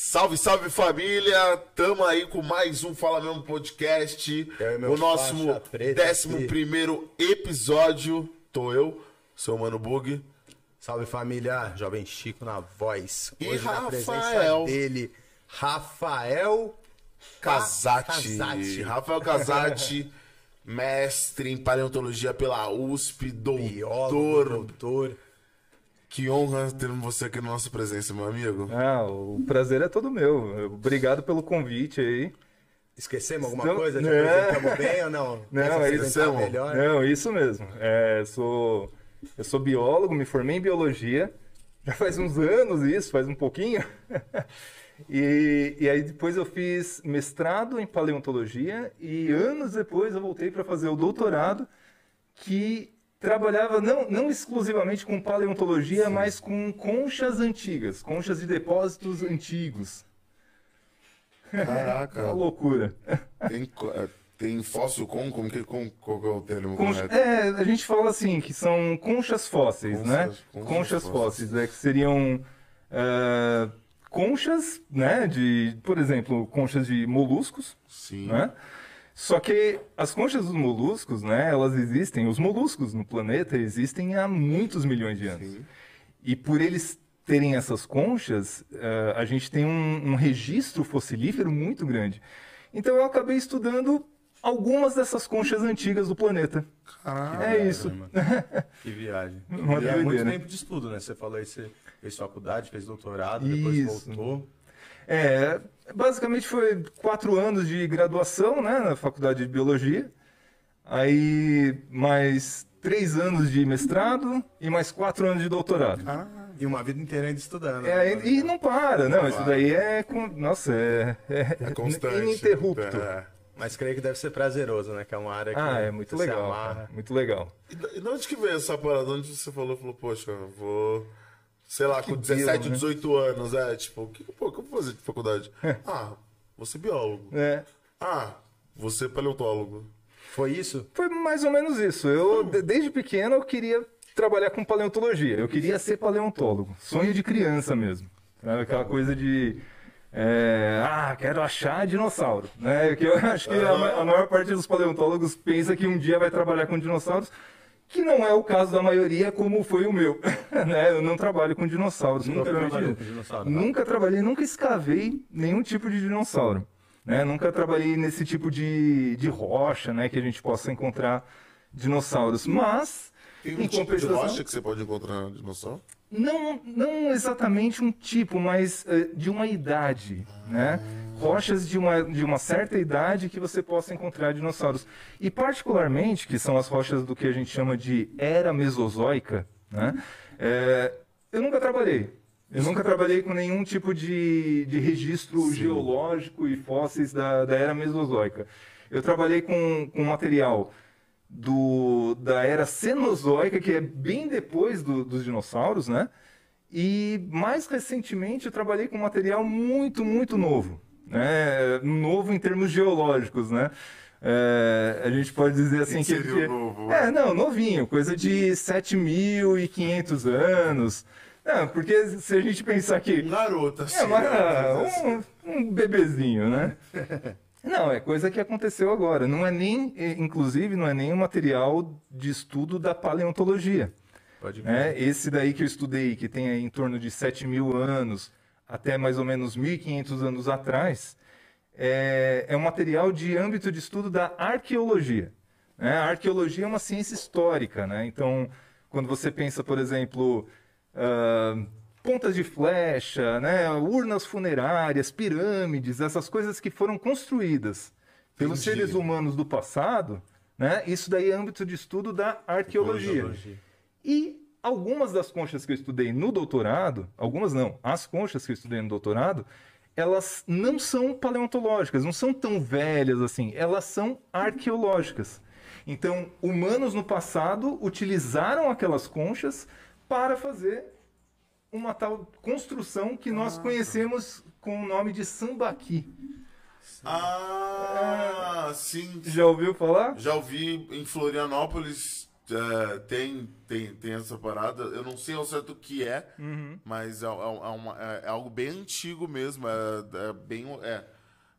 Salve, salve família! Tamo aí com mais um Fala Mesmo Podcast. E O nosso faixa preta décimo aqui. primeiro episódio. Tô eu, seu Mano Bug. Salve família, Jovem Chico na voz. E Hoje na Rafael. dele, Rafael Casati. Casati. Rafael Casati, mestre em paleontologia pela USP, biólogo, doutor. Que honra ter você aqui na nossa presença, meu amigo. Ah, o prazer é todo meu. Obrigado pelo convite aí. Esquecemos alguma coisa? Já né? apresentamos bem ou não? Não, é apresentar isso, melhor? Não, isso mesmo. É, sou, eu sou biólogo, me formei em biologia. Já faz uns anos isso, faz um pouquinho. E, e aí depois eu fiz mestrado em paleontologia e anos depois eu voltei para fazer o doutorado que trabalhava não, não exclusivamente com paleontologia, mas com conchas antigas, conchas de depósitos antigos. Uma Caraca. loucura. Tem, é, tem fóssil com? Como que, com, qual é o termo Concha- é, a gente fala assim, que são conchas fósseis, Conchas- né? conchas Conchas, fósseis. fósseis, é, que seriam é, conchas, né? De, por exemplo, conchas de moluscos, Sim. né? Só que as conchas dos moluscos, né? Elas existem, os moluscos no planeta existem há muitos milhões de anos. Sim. E por eles terem essas conchas, eh, a gente tem um, um registro fossilífero muito grande. Então eu acabei estudando algumas dessas conchas antigas do planeta. Caraca. É isso. Que viagem. Uma e é doideira. muito tempo de estudo, né? Você falou aí, você fez faculdade, fez doutorado, depois Isso. voltou. É, basicamente foi quatro anos de graduação, né, na faculdade de biologia. Aí mais três anos de mestrado e mais quatro anos de doutorado. E uma vida inteira ainda estudando. É, né? e não para, não. Não Isso para. daí é, nossa, é, é, É constante. ininterrupto. É. Mas creio que deve ser prazeroso, né? Que é uma área que Ah, é muito você legal, muito legal. E de onde que veio essa parada? Onde você falou, falou, poxa, eu vou. Sei lá, com Que 17, bio, né? 18 anos, é, tipo, o que, pô, que eu vou fazer de faculdade? Ah, vou ser biólogo. É, Ah, vou ser paleontólogo. Foi isso? foi mais ou menos isso. Eu, de- desde pequeno, eu queria trabalhar com paleontologia. Eu queria ser paleontólogo. Sonho de criança mesmo. Sabe? Aquela coisa de... é, ah, quero achar dinossauro. Né? Que eu acho que a, a maior parte dos paleontólogos pensa que um dia vai trabalhar com dinossauros, que não é o caso da maioria, como foi o meu. né? Eu não trabalho com dinossauros. Nunca dito. com dinossauro? Nunca trabalhei, nunca escavei nenhum tipo de dinossauro. Né? Nunca trabalhei nesse tipo de, de rocha, né? Que a gente possa encontrar dinossauros. Mas, Tem um em tipo de rocha que você pode encontrar dinossauro? não, não exatamente um tipo, mas eh, de uma idade, né? Rochas de uma, de uma certa idade que você possa encontrar dinossauros. E particularmente, que são as rochas do que a gente chama de era mesozoica, né? Eh, eu nunca trabalhei. Eu nunca trabalhei com nenhum tipo de, de registro geológico e fósseis da, da era mesozoica. Eu trabalhei com, com material do, da era Cenozoica, que é bem depois do- dos dinossauros, né? E mais recentemente eu trabalhei com material muito, muito novo, né? Novo em termos geológicos, né? É, a gente pode dizer assim que... novo? É, não, novinho, coisa de 7.500 anos. Não, porque se a gente pensar que... Um garoto, assim. É, né? ah, um, um bebezinho, né? Não, é coisa que aconteceu agora. Não é nem, eh, inclusive, não é nem um material de estudo da paleontologia. Pode ver. Né? Esse daí que eu estudei, que tem em torno de 7 mil anos, até mais ou menos 1.500 anos atrás, é, é um material de âmbito de estudo da arqueologia. né? A arqueologia é uma ciência histórica, né? Então, quando você pensa, por exemplo, ah, pontas de flecha, né? urnas funerárias, pirâmides, essas coisas que foram construídas pelos Entendi. seres humanos do passado, né? isso daí é âmbito de estudo da arqueologia. Arqueologia. E algumas das conchas que eu estudei no doutorado, algumas não, as conchas que eu estudei no doutorado, elas não são paleontológicas, não são tão velhas assim, elas são arqueológicas. Então, humanos no passado utilizaram aquelas conchas para fazer uma tal construção que nós conhecemos com o nome de sambaqui. Ah, sim. Já ouviu falar? Já ouvi em Florianópolis Tem, tem, tem essa parada. Eu não sei ao certo o que é, mas é, é, é uma- é- é algo bem antigo mesmo. É, é bem. É,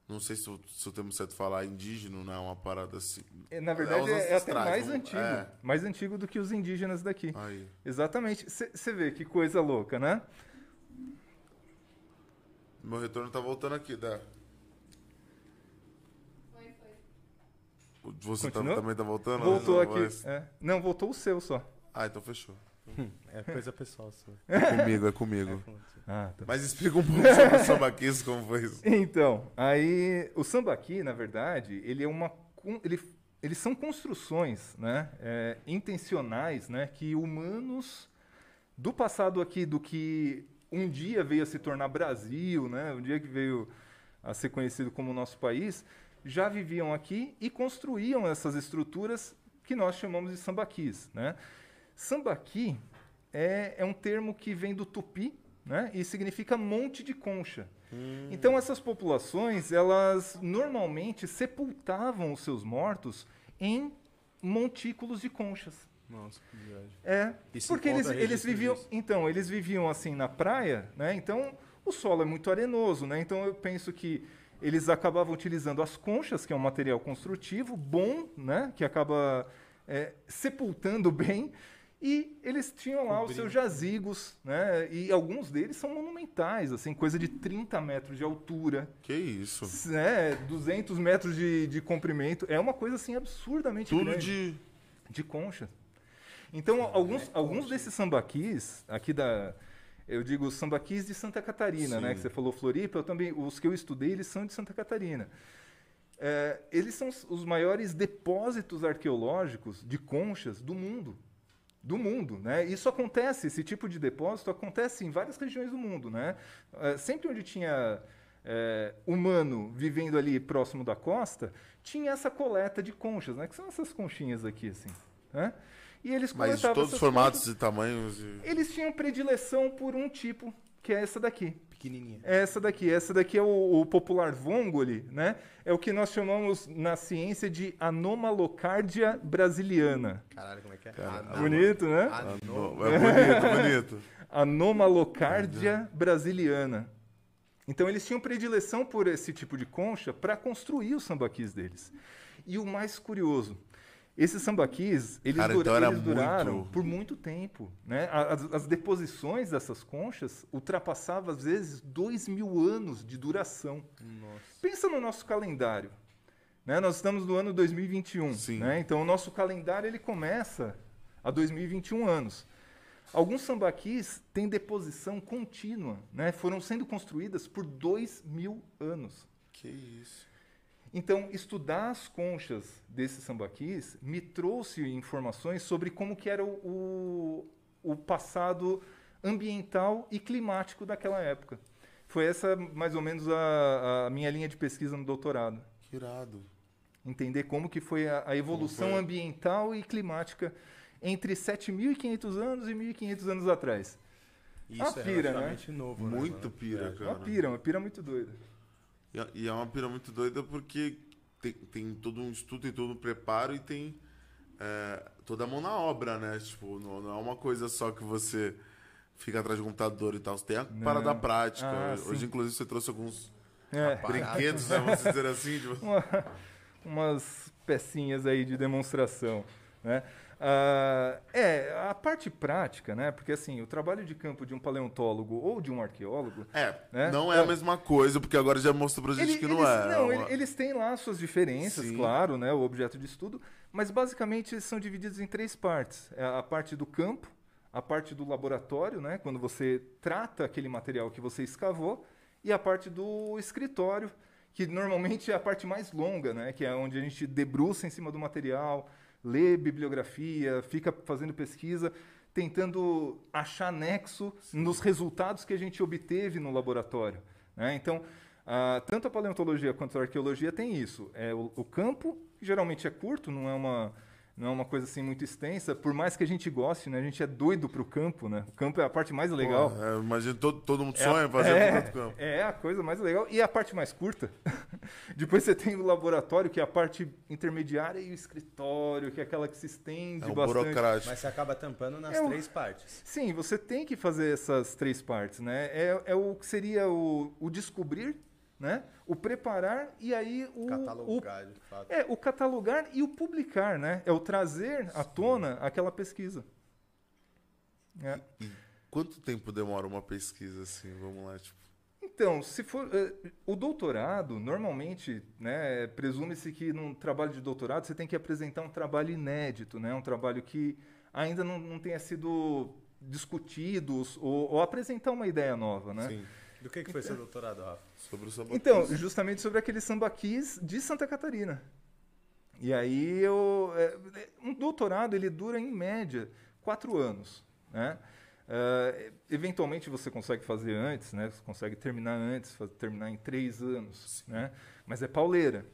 não sei se, o- se o termo certo falar indígena, não é uma parada assim. É, Na verdade, é, até mais vamos- antigo. Mais antigo do que os indígenas daqui. Aí. Exatamente. Você vê que coisa louca, né? Meu retorno tá voltando aqui, Dé. Foi, Você tá- também tá voltando? Voltou Não, aqui. mas- é. Não, voltou o seu só. Ah, então fechou. É coisa pessoal sua. É comigo, é comigo. Ah, tá. Mas explica um pouco sobre o sambaquis, como foi isso. Então, aí o sambaqui, na verdade, ele é uma ele, eles são construções, né, é, intencionais, né, que humanos do passado aqui, do que um dia veio a se tornar Brasil, né, um dia que veio a ser conhecido como nosso país, já viviam aqui e construíam essas estruturas que nós chamamos de sambaquis, né. Sambaqui é, é um termo que vem do tupi, né, e significa monte de concha. Então essas populações, elas normalmente sepultavam os seus mortos em montículos de conchas. Nossa, que viagem. É, E se porque eles, eles viviam, disso? então, eles viviam assim na praia, né? Então, o solo é muito arenoso, né? Então eu penso que eles acabavam utilizando as conchas, que é um material construtivo bom, né? Que acaba é, sepultando bem. E eles tinham lá os seus jazigos, né? E alguns deles são monumentais, assim, coisa de 30 metros de altura, Que isso? né? 200 metros de, de comprimento. É uma coisa, assim, absurdamente Tudo grande de. de concha. Então, alguns, alguns desses sambaquis, aqui da. Eu digo os sambaquis de Santa Catarina, né? Sim. Que você falou Floripa, eu também. Os que eu estudei, eles são de Santa Catarina. É, eles são os- os maiores depósitos arqueológicos de conchas do mundo. Do mundo, né? Isso acontece, esse tipo de depósito acontece em várias regiões do mundo, né? É, sempre onde tinha é, humano vivendo ali próximo da costa, tinha essa coleta de conchas, né? Que são essas conchinhas aqui, assim, né? E eles Mas de todos os formatos conchas. e tamanhos. E... Eles tinham predileção por um tipo, que é essa daqui. Pequenininha. Essa daqui, essa daqui é o, o popular vongole, né? É o que nós chamamos na ciência de anomalocardia brasiliana. Caralho, como é que é? Bonito, né? No- não. É bonito, bonito. Anomalocardia brasiliana. Então eles tinham predileção por esse tipo de concha para construir os sambaquis deles. E o mais curioso, esses sambaquis, eles, Cara, dura- então eles duraram muito- por muito tempo. Né? As, as deposições dessas conchas ultrapassavam, às vezes, dois mil anos de duração. Nossa. Pensa no nosso calendário. Né? Nós estamos no ano 2021. Sim. Né? Então, o nosso calendário ele começa a 2021 anos. Alguns sambaquis têm deposição contínua. Né? Foram sendo construídas por dois mil anos. Que isso. Então, estudar as conchas desses sambaquis me trouxe informações sobre como que era o, o, o passado ambiental e climático daquela época. Foi essa, mais ou menos, a, a minha linha de pesquisa no doutorado. Que irado. Entender como que foi a, a evolução foi? ambiental e climática entre 7.500 anos e 1.500 anos atrás. Isso Uma é pira, né? novo, né, Muito mano? pira, É. cara. Uma pira, uma pira muito doida. E é- E é uma pira muito doida porque tem, tem todo um estudo, tem todo um preparo e tem é, toda a mão na obra, né? Tipo, não, não é uma coisa só que você fica atrás do computador e tal. Você tem a Não. parada prática. Ah, Hoje, sim. inclusive, você trouxe alguns É. brinquedos, né? Vamos dizer assim. Tipo... uma- umas pecinhas aí de demonstração, né? Ah, é, a parte prática, né? Porque assim, o trabalho de campo de um paleontólogo ou de um arqueólogo, É, Né? não é a mesma coisa, porque agora já mostrou pra gente ele- que não eles, é. não, É uma- eles têm lá suas diferenças, Sim. claro, né? O objeto de estudo, mas basicamente eles são divididos em três partes: É a parte do campo, a parte do laboratório, né? Quando você trata aquele material que você escavou, e a parte do escritório, que normalmente é a parte mais longa, né? Que é onde a gente debruça em cima do material, lê bibliografia, fica fazendo pesquisa, tentando achar nexo nos resultados que a gente obteve no laboratório. né? Então, ah, tanto a paleontologia quanto a arqueologia tem isso. É o, o campo, que geralmente é curto, não é uma não é uma coisa assim muito extensa, por mais que a gente goste, né? A gente é doido pro campo, né? O campo é a parte mais legal. Pô, é, imagina, todo, todo mundo É sonha a- fazer é, um campo. É a coisa mais legal. E a parte mais curta. Depois você tem o laboratório, que é a parte intermediária, e o escritório, que é aquela que se estende É um bastante. burocrático. Mas você acaba tampando nas É o- três partes. Sim, você tem que fazer essas três partes, né? É, é o que seria o, o descobrir, né? O preparar e aí o, o Catalogar, de fato. é o catalogar e o publicar, né? É o trazer à tona aquela pesquisa. É. Quanto tempo demora uma pesquisa assim? Vamos lá, tipo. Então, se for eh, o doutorado, normalmente, né, presume-se que num trabalho de doutorado você tem que apresentar um trabalho inédito, né, um trabalho que ainda não, não tenha sido discutido ou, ou apresentar uma ideia nova, né? Sim. Do que, que foi seu doutorado, Rafa? Sobre o samba. Então, justamente sobre aquele sambaquis de Santa Catarina. E aí eu, é, um doutorado ele dura em média quatro anos, né? Ah, eventualmente você consegue fazer antes, né? Você consegue terminar antes, terminar em três anos, né? Mas é pauleira.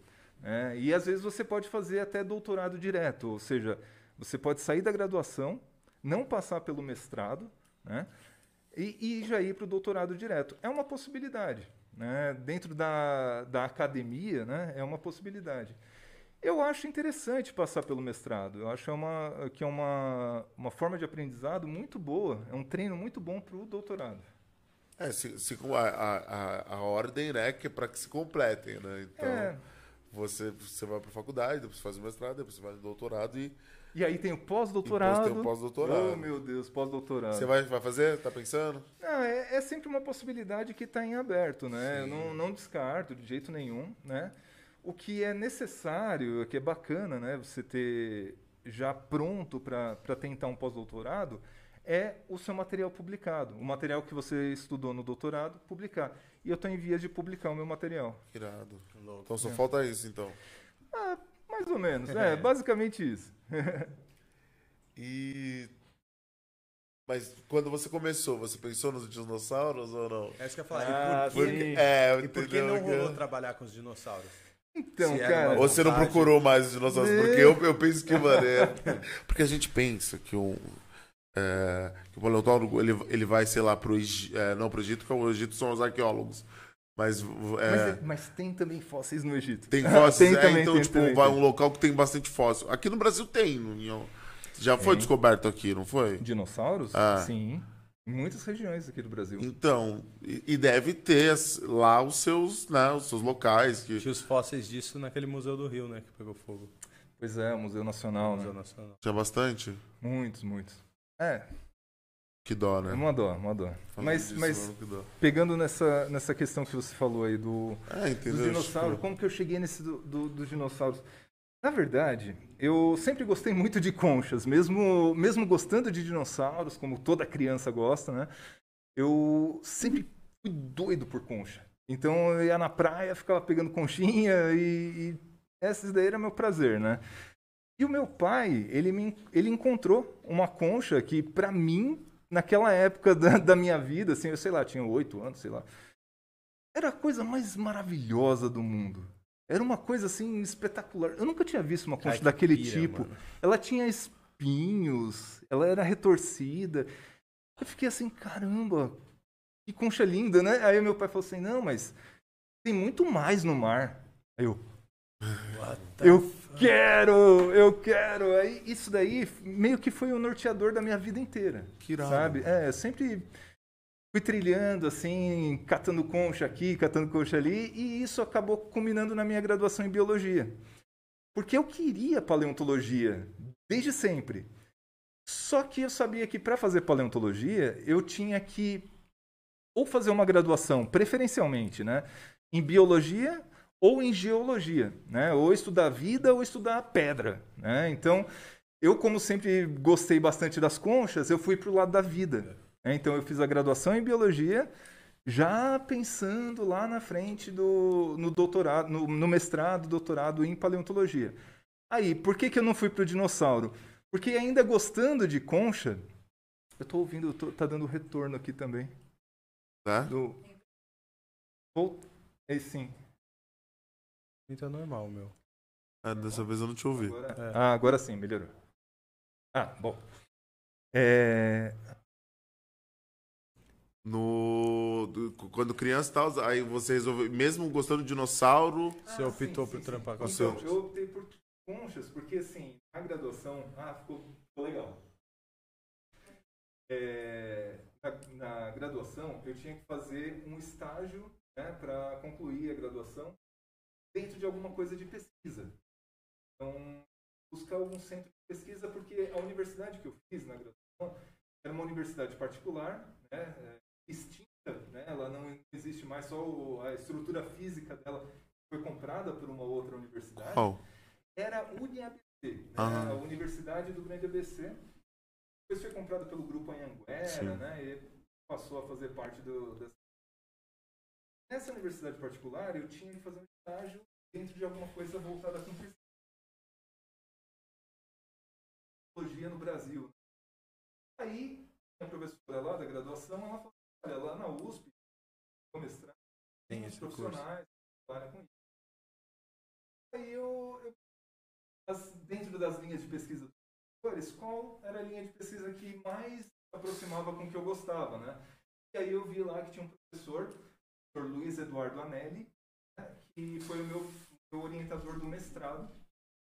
né? E às vezes você pode fazer até doutorado direto, ou seja, você pode sair da graduação, não passar pelo mestrado, né? E, e já ir para o doutorado direto. É uma possibilidade. Né? Dentro da, da academia, né? é uma possibilidade. Eu acho interessante passar pelo mestrado. Eu acho é uma, que é uma, uma forma de aprendizado muito boa. É um treino muito bom para o doutorado. É, se, se, a, a, a- a ordem né, que é para que se completem, né? Então, É. você, você vai para faculdade, depois você faz o mestrado, depois você vai no doutorado e E aí tem o pós-doutorado. Depois tem o pós-doutorado. Oh, meu Deus, pós-doutorado. você vai, vai fazer? Tá pensando? Ah, é, é sempre uma possibilidade que está em aberto, né? Não, não descarto de jeito nenhum, né? O que é necessário, o que é bacana, né? Você ter já pronto para tentar um pós-doutorado é o seu material publicado. O material que você estudou no doutorado, publicar. E eu estou em vias de publicar o meu material. Irado. Então só falta isso, então. Ah, mais ou menos. É, basicamente isso. E... Mas quando você começou, você pensou nos dinossauros ou não? É isso que eu ia falar. Ah, e por, que- É, e por que não rolou trabalhar com os dinossauros? Então, Se cara. Ou você não procurou mais os dinossauros? Não. Porque eu, eu penso que, mano, é... Porque a gente pensa que um... É, que o paleontólogo, ele, ele vai, sei lá, pro Egito... É, não pro Egito, porque o Egito são os arqueólogos. Mas... É, Mas, mas tem também fósseis no Egito. Tem fósseis, Tem é, também, então, tem tipo, também, vai tem. um local que tem bastante fóssil. Aqui no Brasil tem, não- já foi descoberto aqui, não foi? Dinossauros? Ah. Sim. Em muitas regiões aqui do Brasil. Então, e, e deve ter as- lá os seus, né, os seus locais que Tinha os fósseis disso naquele Museu do Rio, né? Que pegou fogo. Pois é, o Museu Nacional, Museu né? Nacional. tinha bastante. Muitos, muitos. É, Que dó, é né? uma dó, uma dó. Falando Mas, disso, mas mano, pegando nessa, nessa questão que você falou aí do, É, dos dinossauros, Tipo, como que eu cheguei nesse do, do- dos dinossauros? Na verdade, eu sempre gostei muito de conchas, mesmo, mesmo gostando de dinossauros, como toda criança gosta, né? Eu sempre fui doido por concha. Então eu ia na praia, ficava pegando conchinha e, e esse daí era meu prazer, né? E o meu pai, ele, me, ele encontrou uma concha que, pra mim, naquela época da, da minha vida, assim, eu sei lá, tinha oito anos, sei lá, era a coisa mais maravilhosa do mundo. Era uma coisa assim espetacular. Eu nunca tinha visto uma concha Ai, daquele pira, tipo. mano. Ela tinha espinhos, ela era retorcida. Eu fiquei assim, caramba, que concha linda, né? Aí meu pai falou assim: não, mas tem muito mais no mar. Aí eu, eu quero, eu quero. Aí isso daí meio que foi o norteador da minha vida inteira. Que irado. Sabe? É, eu sempre fui trilhando assim, catando concha aqui, catando concha ali, e isso acabou culminando na minha graduação em biologia. Porque eu queria paleontologia desde sempre. Só que eu sabia que para fazer paleontologia, eu tinha que ou fazer uma graduação, preferencialmente, né, em biologia ou em geologia, né, ou estudar vida ou estudar pedra, né? Então, eu como sempre gostei bastante das conchas, eu fui para o lado da vida. né? Então, eu fiz a graduação em biologia, já pensando lá na frente do no doutorado, no, no mestrado, doutorado em paleontologia. Aí, por que, que eu não fui para o dinossauro? Porque ainda gostando de concha, eu tô ouvindo, tô- tá dando retorno aqui também. Né? Do... Vol- Aí sim. Então é normal, meu. Ah, dessa vez eu não te ouvi. Agora, É. Ah, agora sim, melhorou. Ah, bom. É, No. do- quando criança e tal, aí você resolveu. Mesmo gostando de dinossauro. Você Ah, optou sim, por sim, trampar sim. com então, concertos. Eu optei por conchas, porque assim, na graduação, ah, ficou, ficou legal. É, na, na graduação, eu tinha que fazer um estágio né, para concluir a graduação dentro de alguma coisa de pesquisa. Então, buscar algum centro de pesquisa, porque a universidade que eu fiz na graduação era uma universidade particular, né, é, extinta, né, ela não existe mais, só a estrutura física dela foi comprada por uma outra universidade. Qual? Era a UniABC, né, Aham. a Universidade do Grande ABC. Depois foi comprada pelo grupo Anhanguera, Sim. né, e passou a fazer parte do, dessa Nessa universidade particular, eu tinha que fazer um dentro de alguma coisa voltada com psicologia no Brasil. Aí, a professora lá da graduação, ela falou, olha, lá na USP, no mestrado, Tem esse profissionais que trabalham com isso. Aí eu, eu as- dentro das linhas de pesquisa dos professores, qual era a linha de pesquisa que mais aproximava com o que eu gostava, né? E aí eu vi lá que tinha um professor, o professor Luiz Eduardo Anelli, que foi o meu, meu orientador do mestrado.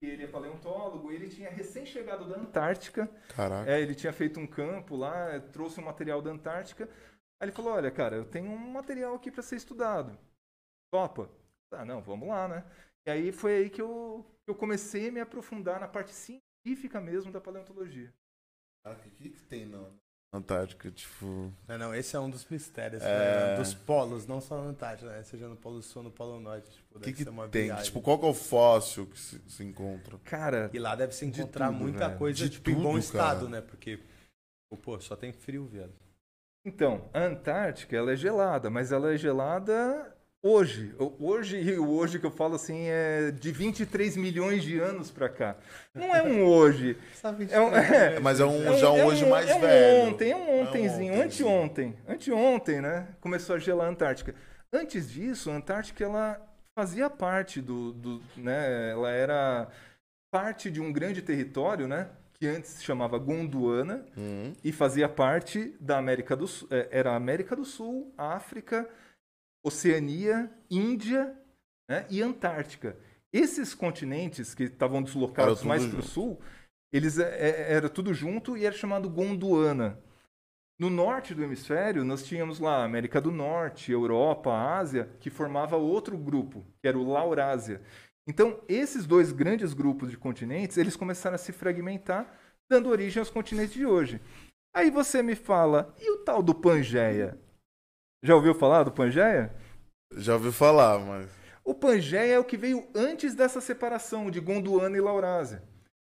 Ele é paleontólogo, ele tinha recém-chegado da Antártica, Caraca. é, ele tinha feito um campo lá, trouxe um material da Antártica. Aí ele falou: Olha, cara, eu tenho um material aqui para ser estudado. Topa? Ah, não, vamos lá, né? E aí foi aí que eu, que eu comecei a me aprofundar na parte científica mesmo da paleontologia. Caraca, o que, que tem na Antártica? Tipo. Não, não, esse é um dos mistérios É. né, dos polos, não só na Antártida, né? Seja no Polo Sul, no Polo Norte. Tipo, que, que ser uma tem? viagem. Tipo, qual que é o fóssil que se, se encontra? Cara, E lá deve se De encontrar tudo, muita velho. coisa, De tipo, em bom tudo, estado, cara. né? Porque, pô, só tem frio, viado. então, a Antártica, ela é gelada, mas ela é gelada hoje. Hoje, e o hoje que eu falo assim, é de 23 milhões de anos para cá. Não é um hoje. É um, é, Mas é um, É já um é hoje um- mais é um velho. Ontem, é um ontemzinho, É um anteontem. Anteontem, né? Começou a gelar a Antártica. Antes disso, a Antártica ela fazia parte do, do né? Ela era parte de um grande território, né? Que antes se chamava Gondwana Hum. e fazia parte da América do Sul. Era a América do Sul, África, Oceania, Índia né, e Antártica. Esses continentes que estavam deslocados mais para o sul, eles é, é, era tudo junto e era chamado Gondwana. No norte do hemisfério, nós tínhamos lá América do Norte, Europa, Ásia, que formava outro grupo, que era o Laurásia. Então, esses dois grandes grupos de continentes, eles começaram a se fragmentar, dando origem aos continentes de hoje. Aí você me fala, e o tal do Pangeia? Já ouviu falar do Pangeia? Já ouvi falar, mas. O Pangeia é o que veio antes dessa separação de Gondwana e Laurásia.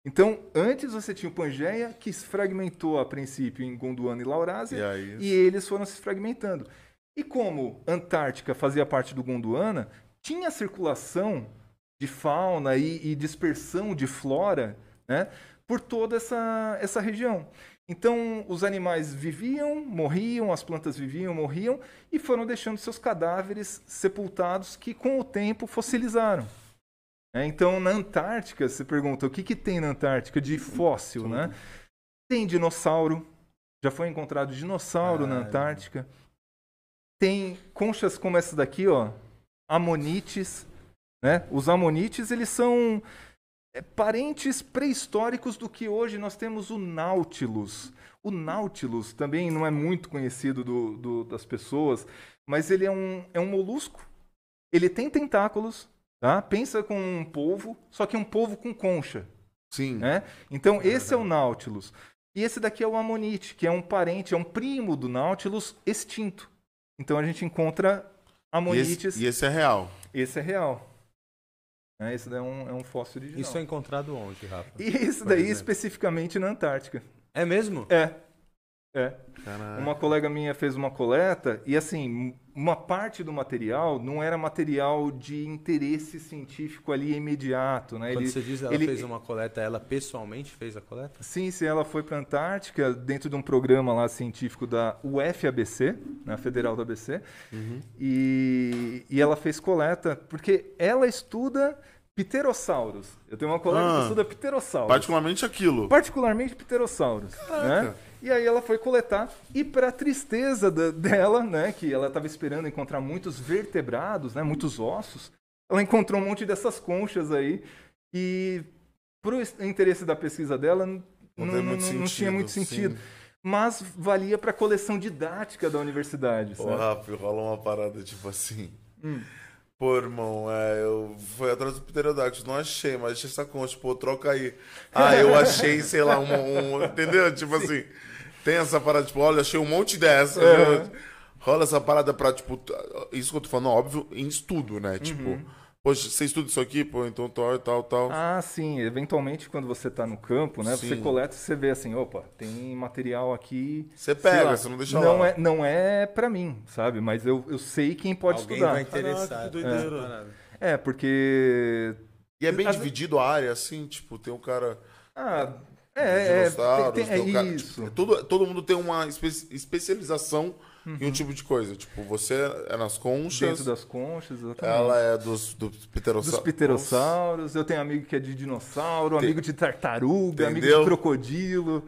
Então, antes você tinha o Pangeia, que se fragmentou a princípio em Gondwana e Laurásia, E aí? e eles foram se fragmentando. E como Antártica fazia parte do Gondwana, tinha circulação de fauna e, e dispersão de flora né, por toda essa, essa região. Então, os animais viviam, morriam, as plantas viviam, morriam, e foram deixando seus cadáveres sepultados que, com o tempo, fossilizaram. É, então, na Antártica, você pergunta, o que, que tem na Antártica de fóssil, né? Tem dinossauro, já foi encontrado dinossauro na Caralho. Antártica. Tem conchas como essa daqui, ó, amonites, né? Os amonites, eles são é, parentes pré-históricos do que hoje nós temos o Nautilus. O Nautilus também não é muito conhecido do- do- das pessoas, mas ele é um, é um molusco. Ele tem tentáculos, tá? Pensa com um polvo, só que é um polvo com concha, Sim. né? Então esse é o Nautilus. E esse daqui é o Amonite, que é um parente, é um primo do Nautilus extinto. Então a gente encontra E Amonites. esse, e esse é real. Esse é real. Né, Esse daí é um, é um fóssil original. Isso é encontrado onde, Rafa? E por daí exemplo? especificamente na Antártica. É mesmo? É. É. Caralho. Uma colega minha fez uma coleta e assim, uma parte do material não era material de interesse científico ali imediato, né? Quando Ele- você diz ela ele- fez uma coleta, ela pessoalmente fez a coleta? Sim, sim, ela foi para a Antártica dentro de um programa lá científico da UFABC, na Federal do ABC, Uhum. e, e ela fez coleta porque ela estuda pterossauros. Eu tenho uma colega Ah. que estuda pterossauros. Particularmente aquilo. particularmente pterossauros, né? E aí ela foi coletar e para tristeza da- dela, né, que ela estava esperando encontrar muitos vertebrados, né, muitos ossos, ela encontrou um monte dessas conchas aí e pro es- interesse da pesquisa dela Não não, não- muito não tinha sentido, muito sim. sentido. Mas valia para a coleção didática da universidade, Ô? Rafa, rola uma parada tipo assim. Hum. Pô, irmão, é, eu fui atrás do pterodáctilo, não achei, mas achei essa concha, pô, troca aí. Ah, eu achei, sei lá, um, um- entendeu? Tipo assim, tem essa parada, tipo, olha, achei um monte dessa. É. Rola essa parada pra, tipo, isso que eu tô falando, óbvio, em estudo, né? Tipo, poxa, você estuda isso aqui, pô, então tal, tal, tal. Ah, sim. Eventualmente, quando você está no campo, né? Você Sim. coleta e você vê assim, opa, tem material aqui. Você pega, lá, você não deixa não lá. É, não é pra mim, sabe? Mas eu, eu sei quem pode Alguém estudar. vai interessar. Caraca, que doideira. É. É, porque. E é bem Às dividido a área, assim, tipo, tem um cara... Ah, é, é, tem- tem um é cara- isso. tipo, todo, todo mundo tem uma espe- especialização Uhum. um tipo de coisa. Tipo, você é nas conchas, Dentro das conchas, exatamente. ela é dos, dos pterossauros. Dos pterossauros, eu tenho amigo que é de dinossauro, Tem- amigo de tartaruga, amigo Entendeu? de crocodilo.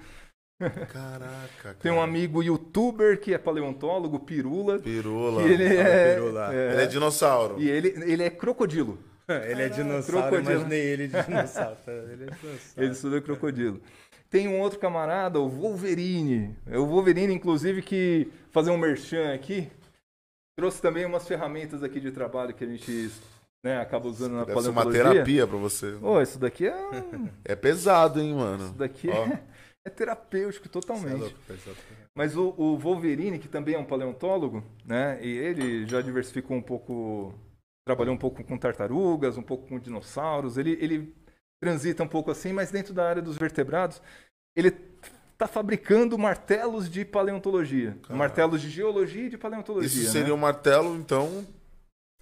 Caraca, Tem um cara. amigo youtuber que é paleontólogo, pirula. Pirula. Ele é, pirula. é, Ele é dinossauro. E ele, ele é crocodilo. Ele é dinossauro, eu crocodilo. imaginei ele de dinossauro. Ele é dinossauro. Ele estuda crocodilo. Tem um outro camarada, o Wolverine. É o Wolverine, inclusive, que fazer um merchan aqui, trouxe também umas ferramentas aqui de trabalho que a gente né, acaba usando na Deve ser uma paleontologia. terapia pra você. Ô, isso daqui é, um- É pesado, hein, mano? isso daqui Ó. é, é terapêutico Você é totalmente. louco, pessoal. Mas o, o Wolverine, que também é um paleontólogo, né? E ele já diversificou um pouco, trabalhou um pouco com tartarugas, um pouco com dinossauros. Ele, ele transita um pouco assim, mas dentro da área dos vertebrados, ele está fabricando martelos de paleontologia, martelos de geologia e de paleontologia. Isso né? seria um martelo, então,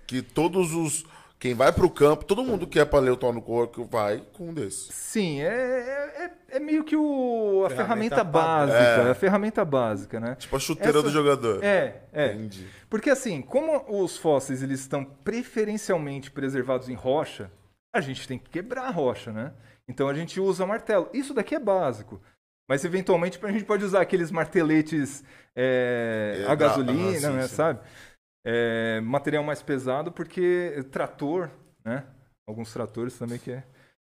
que todos os... Quem vai pro campo, todo mundo que é paleontólogo vai com um desses. Sim, é, é, é- é meio que o, a ferramenta, Ferramenta básica, padrão. É. a ferramenta básica, né? Tipo a chuteira Essa- do jogador. É, é. Entendi. Porque assim, como os fósseis eles estão preferencialmente preservados em rocha, a gente tem que quebrar a rocha, né? Então a gente usa martelo. Isso daqui é básico. Mas eventualmente a gente pode usar aqueles marteletes é, É, a gasolina, né, sim. sabe? É, material mais pesado porque trator, né? Alguns tratores também que é.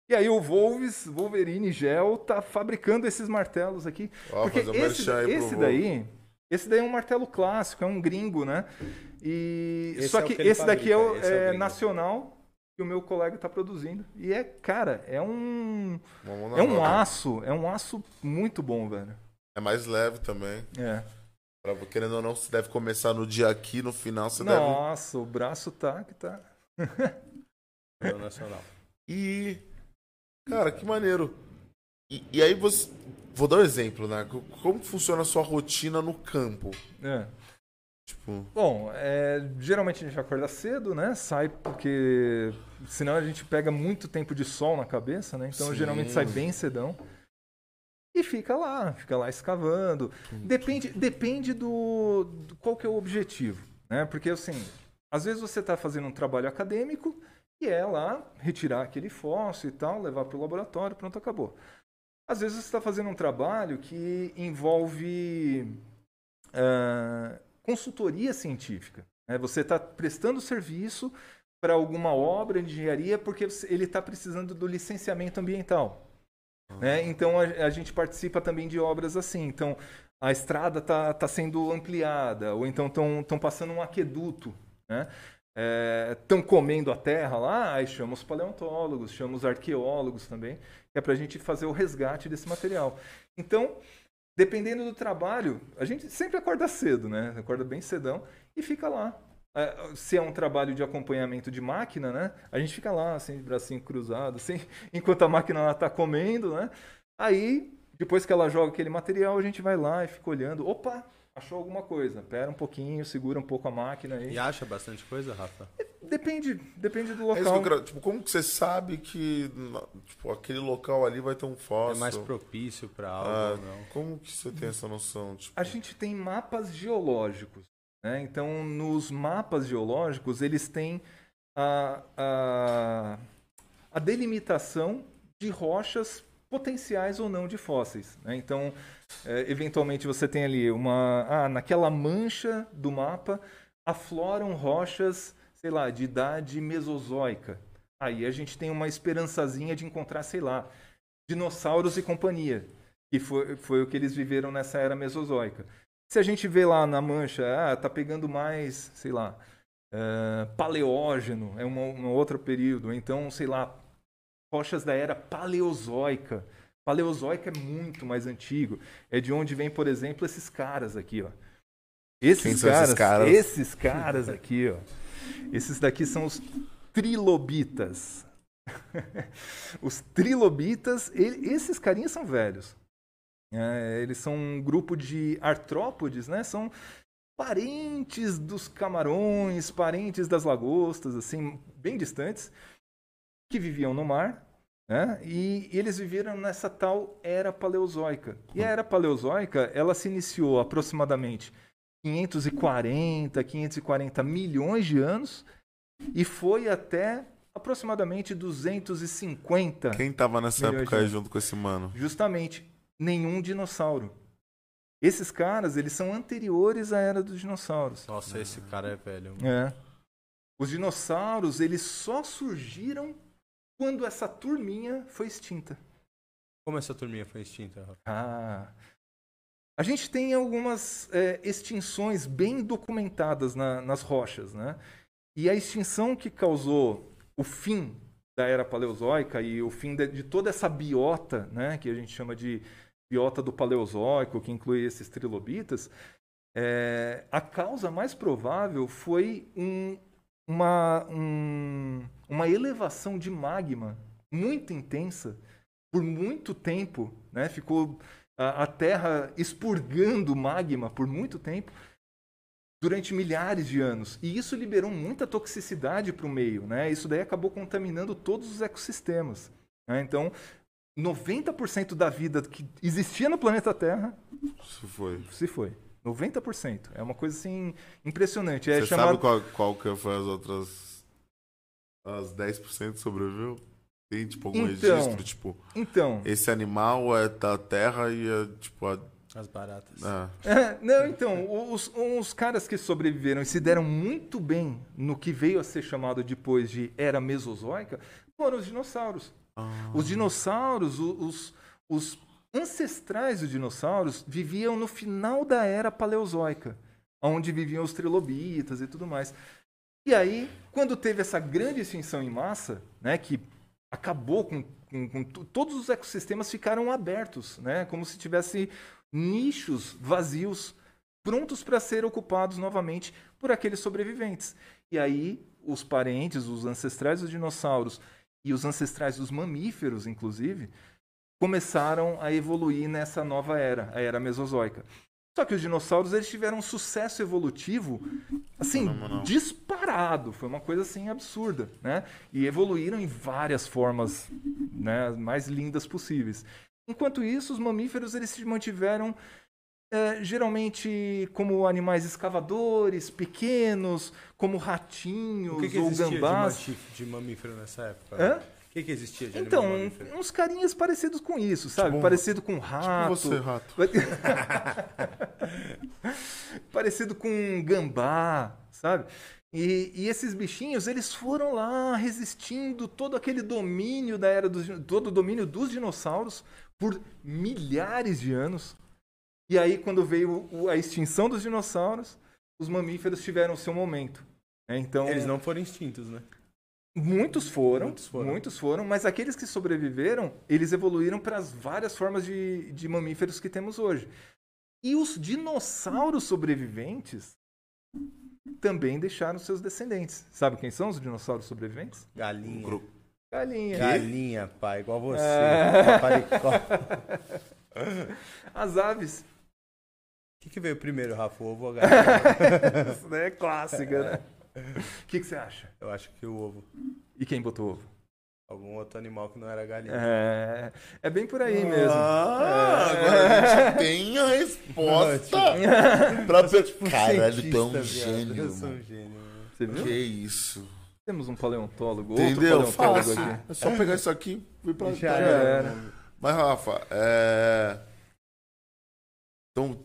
E aí o Wolves, Wolverine Gel tá fabricando esses martelos aqui. Ó, Porque um esse, merchan aí pro esse daí, esse daí é um martelo clássico, é um gringo, né? E Esse só é que, que esse daqui é, o- fabrica, esse é é gringo. nacional que o meu colega está produzindo. E é, cara, é um é um aço, é um aço muito bom, velho. É mais leve também. É. Pra, querendo ou não, você deve começar no dia aqui, no final você deve... Nossa, o braço tá que tá. Nacional. E. Cara, que maneiro. E, e aí você. Vou dar um exemplo, né? Co- Como funciona a sua rotina no campo? É. Tipo. Bom, é, geralmente a gente acorda cedo, né? Sai porque senão a gente pega muito tempo de sol na cabeça, né? Então Sim. geralmente sai bem cedão. E fica lá, fica lá escavando. Depende, depende do, do qual que é o objetivo, né? Porque assim, às vezes você está fazendo um trabalho acadêmico e é lá retirar aquele fóssil e tal, levar para o laboratório, pronto, acabou. Às vezes você está fazendo um trabalho que envolve ah, consultoria científica. né? Você está prestando serviço para alguma obra de engenharia porque ele está precisando do licenciamento ambiental. né? Então a, a gente participa também de obras assim. Então a estrada está tá sendo ampliada, ou então estão passando um aqueduto. Estão comendo a terra lá, aí chama os paleontólogos, chama os arqueólogos também, é para a gente fazer o resgate desse material. Então, dependendo do trabalho, a gente sempre acorda cedo, né? Acorda bem cedão e fica lá. É, Se é um trabalho de acompanhamento de máquina, né? A gente fica lá, assim, de bracinho cruzado, assim, enquanto a máquina está comendo, né? Aí, depois que ela joga aquele material, a gente vai lá e fica olhando. Opa, achou alguma coisa. Pera um pouquinho, segura um pouco a máquina aí. E acha bastante coisa, Rafa? Depende, depende do É isso que local. eu quero- tipo, como que você sabe que tipo, aquele local ali vai ter um É fóssil? mais propício pra algo Ah, ou não? Como que você tem essa noção? Tipo, A gente tem mapas geológicos. Né? Então, nos mapas geológicos, eles têm a, a, a delimitação de rochas potenciais ou não de fósseis. né? Então, é, eventualmente você tem ali uma. Ah, naquela mancha do mapa afloram rochas, sei lá, de idade mesozoica. Aí a gente tem uma esperançazinha de encontrar, sei lá, dinossauros e companhia, que foi, foi o que eles viveram nessa era mesozoica. Se a gente vê lá na mancha, ah, tá pegando mais, sei lá, é, paleógeno, é uma, um outro período. Então, sei lá, rochas da era paleozoica. Paleozoica é muito mais antigo. É de onde vem, por exemplo, esses caras aqui, ó. Esses caras, esses caras? esses caras aqui, ó. Esses daqui são os trilobitas. os trilobitas, ele- esses carinhas são velhos. É, eles são um grupo de artrópodes, né? São parentes dos camarões, parentes das lagostas, assim, bem distantes, que viviam no mar, né? E, e eles viveram nessa tal era paleozoica. E a era paleozoica, ela se iniciou aproximadamente 540, 540 milhões de anos e foi até aproximadamente 250 Quem tava nessa época aí junto com esse mano? justamente nenhum dinossauro. Esses caras, eles são anteriores à era dos dinossauros. Nossa, esse cara é velho. É. Os dinossauros, eles só surgiram quando essa turminha foi extinta. Como essa turminha foi extinta? Ah. A gente tem algumas é, extinções bem documentadas na- nas rochas, né? E a extinção que causou o fim da era paleozoica e o fim de, de toda essa biota, né, que a gente chama de biota do paleozoico, que inclui esses trilobitas, é, a causa mais provável foi um- uma, um- uma elevação de magma muito intensa por muito tempo, né? Ficou a, a Terra expurgando magma por muito tempo durante milhares de anos. E isso liberou muita toxicidade para o meio, né? Isso daí acabou contaminando todos os ecossistemas. né? Então, 90% da vida que existia no planeta Terra Isso foi. se foi. 90%. É uma coisa assim impressionante. É Você chamado sabe qual, qual que foi as outras. As 10% sobreviveu? Tem, tipo, algum Então. registro? Tipo, Então, esse animal é da terra e é, tipo, a. As baratas. ah, É, não, então, os, os caras que sobreviveram e se deram muito bem no que veio a ser chamado depois de era mesozoica foram os dinossauros. Ah, Os dinossauros, os, os ancestrais dos dinossauros viviam no final da era paleozoica, onde viviam os trilobitas e tudo mais. E aí, quando teve essa grande extinção em massa, né, que acabou com, com- com todos os ecossistemas ficaram abertos, né, como se tivesse nichos vazios prontos para ser ocupados novamente por aqueles sobreviventes. E aí, os parentes, os ancestrais dos dinossauros e os ancestrais dos mamíferos, inclusive, começaram a evoluir nessa nova era, a era mesozoica. Só que os dinossauros eles tiveram um sucesso evolutivo assim Fenomenal. disparado, foi uma coisa assim absurda, né? E evoluíram em várias formas, né, mais lindas possíveis. Enquanto isso, os mamíferos eles se mantiveram é, geralmente como animais escavadores, pequenos, como ratinhos O que, que ou de, gambás. mati- de mamífero nessa época? Hã? O que, que existia de Então, mamífero? uns carinhas parecidos com isso, sabe? Tipo Parecido com tipo rato. você, rato. Parecido com gambá, sabe? E, e esses bichinhos, eles foram lá resistindo todo aquele domínio da era dos todo o domínio dos dinossauros por milhares de anos. E aí, quando veio a extinção dos dinossauros, os mamíferos tiveram o seu momento. né? Então, Eles não foram extintos, né? Muitos foram, Muitos muitos foram. foram, mas aqueles que sobreviveram, eles evoluíram para as várias formas de, de mamíferos que temos hoje. E os dinossauros sobreviventes também deixaram seus descendentes. Sabe quem são os dinossauros sobreviventes? Galinha. Gru- Galinha. Galinha, pai, igual você. É. As aves. O que, que veio primeiro, Rafa? O ovo ou a galinha? Isso daí é clássica, né? O que, que você acha? Eu acho que o ovo. E quem botou ovo? Algum outro animal que não era galinha. É, é bem por aí mesmo. Ah, É. agora a gente tem a resposta. pra pe... Caralho, tu é um gênio. Eu sou um mano. gênio. Você viu? Que isso. Temos um paleontólogo, outro Entendeu? paleontólogo Fácil. aqui. É só pegar isso aqui e vir pra Já cá. era. Mas, Rafa, é... Então,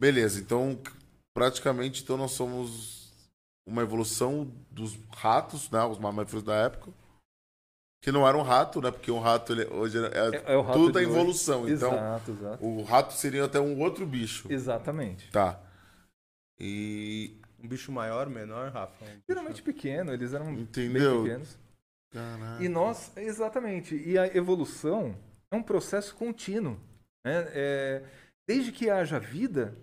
beleza. Então, praticamente, então nós somos uma evolução dos ratos, né? Os mamíferos da época. Que não era um rato, né? Porque um rato, ele, hoje, é, É- é o rato tudo é de hoje. evolução. Então, Exato, exato. o rato seria até um outro bicho. Exatamente. Tá. E... Um bicho maior, menor, Rafa? Um bicho- Geralmente pequeno, eles eram Entendeu? pequenos. Caraca. E nós, exatamente. E a evolução é um processo contínuo. né? É, desde que haja vida,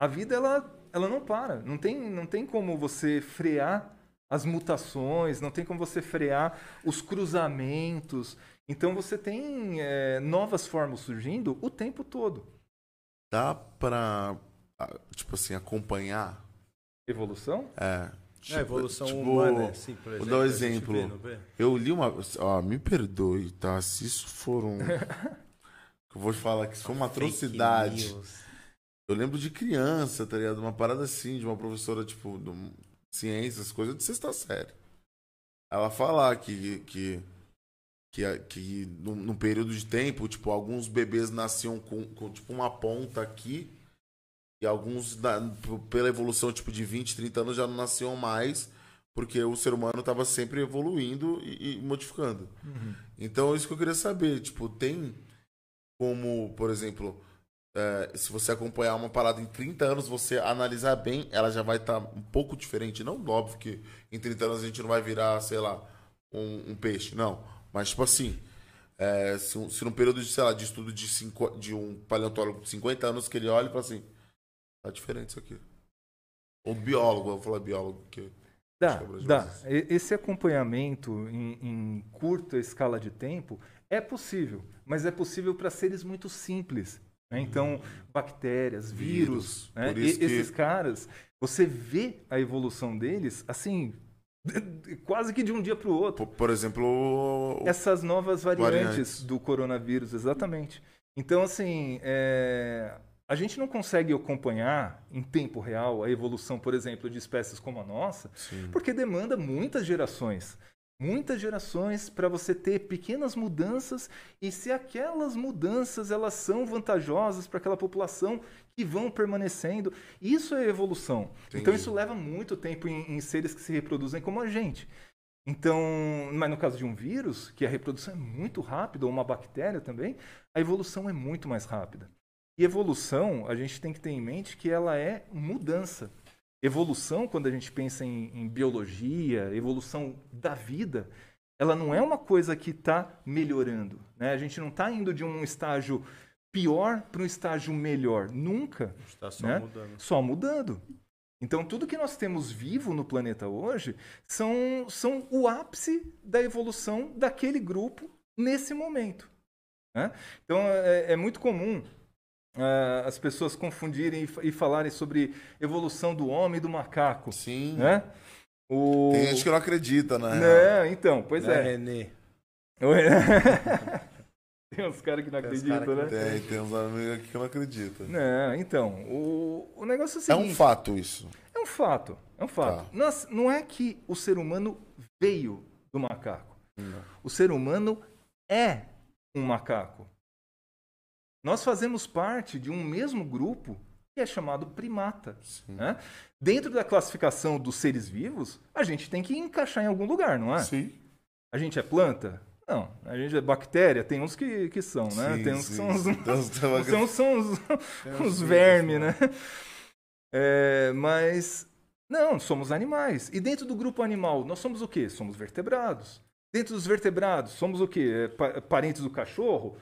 a vida ela, ela não para. Não tem, não tem como você frear as mutações, não tem como você frear os cruzamentos. Então você tem é, novas formas surgindo o tempo todo. Dá pra, ah, tipo assim, acompanhar? Evolução? É. É, a evolução tipo, humana, assim, por vou exemplo. dar um exemplo. vê, vê? Eu li uma. Ó, me perdoe, tá? Se isso for um. que eu vou falar que isso foi uma atrocidade. Eu lembro de criança, tá ligado? Uma parada assim, de uma professora, tipo, de ciências, coisa de sexta série. Ela falar que. que que, que num, num período de tempo, tipo, alguns bebês nasciam com, com, tipo uma ponta aqui e alguns da- pela evolução tipo de 20, 30 anos já não nasciam mais porque o ser humano estava sempre evoluindo e, e modificando. Então, isso que eu queria saber, tipo, tem como, por exemplo, é, se você acompanhar uma parada em 30 anos, você analisar bem, ela já vai estar um pouco diferente. Não, óbvio que em 30 anos a gente não vai virar, sei lá, um, um peixe, não. Mas, tipo assim, é, se, se num período de, sei lá, de estudo de, cinco, de um paleontólogo de 50 anos que ele olha e fala assim, tá diferente isso aqui. Ou biólogo, eu vou falar biólogo, porque... Dá, é dá. Esse acompanhamento em, em curta escala de tempo é possível, mas é possível para seres muito simples. né? Então, bactérias, vírus, Vírus. né? E- que- esses caras, você vê a evolução deles assim, quase que de um dia para o outro. Por, exemplo, Essas novas variantes, Variantes. do coronavírus, exatamente. Então, assim, é, a gente não consegue acompanhar em tempo real a evolução, por exemplo, de espécies como a nossa, Sim. porque demanda muitas gerações. Muitas gerações para você ter pequenas mudanças e se aquelas mudanças elas são vantajosas para aquela população que vão permanecendo, isso é evolução. Então Entendi. isso leva muito tempo em, em seres que se reproduzem como a gente. Então, mas no caso de um vírus, que a reprodução é muito rápida, ou uma bactéria também, a evolução é muito mais rápida. E evolução, a gente tem que ter em mente que ela é mudança. Evolução, quando a gente pensa em, em biologia, evolução da vida, ela não é uma coisa que está melhorando. Né? A gente não está indo de um estágio pior para um estágio melhor. Nunca. Está só Né? mudando. Só mudando. Então, tudo que nós temos vivo no planeta hoje são, são o ápice da evolução daquele grupo nesse momento. né? Então, é, é muito comum ah, as pessoas confundirem e, e falarem sobre evolução do homem e do macaco. Sim. Né? O... Tem gente que não acredita, né? Né? Então, pois Né, é. Renê? Oi. Tem uns caras que não acreditam, cara né? Tem, tem uns amigos aqui que não acreditam. Não, então, o, o negócio é o É seguinte. um fato isso. É um fato, é um fato. Tá. Nós- não é que o ser humano veio do macaco. Não. O ser humano é um macaco. Nós fazemos parte de um mesmo grupo que é chamado primata. Né? Dentro da classificação dos seres vivos, a gente tem que encaixar em algum lugar, não é? Sim. A gente é planta? Não. A gente é bactéria? Tem uns que, que são, né? Sim, tem uns que sim, são os, são, são os, os vermes, né? É, mas não, somos animais. E dentro do grupo animal, nós somos o quê? Somos vertebrados. Dentro dos vertebrados, somos o quê? É, pa- parentes do cachorro?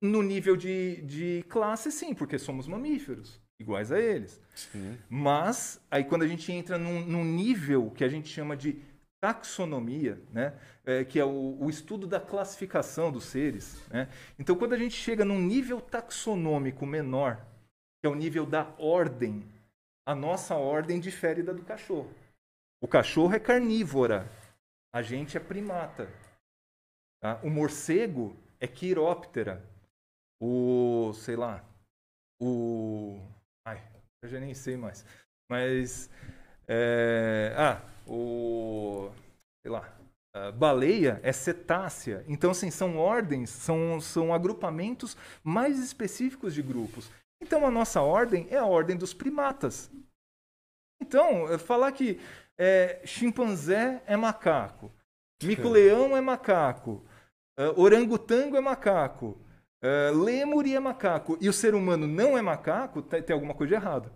No nível de, de classe, sim, porque somos mamíferos, iguais a eles. Sim. Mas, aí quando a gente entra num, num nível que a gente chama de taxonomia, né? É, que é o, o estudo da classificação dos seres. Né? Então, quando a gente chega num nível taxonômico menor, que é o nível da ordem, a nossa ordem difere da do cachorro. O cachorro é carnívora, a gente é primata. tá? O morcego é quiróptera. O, sei lá, o... Ai, eu já nem sei mais. Mas, é, ah, o... Sei lá, baleia é cetácea. Então, assim, são ordens, são, são agrupamentos mais específicos de grupos. Então, a nossa ordem é a ordem dos primatas. Então, falar que é, chimpanzé é macaco, mico-leão é macaco, uh, orangotango é macaco, uh, lêmure é macaco, e o ser humano não é macaco, tem, tem alguma coisa de errado.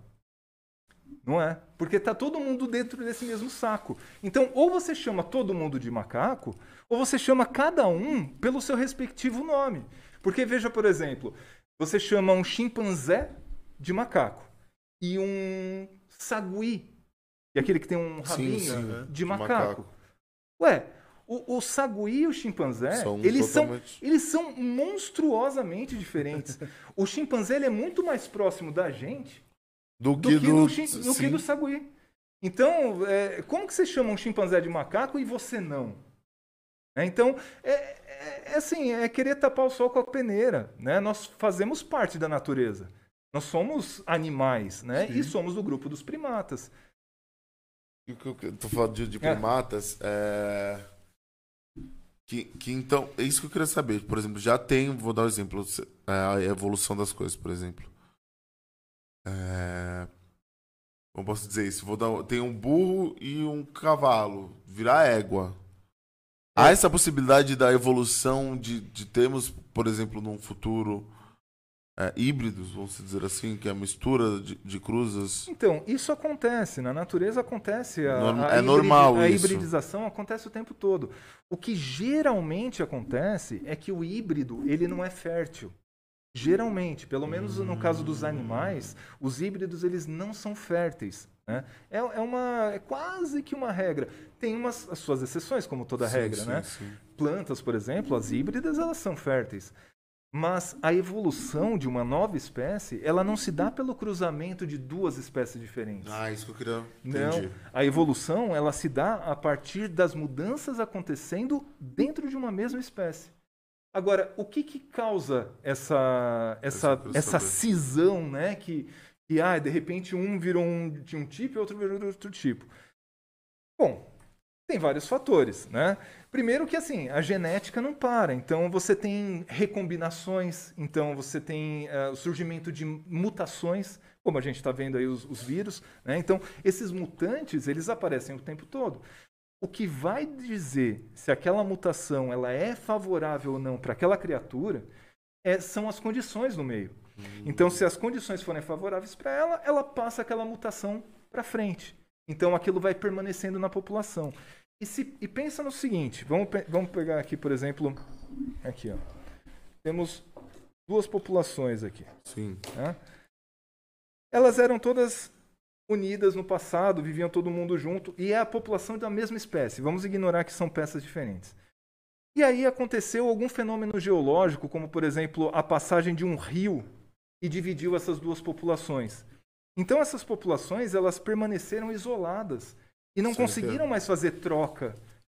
Não é? Porque está todo mundo dentro desse mesmo saco. Então, ou você chama todo mundo de macaco, ou você chama cada um pelo seu respectivo nome. Porque veja, por exemplo, você chama um chimpanzé de macaco e um sagui, e aquele que tem um rabinho sim, sim, de de macaco. macaco. Ué, o, o sagui e o chimpanzé, São eles, são, totalmente- eles são monstruosamente diferentes. o chimpanzé ele é muito mais próximo da gente Do do que que, do. do, do, que sim. do sagui. Então, é, como que você chama um chimpanzé de macaco e você não? É, então, é, é- é assim, é querer tapar o sol com a peneira. Né? Nós fazemos parte da natureza. Nós somos animais, né? E somos do grupo dos primatas. E o que eu que- tô falando de, de primatas, é... Que, que então, é isso que eu queria saber. Por exemplo, já tem, vou dar um exemplo, é, a evolução das coisas, por exemplo. É... Como posso dizer isso? Vou dar, tem um burro e um cavalo, virar égua. É. Há essa possibilidade da evolução de, de termos, por exemplo, num futuro é, híbridos, vamos dizer assim, que é a mistura de, de cruzas. Então, isso acontece, na natureza acontece. A, a é normal A isso. hibridização acontece o tempo todo. O que geralmente acontece é que o híbrido ele não é fértil. Geralmente, pelo menos no caso dos animais, os híbridos eles não são férteis. Né? É, é uma, é quase que uma regra. Tem umas as suas exceções, como toda Sim, regra, sim, né? sim. Plantas, por exemplo, as híbridas, elas são férteis. Mas a evolução de uma nova espécie, ela não se dá pelo cruzamento de duas espécies diferentes. Ah, isso que eu queria. Não, Entendi. a evolução ela se dá a partir das mudanças acontecendo dentro de uma mesma espécie. Agora, o que, que causa essa essa, essa cisão, né? Que, que ah, de repente um virou um, de um tipo e outro virou outro tipo. Bom, tem vários fatores, né? Primeiro que assim, a genética não para, então você tem recombinações, então você tem eh, o surgimento de mutações, como a gente está vendo aí os, os vírus, né? Então esses mutantes eles aparecem o tempo todo. O que vai dizer se aquela mutação ela é favorável ou não para aquela criatura é- são as condições no meio. Então, se as condições forem favoráveis para ela, ela passa aquela mutação para frente. Então, aquilo vai permanecendo na população. E, se, e pensa no seguinte: vamos, pe- vamos pegar aqui, por exemplo, aqui, ó. Temos duas populações aqui. Sim. né? Elas eram todas unidas no passado, viviam todo mundo junto, e é a população da mesma espécie. Vamos ignorar que são peças diferentes. E aí aconteceu algum fenômeno geológico, como por exemplo a passagem de um rio e dividiu essas duas populações. Então essas populações elas permaneceram isoladas e não Certo. conseguiram mais fazer troca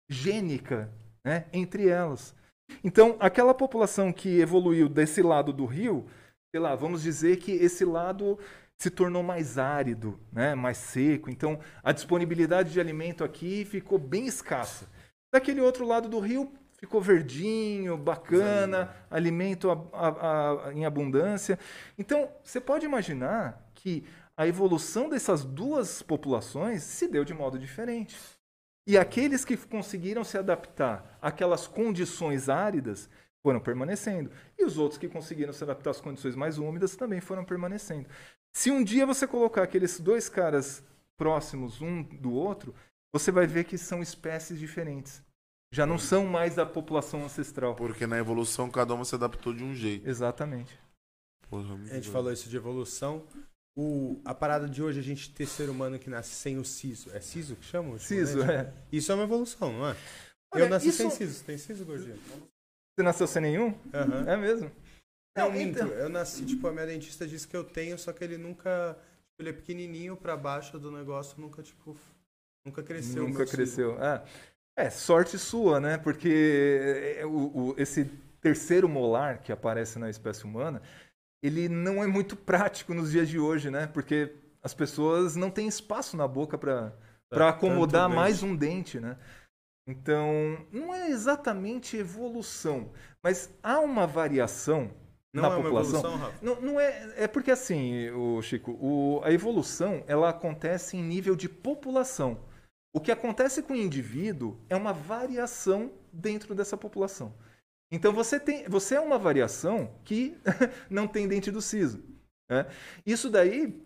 gênica né, entre elas. Então aquela população que evoluiu desse lado do rio, sei lá, vamos dizer que esse lado se tornou mais árido, né, mais seco. Então a disponibilidade de alimento aqui ficou bem escassa. Daquele outro lado do rio ficou verdinho, bacana, alimento a- a- a- em abundância. Então, você pode imaginar que a evolução dessas duas populações se deu de modo diferente. E aqueles que conseguiram se adaptar àquelas condições áridas foram permanecendo. E os outros que conseguiram se adaptar às condições mais úmidas também foram permanecendo. Se um dia você colocar aqueles dois caras próximos um do outro, você vai ver que são espécies diferentes. Já não são mais da população ancestral. Porque na evolução cada uma se adaptou de um jeito. Exatamente. Porra, A gente falou isso de evolução. O, a parada de hoje, a gente ter ser humano que nasce sem o siso. É siso que chama? o Ciso, japonês? é. Isso é uma evolução, não é? Olha, eu nasci isso- sem siso. Tem siso, gordinho? Você nasceu sem nenhum? Aham. É mesmo? Não, Não, minto. então- Eu nasci, tipo, a minha dentista disse que eu tenho, só que ele nunca. Tipo, ele é pequenininho pra baixo do negócio, nunca, tipo. Nunca cresceu. Nunca siso. cresceu. É. É, sorte sua, né? Porque é, o- o- esse terceiro molar que aparece na espécie humana, ele não é muito prático nos dias de hoje, né? Porque as pessoas não têm espaço na boca para É, acomodar mais um dente, né? Então, não é exatamente evolução, mas há uma variação Não na é uma população. evolução, Rafa? Não, não é, é porque assim, o Chico, o- a evolução ela acontece em nível de população. O que acontece com o indivíduo é uma variação dentro dessa população. Então você tem, você é uma variação que não tem dente do siso. né? Isso daí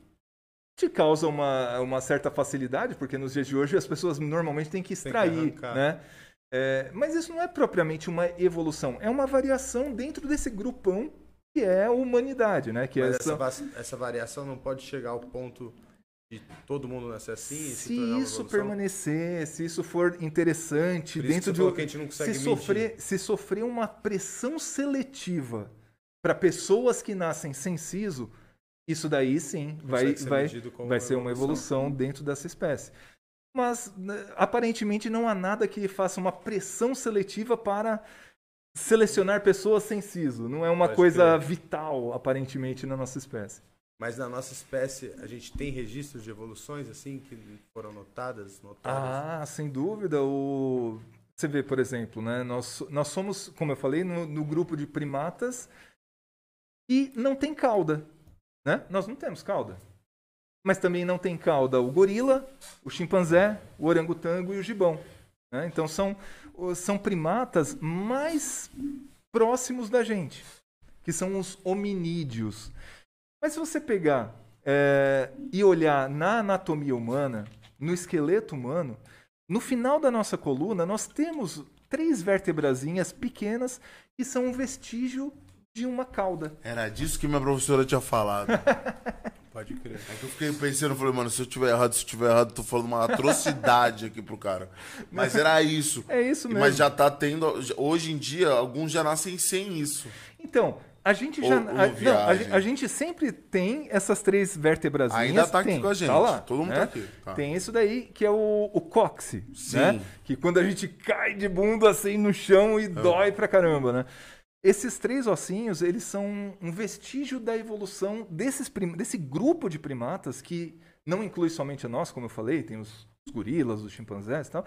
te causa uma, uma certa facilidade, porque nos dias de hoje as pessoas normalmente têm que que extrair, arrancar. né? É, mas isso não é propriamente uma evolução, é uma variação dentro desse grupão que é a humanidade, né? Que Mas é essa, essa variação não pode chegar ao ponto de todo mundo nascer assim? se isso evolução? permanecer, se isso for interessante dentro de você falou que a gente não consegue se sofrer, se sofrer uma pressão seletiva para pessoas que nascem sem siso, isso daí sim vai, vai, vai ser uma evolução dentro dessa espécie. Mas né, aparentemente não há nada que faça uma pressão seletiva para selecionar pessoas sem siso. Não é uma Pode coisa crer. vital aparentemente na nossa espécie. Mas na nossa espécie, a gente tem registros de evoluções, assim, que foram notadas, notadas? Ah, sem dúvida. O... Você vê, por exemplo, né? nós, nós somos, como eu falei, no, no grupo de primatas e não tem cauda. Né? Nós não temos cauda. Mas também não tem cauda o gorila, o chimpanzé, o orangotango e o gibão. né? Então são, são primatas mais próximos da gente, que são os hominídeos. Mas se você pegar é, e olhar na anatomia humana, no esqueleto humano, no final da nossa coluna, nós temos três vértebrazinhas pequenas que são um vestígio de uma cauda. Era disso que minha professora tinha falado. Pode crer. É que eu fiquei pensando, falei, mano, se eu tiver errado, se eu tiver errado, tô falando uma atrocidade aqui pro cara. Mas era isso. É isso mesmo. Mas já tá tendo. Hoje em dia, alguns já nascem sem isso. Então, a gente Ou- já. ou a, não, a, a gente sempre tem essas três vértebrazinhas. Ainda tá aqui tem, com a gente. Tá lá, Todo mundo né? tá aqui. Tá. Tem isso daí que é o, o cóccix, Sim. né? Que quando a gente cai de bunda assim no chão e É. dói pra caramba, né? Esses três ossinhos, eles são um vestígio da evolução desses desse grupo de primatas que não inclui somente a nós, como eu falei, tem os, os gorilas, os chimpanzés e tal,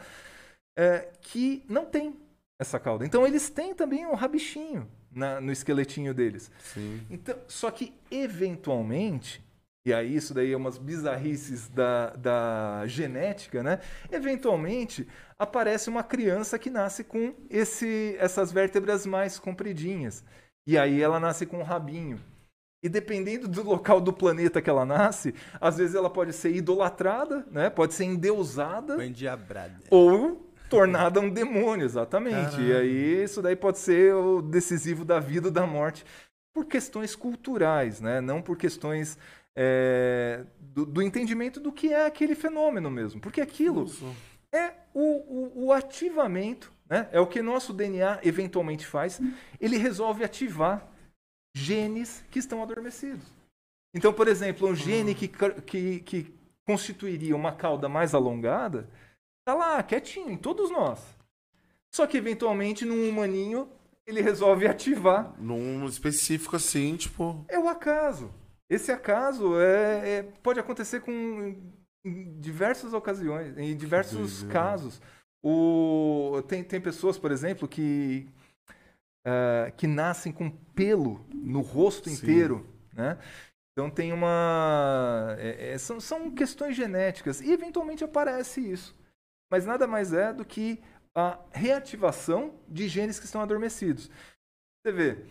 é, que não tem essa cauda. Então eles têm também um rabichinho na- no esqueletinho deles. Sim. Então, só que eventualmente, e aí isso daí é umas bizarrices da, da genética, né? Eventualmente aparece uma criança que nasce com esse, essas vértebras mais compridinhas. E aí ela nasce com um rabinho. E dependendo do local do planeta que ela nasce, às vezes ela pode ser idolatrada, né? Pode ser endeusada Endiabrada. ou tornada um demônio, exatamente. E aí isso daí pode ser o decisivo da vida ou da morte por questões culturais, né? Não por questões é, do, do entendimento do que é aquele fenômeno mesmo. Porque aquilo é o, o, o ativamento, né? É o que nosso DNA eventualmente faz. Ele resolve ativar genes que estão adormecidos. Então, por exemplo, um gene que, ca- que, que constituiria uma cauda mais alongada, tá lá, quietinho, em todos nós. Só que, eventualmente, num humaninho, ele resolve ativar. Num específico assim, tipo. É o acaso. Esse acaso é, é- pode acontecer com em diversas ocasiões, em diversos casos. O, tem, tem pessoas, por exemplo, que, ah, que nascem com pelo no rosto Sim. inteiro, né? Então tem uma... é- é- são, são questões genéticas e eventualmente aparece isso. Mas nada mais é do que a reativação de genes que estão adormecidos. Você vê,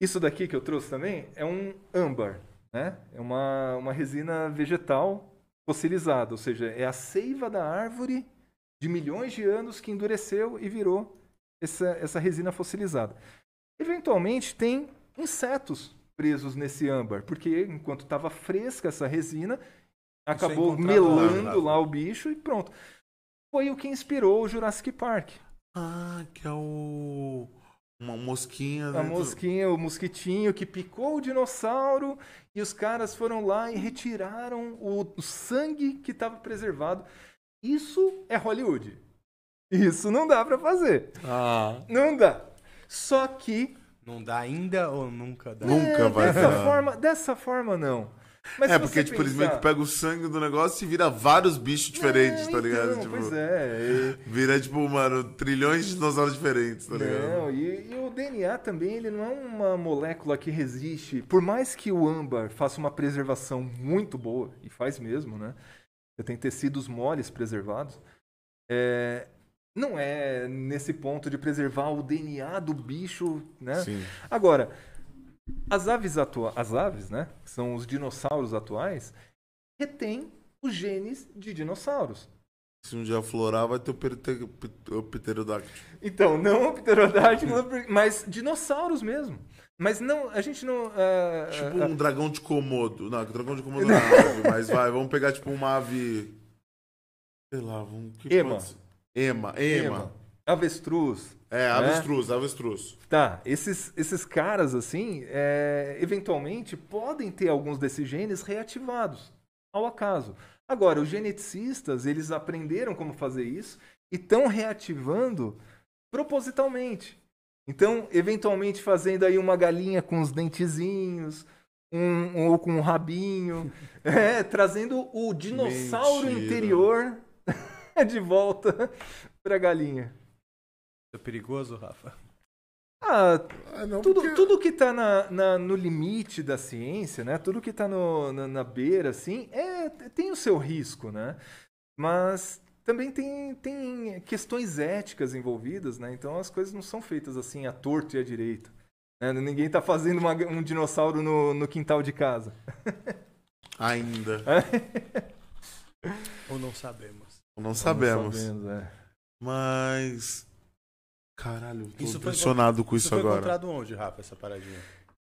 isso daqui que eu trouxe também é um âmbar, né? É uma, uma resina vegetal fossilizada, ou seja, é a seiva da árvore de milhões de anos que endureceu e virou essa, essa resina fossilizada. Eventualmente tem insetos presos nesse âmbar, porque enquanto estava fresca essa resina, acabou melando lá o bicho e pronto. Foi o que inspirou o Jurassic Park. Ah, que é o. Uma mosquinha. A dentro- mosquinha, o mosquitinho que picou o dinossauro e os caras foram lá e retiraram o, o sangue que estava preservado. Isso é Hollywood. Isso não dá pra fazer. Ah. Não dá. Só que Não dá ainda ou nunca dá? Nunca é, vai dessa dar. forma, dessa forma não. Mas é, porque, tipo, eles pensar- meio que pegam o sangue do negócio e vira vários bichos diferentes, Não, tá ligado? então, tipo, Pois é. e- Vira, tipo, mano, trilhões de dinossauros diferentes, tá ligado? Não, e, e o DNA também, ele não é uma molécula que resiste. Por mais que o âmbar faça uma preservação muito boa, e faz mesmo, né? Você tem tecidos moles preservados. é, não é nesse ponto de preservar o DNA do bicho, né? Sim. Agora, as aves atuais, as aves, né? Que são os dinossauros atuais, retêm os genes de dinossauros. Se um dia florar, vai ter o, pterodáctilo. Então, não o pterodáctilo, mas dinossauros mesmo. Mas não, a gente não. ah, Tipo ah, um dragão de Komodo. Não, dragão de Komodo não é ave, mas vai, vamos pegar, tipo, uma ave... Sei lá, vamos... que Ema. Ema, ah, ema. Avestruz. É, avestruz, avestruz. Tá, esses, esses caras, assim, é, eventualmente podem ter alguns desses genes reativados, ao acaso. Agora, os geneticistas, eles aprenderam como fazer isso e estão reativando propositalmente. Então, eventualmente fazendo aí uma galinha com os dentezinhos, um, ou com um rabinho, é, trazendo o dinossauro Mentira. interior de volta pra galinha. É perigoso, Rafa? Ah, Ah, não, tudo, porque- tudo que está na, na- no limite da ciência, né? Tudo que está na, na beira, assim, é, tem o seu risco, né? Mas também tem, tem questões éticas envolvidas, né? Então as coisas não são feitas assim à torto e à direita. né? Ninguém está fazendo uma- um dinossauro no, no quintal de casa. Ainda. Ou não sabemos? Não sabemos. Sabemos, é. Mas... Caralho, tô Isso foi impressionado com isso, foi agora. encontrado onde, Rafa, essa paradinha?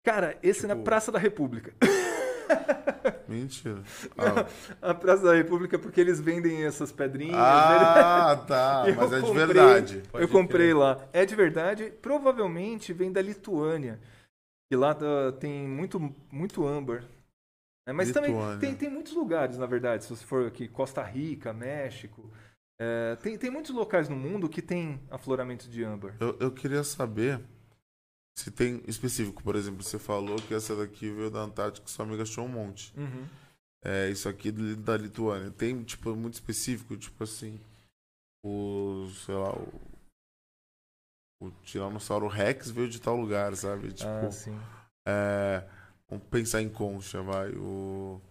Cara, esse na Tipo- Praça da República. Mentira. Ah, A Praça da República, porque eles vendem essas pedrinhas. Ah, tá. Eu Mas é de verdade. Pode eu comprei crer. lá. É de verdade. Provavelmente vem da Lituânia. E lá tá- tem muito, muito âmbar. É, mas também Lituânia. tem, tem muitos lugares, na verdade. Se você for aqui, Costa Rica, México. É, tem, tem muitos locais no mundo que tem afloramento de âmbar. Eu, eu queria saber se tem específico. Por exemplo, você falou que essa daqui veio da Antártica, sua amiga achou um monte. Uhum. É, isso aqui da Lituânia. Tem, tipo, muito específico, tipo assim, o, sei lá, o, o Tiranossauro Rex veio de tal lugar, sabe? Tipo, Ah, sim. é, vamos pensar em concha, vai. O,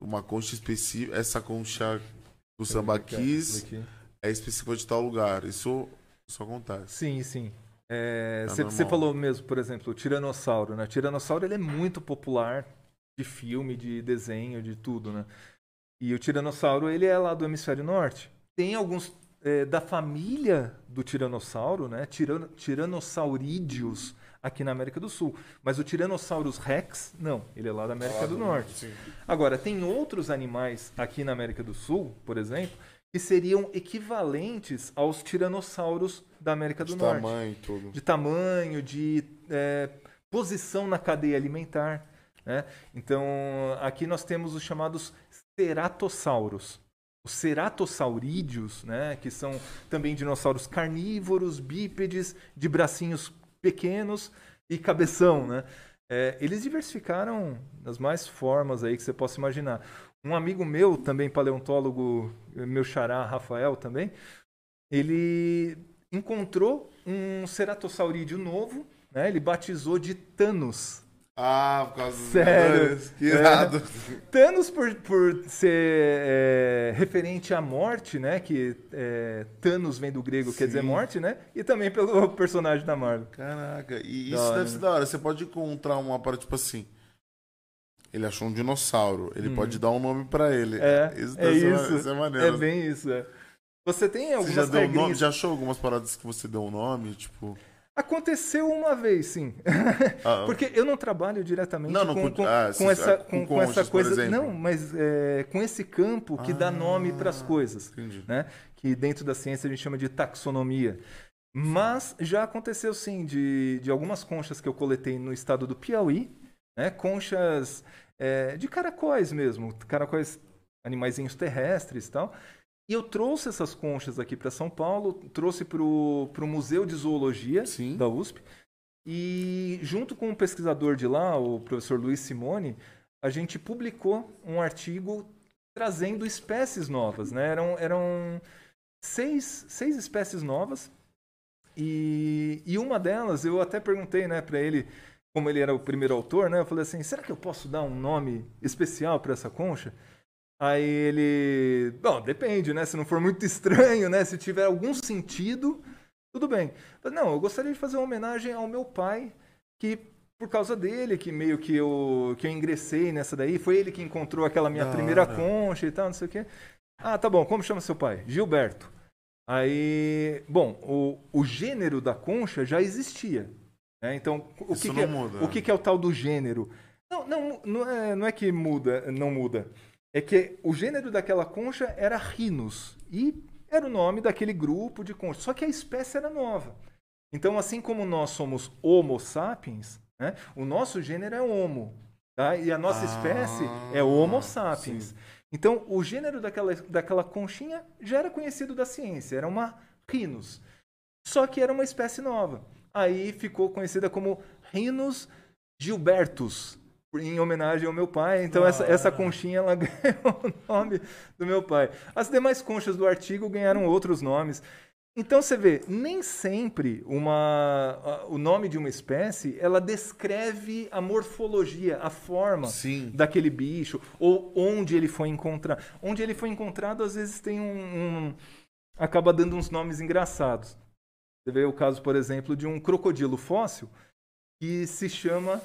uma concha específica, essa concha do sambaquis é específica de tal lugar. Isso, isso acontece. Sim, sim. É, É Você normal. falou mesmo, por exemplo, o Tiranossauro. Né? O Tiranossauro ele é muito popular de filme, de desenho, de tudo, né? E o Tiranossauro ele é lá do hemisfério norte. Tem alguns é, da família do Tiranossauro, né? Tirano, Tiranosaurídeos aqui na América do Sul. Mas o Tyrannosaurus Rex, não. Ele é lá da América do Norte. Sim. Agora, tem outros animais aqui na América do Sul, por exemplo, que seriam equivalentes aos tiranossauros da América do De Norte. tamanho tudo. De tamanho, de é, posição na cadeia alimentar. né? Então, aqui nós temos os chamados ceratossauros. Os ceratosaurídeos, né, que são também dinossauros carnívoros, bípedes, de bracinhos pequenos e cabeção, né? É, eles diversificaram das mais formas aí que você possa imaginar. Um amigo meu, também paleontólogo, meu xará, Rafael também, ele encontrou um ceratosaurídeo novo, né? Ele batizou de Thanos. Ah, por causa dos Sério? Vingadores. Que irado. Thanos por, por ser é, referente à morte, né? Que é, Thanos vem do grego, quer dizer Sim. morte, né? E também pelo personagem da Marvel. Caraca, e isso deve ser né? da hora. Você pode encontrar uma parada tipo assim. Ele achou um dinossauro. Ele pode dar um nome pra ele. Hum. É, isso é ser- isso. é maneiro. É bem isso, é. Você tem Você algumas já deu nome? Já achou algumas paradas que você deu um nome? Tipo. Aconteceu uma vez, sim. ah, Porque eu não trabalho diretamente Não, não, com, com- ah, com essa, ah, com, com essa coisa. Não, mas é, com esse campo que dá Ah, nome para as coisas. Entendi. né? Que dentro da ciência a gente chama de taxonomia. Mas já aconteceu sim de, de algumas conchas que eu coletei no estado do Piauí, né? Conchas é, de caracóis mesmo, caracóis animaizinhos terrestres e tal. E eu trouxe essas conchas aqui para São Paulo, trouxe para o Museu de Zoologia Sim. da USP. E junto com um pesquisador de lá, o professor Luiz Simone, a gente publicou um artigo trazendo espécies novas, né? Eram, eram seis, seis espécies novas e, e uma delas eu até perguntei, né, para ele, como ele era o primeiro autor, né? Eu falei assim, será que eu posso dar um nome especial para essa concha? Aí ele, bom, depende, né? Se não for muito estranho, né? Se tiver algum sentido, tudo bem. Mas não, eu gostaria de fazer uma homenagem ao meu pai, que por causa dele que meio que eu, que eu ingressei nessa daí, foi ele que encontrou aquela minha primeira hora. concha e tal, não sei o quê. Ah, tá bom, como chama seu pai? Gilberto. Aí, bom, o, o gênero da concha já existia. né? Então, o que, que não é, muda. o que, que é o tal do gênero? Não, não, não, é, não é que muda, não muda. É que o gênero daquela concha era Rhinus. E era o nome daquele grupo de conchas. Só que a espécie era nova. Então, assim como nós somos Homo sapiens, né, o nosso gênero é Homo. Tá? E a nossa Ah, espécie é Homo sapiens. Então, o gênero daquela, daquela conchinha já era conhecido da ciência, era uma Rhinus. Só que era uma espécie nova. Aí ficou conhecida como Rhinus gilbertus, em homenagem ao meu pai. Então, essa, essa conchinha ela ganhou o nome do meu pai. As demais conchas do artigo ganharam outros nomes. Então você vê, nem sempre uma, a- o nome de uma espécie ela descreve a morfologia, a forma Sim. daquele bicho ou onde ele foi encontrado. Onde ele foi encontrado às vezes tem um, um- acaba dando uns nomes engraçados. Você vê o caso, por exemplo, de um crocodilo fóssil que se chama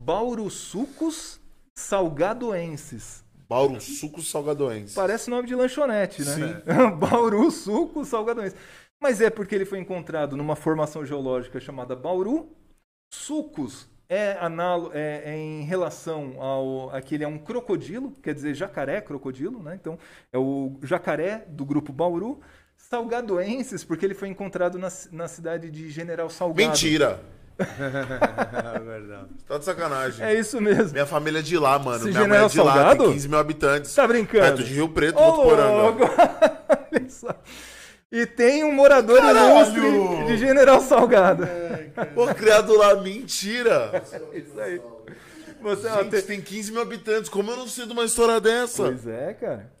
Baurusucus salgadoensis. Bauru, suco salgadoense. Parece nome de lanchonete, né? Sim. Bauru, suco, salgadões. Mas é porque ele foi encontrado numa formação geológica chamada Bauru. Sucos é, análogo, é, é em relação ao. Aquele é um crocodilo, quer dizer jacaré crocodilo, né? Então é o jacaré do grupo Bauru. Salgadoenses, porque ele foi encontrado na, na cidade de General Salgado. Mentira. É verdade. Tá de sacanagem. É isso mesmo. Minha família é de lá, mano. Esse Minha mãe é de lá, Salgado? tem 15 mil habitantes. Tá brincando? Perto de Rio Preto, Ô, Votuporanga. Olha só. E tem um morador ilustre de General Salgado. Pô, criado lá, mentira. É isso aí. Você Gente, tem- tem 15 mil habitantes. Como eu não sei de uma história dessa? Pois é, cara.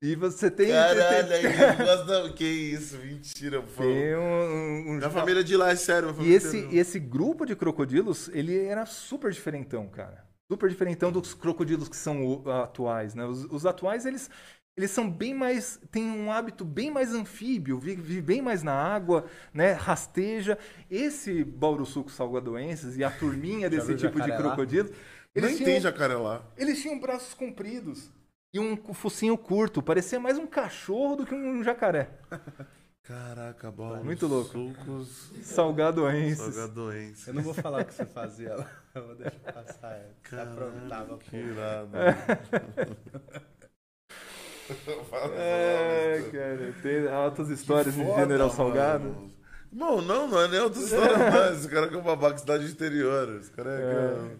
E você tem. Caralho, tem, aí gosta... Que isso, mentira, pô. tem um, um- Minha família de lá, é sério. E família esse, e esse grupo de crocodilos, ele era super diferentão, cara. Super diferentão dos crocodilos que são atuais, né? Os, os atuais, eles, eles são bem mais... Tem um hábito bem mais anfíbio, vive, vive bem mais na água, né? Rasteja. Esse Bauruçuco salgadoenses e a turminha desse tipo de lá? crocodilo... Eles Nem tinham, tem jacaré lá. eles tinham braços compridos e um focinho curto. Parecia mais um cachorro do que um jacaré. Caraca, bola. Muito louco. Sucos Salgadoenses. salgadoenses. Eu não vou falar o que você fazia lá. Eu vou deixar passar. é. Você Caraca, aprontava, Que irado. É, cara, tem altas histórias de Foda, General mano. Salgado. Não, não, não é nem outra história, não. Esse cara que é um babaca cidade interior. Esse cara é.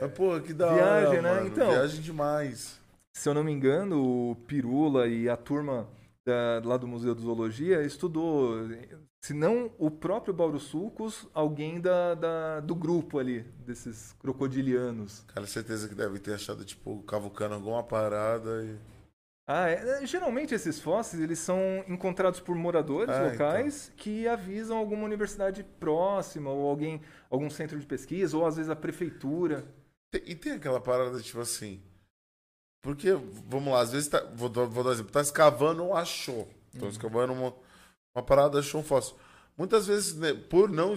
Mas, pô, que da Viagem, hora, né? mano. Então. Viagem demais. Se eu não me engano, o Pirula e a turma da- lá do Museu de Zoologia estudou, se não o próprio Bauruçucos, alguém da, da- do grupo ali, desses crocodilianos. Cara, certeza que deve ter achado, tipo, cavucando alguma parada e. Ah, é, é, geralmente esses fósseis eles são encontrados por moradores Ah, locais que avisam alguma universidade próxima ou alguém, algum centro de pesquisa ou às vezes a prefeitura. E tem aquela parada, tipo assim. Porque, vamos lá, às vezes tá, vou, dar- vou dar um exemplo, tá escavando um achou. Estão Uhum. escavando uma, uma parada, achou um fóssil. Muitas vezes, né, por não.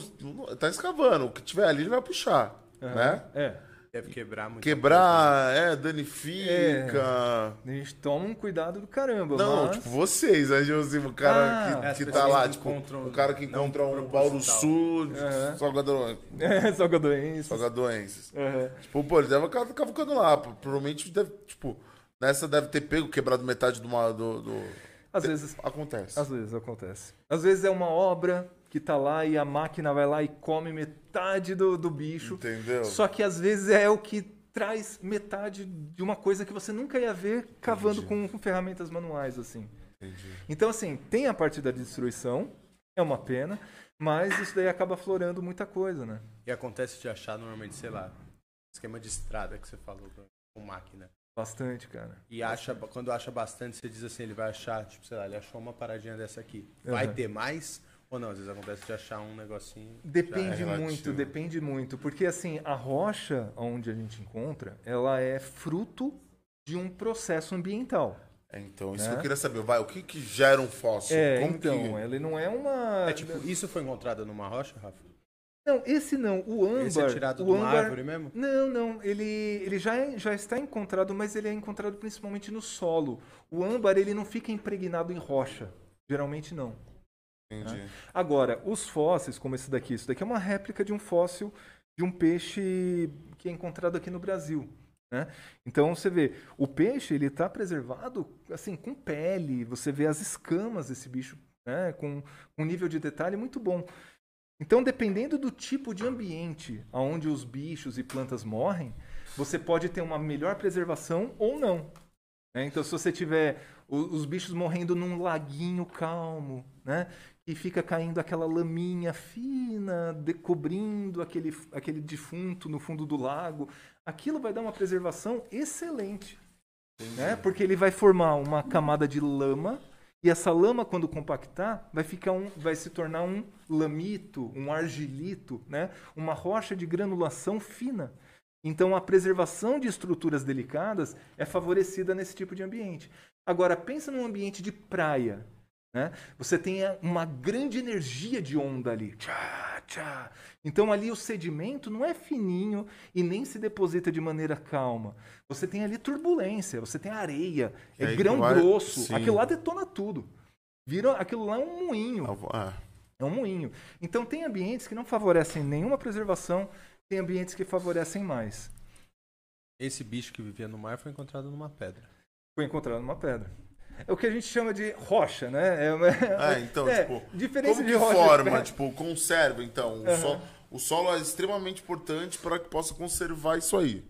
Tá escavando, o que tiver ali ele vai puxar. Aham. Né? É. Deve quebrar muito. Quebrar, é, danifica. A gente toma um cuidado do caramba. Não, mas... tipo, vocês, aí, tipo assim, o cara Ah, que, as que tá lá, que tipo, encontram- o cara que encontra um. Bauru Sul, Aham. salgador, É, salgadoenses. salgadoenses. Aham. Tipo, pô, ele deve acabar cavucando lá. Provavelmente deve, tipo, nessa deve ter pego, quebrado metade do. do, do... Às vezes, Acontece. às vezes acontece. Às vezes é uma obra que tá lá e a máquina vai lá e come metade do, do bicho. Entendeu? Só que às vezes é o que traz metade de uma coisa que você nunca ia ver cavando com, com ferramentas manuais, assim. Entendi. Então, assim, tem a parte da destruição, é uma pena, mas isso daí acaba florando muita coisa, né? E acontece de achar normalmente, sei lá, esquema de estrada que você falou com máquina. Bastante, cara. E acha, quando acha bastante, você diz assim, ele vai achar, tipo, sei lá, ele achou uma paradinha dessa aqui. Vai Uhum. ter mais? Ou não? Às vezes acontece de achar um negocinho. Depende Já é muito, depende muito. Porque, assim, a rocha onde a gente encontra, ela é fruto de um processo ambiental. É, então, isso Né? que eu queria saber. Vai, o que que gera um fóssil? É, Como então, que... ele não é uma... É tipo, isso foi encontrado numa rocha, Rafa? Não, esse não. O âmbar... Esse é tirado o de uma âmbar... árvore mesmo? Não, não. Ele, ele já, é- já está encontrado, mas ele é encontrado principalmente no solo. O âmbar, ele não fica impregnado em rocha. Geralmente não. Entendi. Agora, os fósseis, como esse daqui, isso daqui é uma réplica de um fóssil de um peixe que é encontrado aqui no Brasil. Né? Então você vê, o peixe ele está preservado assim com pele, você vê as escamas desse bicho, né? com um nível de detalhe muito bom. Então, dependendo do tipo de ambiente onde os bichos e plantas morrem, você pode ter uma melhor preservação ou não. né? Então, se você tiver os bichos morrendo num laguinho calmo, né? E fica caindo aquela laminha fina, cobrindo aquele, aquele defunto no fundo do lago, aquilo vai dar uma preservação excelente. Né? Porque ele vai formar uma camada de lama e essa lama, quando compactar, vai, ficar um, vai se tornar um lamito, um argilito, né? uma rocha de granulação fina. Então, a preservação de estruturas delicadas é favorecida nesse tipo de ambiente. Agora, pensa num ambiente de praia. Né? Você tem uma grande energia de onda ali. Tchá, tchá. Então, ali o sedimento não é fininho e nem se deposita de maneira calma. Você tem ali turbulência, você tem areia, é aí grão vai- grosso. sim. Aquilo lá detona tudo. Vira, aquilo lá é um moinho. Ah, É um moinho. Então tem ambientes que não favorecem nenhuma preservação, tem ambientes que favorecem mais. Esse bicho que vivia no mar foi encontrado numa pedra. Foi encontrado numa pedra. É o que a gente chama de rocha, né? É, uma- Ah, então, é, tipo, diferença como de que rocha de forma, pedra. tipo, conserva, então? O, Aham. solo, o solo é extremamente importante para que possa conservar isso aí.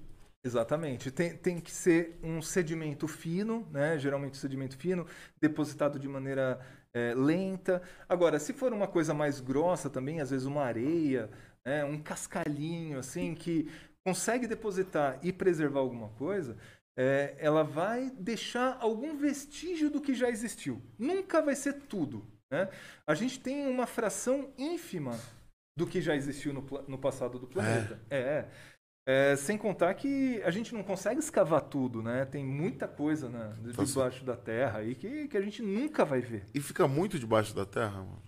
Exatamente. Tem, tem que ser um sedimento fino, né? Geralmente sedimento fino, depositado de maneira é, lenta. Agora, se for uma coisa mais grossa também, às vezes uma areia, né? um cascalhinho, assim, que consegue depositar e preservar alguma coisa, é, ela vai deixar algum vestígio do que já existiu. Nunca vai ser tudo. Né? A gente tem uma fração ínfima do que já existiu no, no passado do planeta. é. É, sem contar que a gente não consegue escavar tudo, né? Tem muita coisa na, debaixo da terra aí que, que a gente nunca vai ver. E fica muito debaixo da terra, mano?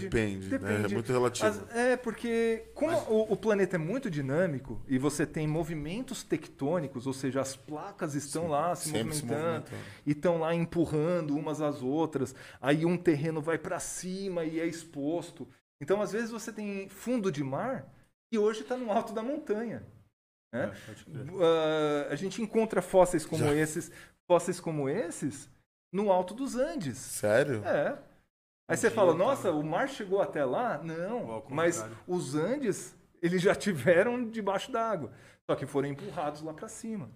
Depende. Depende, né? É muito relativo. As- é, porque como o, o planeta é muito dinâmico e você tem movimentos tectônicos, ou seja, as placas estão lá se se movimentando movimentando. e estão lá empurrando umas às outras, aí um terreno vai para cima e é exposto. Então, às vezes, você tem fundo de mar que hoje está no alto da montanha. né? É. Ah, a gente encontra fósseis como esses, fósseis como esses, no alto dos Andes. Sério? É. Aí você fala, nossa, o mar chegou até lá? Não, mas os Andes, eles já tiveram debaixo d'água, só que foram empurrados lá para cima.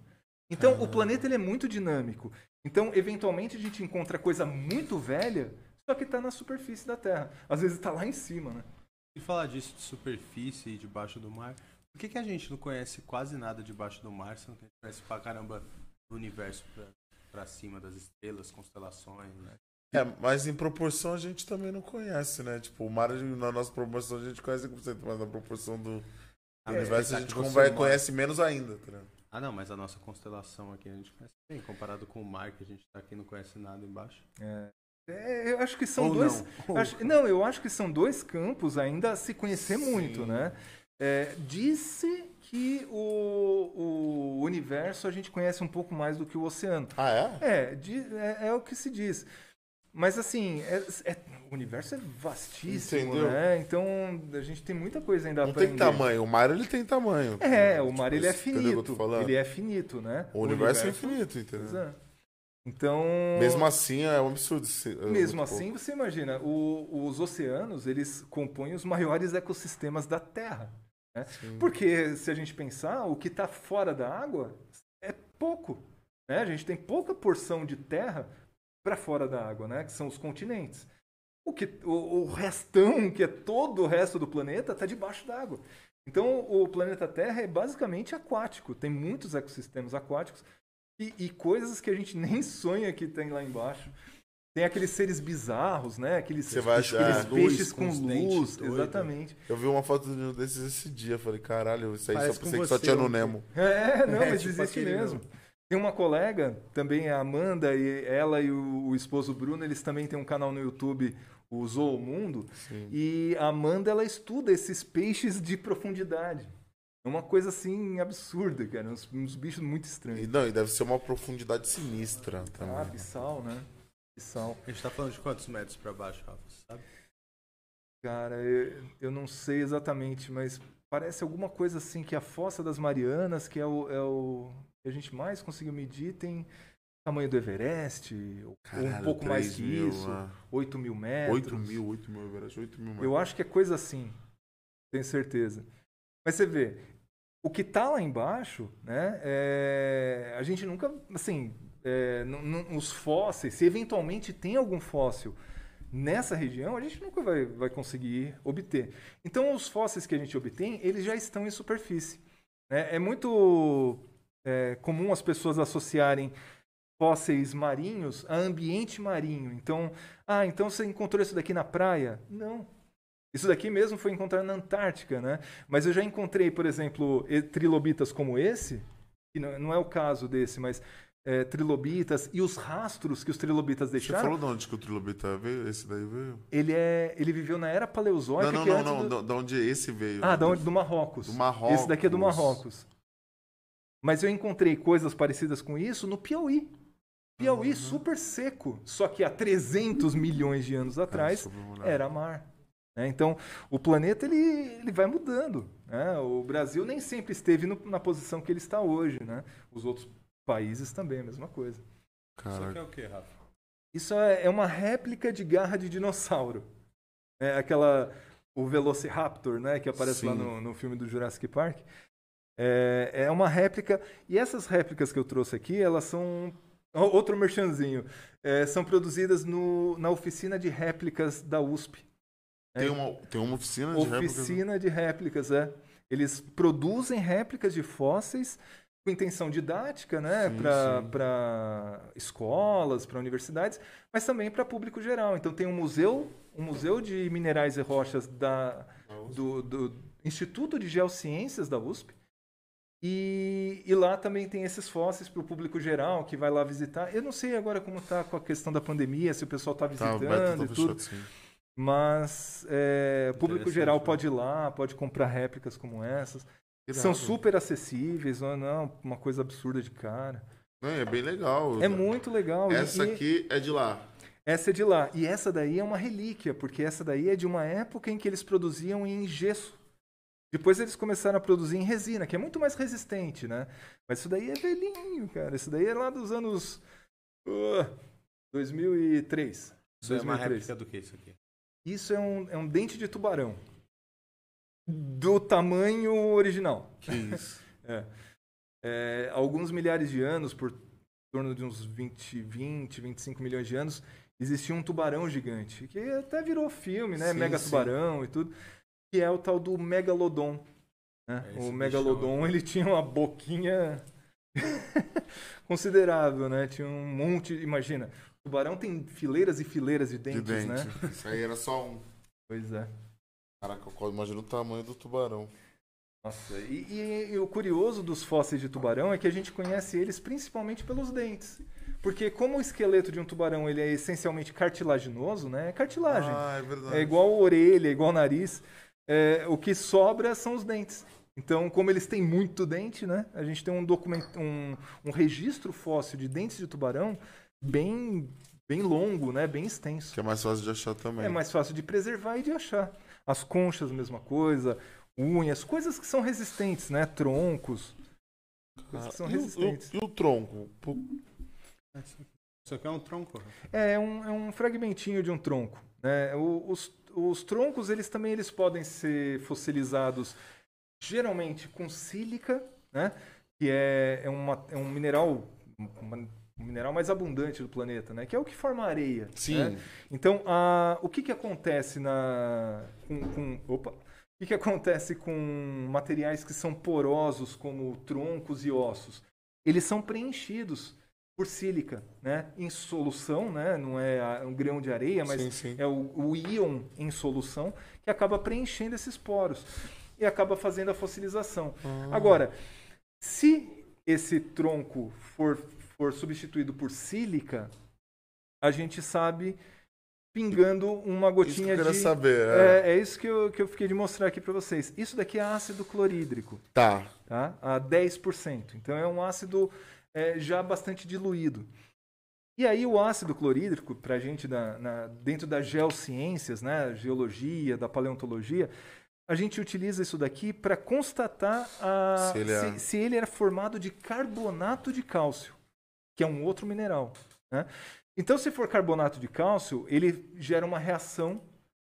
Então, o planeta ele é muito dinâmico. Então, eventualmente, a gente encontra coisa muito velha, só que está na superfície da Terra. Às vezes está lá em cima, né? E falar disso de superfície e debaixo do mar, por que, que a gente não conhece quase nada debaixo do mar, sendo que a gente conhece pra caramba do universo pra, pra cima das estrelas, constelações, né? É, mas em proporção a gente também não conhece, né? Tipo, o mar, na nossa proporção, a gente conhece 5%, mas na proporção do, Ah, universo a é, gente vai, conhece menos ainda, tá ligado? Ah, não, mas a nossa constelação aqui a gente conhece bem, comparado com o mar que a gente tá aqui e não conhece nada embaixo. É, eu acho que são Ou dois. não. acho- não, eu acho que são dois campos ainda a se conhecer Sim. muito, né? É, Disse que o, o universo a gente conhece um pouco mais do que o oceano. Ah, é? É, é, é o que se diz. Mas assim, é- é- o universo é vastíssimo, Entendeu? né? Então a gente tem muita coisa ainda Não tem aprender. tamanho. O mar, ele tem tamanho. É, o mar ele é entendeu o que eu tô finito. falando? Ele é finito, né? O universo, é infinito, entendeu? Pois é. Então. Mesmo assim, é um absurdo. se- é Mesmo muito assim, pouco. você imagina, o- os oceanos, eles compõem os maiores ecossistemas da Terra. né? Porque, se a gente pensar, o que está fora da água é pouco. Né? A gente tem pouca porção de terra para fora da água, né? que são os continentes. O, que, o, o restão, que é todo o resto do planeta, está debaixo d'água. Então, o planeta Terra é basicamente aquático. Tem muitos ecossistemas aquáticos e, e coisas que a gente nem sonha que tem lá embaixo. Tem aqueles seres bizarros, né? Aqueles, Você vai aqueles achar- peixes Luz, com com luz, doido. exatamente. Eu vi uma foto de um desses esse dia. Falei, caralho, isso aí Parece só pensei que só tinha no. Nemo. É, não, É, mas tipo existe mesmo. não. Tem uma colega, também a Amanda, e ela e o, o esposo Bruno, eles também têm um canal no YouTube, o Zoomundo, Sim. e a Amanda, ela estuda esses peixes de profundidade. É uma coisa assim absurda, cara, uns, uns bichos muito E, estranhos. não, e deve ser uma profundidade sinistra também. Ah, abissal, né? Abissal. A gente tá falando de quantos metros pra baixo, Rafa? Sabe? Cara, eu, eu não sei exatamente, mas parece alguma coisa assim que a Fossa das Marianas, que é o, é o que a gente mais conseguiu medir, tem tamanho do Everest, ou um Caralho, pouco mais 3 que mil, isso, ah. 8 mil metros. 8 mil, 8 mil, Everest, 8 mil. Eu acho que é coisa assim, tenho certeza. Mas você vê, o que tá lá embaixo, né, é, a gente nunca, assim, é, os fósseis, se eventualmente tem algum fóssil nessa região, a gente nunca vai, vai conseguir obter. Então, os fósseis que a gente obtém, eles já estão em superfície. né? É muito é, comum as pessoas associarem fósseis marinhos a ambiente marinho. Então, ah, então você encontrou isso daqui na praia? Não. Isso daqui mesmo foi encontrado na Antártica, né? Mas eu já encontrei, por exemplo, trilobitas como esse, que não, é o caso desse, mas é, trilobitas e os rastros que os trilobitas Você deixaram. falou de onde que o trilobita veio? Esse daí veio? Ele é, ele viveu na era paleozoica. Não, não, é não, não. do- Da onde esse veio? Ah, da onde? do Marrocos. Do Marrocos. Esse daqui é do Marrocos. Mas eu encontrei coisas parecidas com isso no Piauí. Piauí Uhum. super seco, só que há 300 milhões de anos atrás super molhado. era mar. né? Então, o planeta ele, ele vai mudando. né? O Brasil nem sempre esteve no- na posição que ele está hoje. Né? Os outros países também, a mesma coisa. Isso aqui é o que, Rafa? Isso é é uma réplica de garra de dinossauro. É aquela. O Velociraptor, né? Que aparece lá Sim. no, no filme do Jurassic Park. É, é uma réplica. E essas réplicas que eu trouxe aqui, elas são. Outro merchanzinho. É, são produzidas no, na oficina de réplicas da USP. Tem uma, tem uma oficina de réplicas? Oficina de réplicas, é. Eles produzem réplicas de fósseis com intenção didática, né, para escolas, para universidades, mas também para público geral. Então tem um museu, um museu de minerais e rochas da, do, do Instituto de Geociências da USP. E, e lá também tem esses fósseis para o público geral que vai lá visitar. Eu não sei agora como está com a questão da pandemia, se o pessoal está Tá, visitando aberto, e tá tudo. fechado. Mas é, o público geral né? pode ir lá, pode comprar réplicas como essas. São Irado. super acessíveis, não é não, uma coisa absurda de cara. Não, é bem legal. É muito legal. Essa e aqui é de lá. essa é de lá. E essa daí é uma relíquia, porque essa daí é de uma época em que eles produziam em gesso. Depois eles começaram a produzir em resina, que é muito mais resistente, né? Mas isso daí é velhinho, cara. Isso daí é lá dos anos uh, 2003. Isso é uma 2003. réplica do que isso aqui? Isso é um, é um dente de tubarão. Do tamanho original. Que isso. É. É, alguns milhares de anos, por torno de uns 20, 20, 25 milhões de anos, existia um tubarão gigante, que até virou filme, né? Sim, Mega sim. tubarão e tudo, que é o tal do megalodon. né? É o megalodon, bichão. ele tinha uma boquinha considerável, né? Tinha um monte, imagina, o tubarão tem fileiras e fileiras de De dentes, dente. né? Isso aí era só um. Pois é. Caraca, eu imagino o tamanho do tubarão. Nossa, e, e- e o curioso dos fósseis de tubarão é que a gente conhece eles principalmente pelos dentes. Porque como o esqueleto de um tubarão ele é essencialmente cartilaginoso, né? É cartilagem. Ah, é verdade. é igual a orelha, é igual o nariz. É, o que sobra são os dentes. Então, como eles têm muito dente, né? A gente tem um documento, um, um registro fóssil de dentes de tubarão bem, bem longo, né? Bem extenso. Que é mais fácil de achar também. É mais fácil de preservar e de achar. As conchas, mesma coisa. Unhas, coisas que são resistentes, né? Troncos. Coisas que são Ah, e, o, resistentes. e o- e o tronco? Isso aqui é um tronco, Rafa? É, é um, é um fragmentinho de um tronco. Né? O- os, os troncos, eles também eles podem ser fossilizados geralmente com sílica, né? Que é, é, uma, é um mineral... uma- um mineral mais abundante do planeta, né? Que é o que forma areia. Sim. né? Então, a, o que, que acontece na, com, com- opa, que, que acontece com materiais que são porosos, como troncos e ossos? Eles são preenchidos por sílica, né? Em solução, né? Não é um grão de areia, mas Sim, sim. é o, o íon em solução que acaba preenchendo esses poros e acaba fazendo a fossilização. Agora, se esse tronco for, for substituído por sílica, a gente sabe pingando uma Isso que eu gotinha de. saber. É. É, é isso que eu, que eu fiquei de mostrar aqui para vocês. Isso daqui é ácido clorídrico, Tá. tá? A 10%. Então é um ácido é, já bastante diluído. E aí o ácido clorídrico, para a gente na- na- dentro das geociências, né, geologia, da paleontologia, a gente utiliza isso daqui para constatar a- Se ele é- se, se ele era formado de carbonato de cálcio, que é um outro mineral. né? Então, se for carbonato de cálcio, ele gera uma reação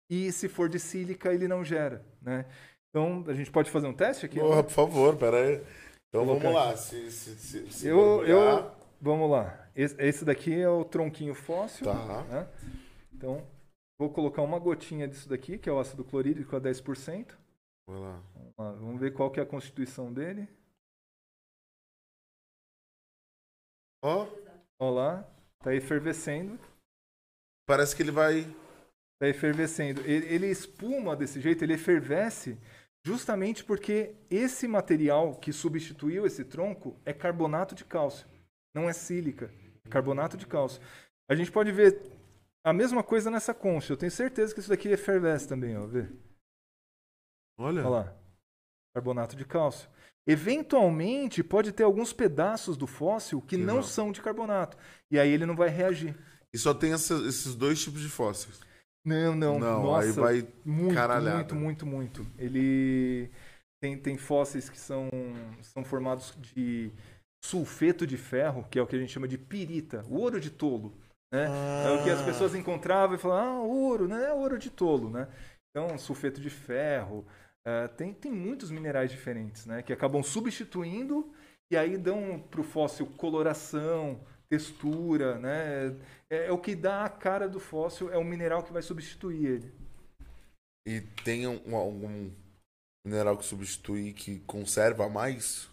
e se for de sílica, ele não gera. Né? Então, a gente pode fazer um teste aqui? Porra, por favor, pera Então Colocar vamos lá. Se, se, se, se Eu, eu, vamos lá. Esse, esse daqui é o tronquinho fóssil. Tá. né? Então, vou colocar uma gotinha disso daqui, que é o ácido clorídrico a 10%. Vai lá. Vamos, lá, vamos ver qual que é a constituição dele. Ó, Olha lá, tá efervescendo. parece que ele vai. Tá efervescendo. Ele, ele espuma desse jeito, ele efervesce justamente porque esse material que substituiu esse tronco é carbonato de cálcio, não é sílica, é carbonato de cálcio. A gente pode ver a mesma coisa nessa concha. Eu tenho certeza que isso daqui efervesce também, ó, vê. Olha. Olha lá. Carbonato de cálcio. Eventualmente pode ter alguns pedaços do fóssil que Que não, não. são de carbonato. E aí ele não vai reagir. E só tem essa- esses dois tipos de fósseis. Não, não. Não, Nossa, aí vai. Muito, Caralhada. muito, muito, muito. Ele tem, tem fósseis que são, são formados de sulfeto de ferro, que é o que a gente chama de pirita, o ouro de tolo. Né? É o que as pessoas encontravam e falavam, ah, ouro, né? É ouro de tolo, né? Então, sulfeto de ferro. eh, tem, tem muitos minerais diferentes, né? Que acabam substituindo e aí dão para o fóssil coloração, textura, né? É, é o que dá a cara do fóssil, é o mineral que vai substituir ele. E tem um- algum mineral que substitui que conserva mais?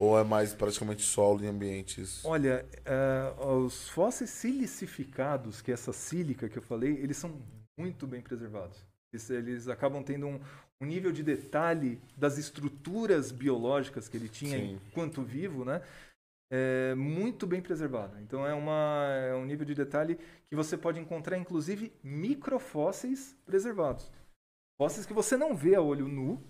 Ou é mais praticamente solo em ambientes? Olha, eh, os fósseis silicificados, que é essa sílica que eu falei, eles são muito bem preservados. Eles, eles acabam tendo um, um nível de detalhe das estruturas biológicas que ele tinha Sim. enquanto vivo, né? É muito bem preservado. Então é, uma, é um nível de detalhe que você pode encontrar, inclusive, microfósseis preservados. Fósseis que você não vê a olho nu.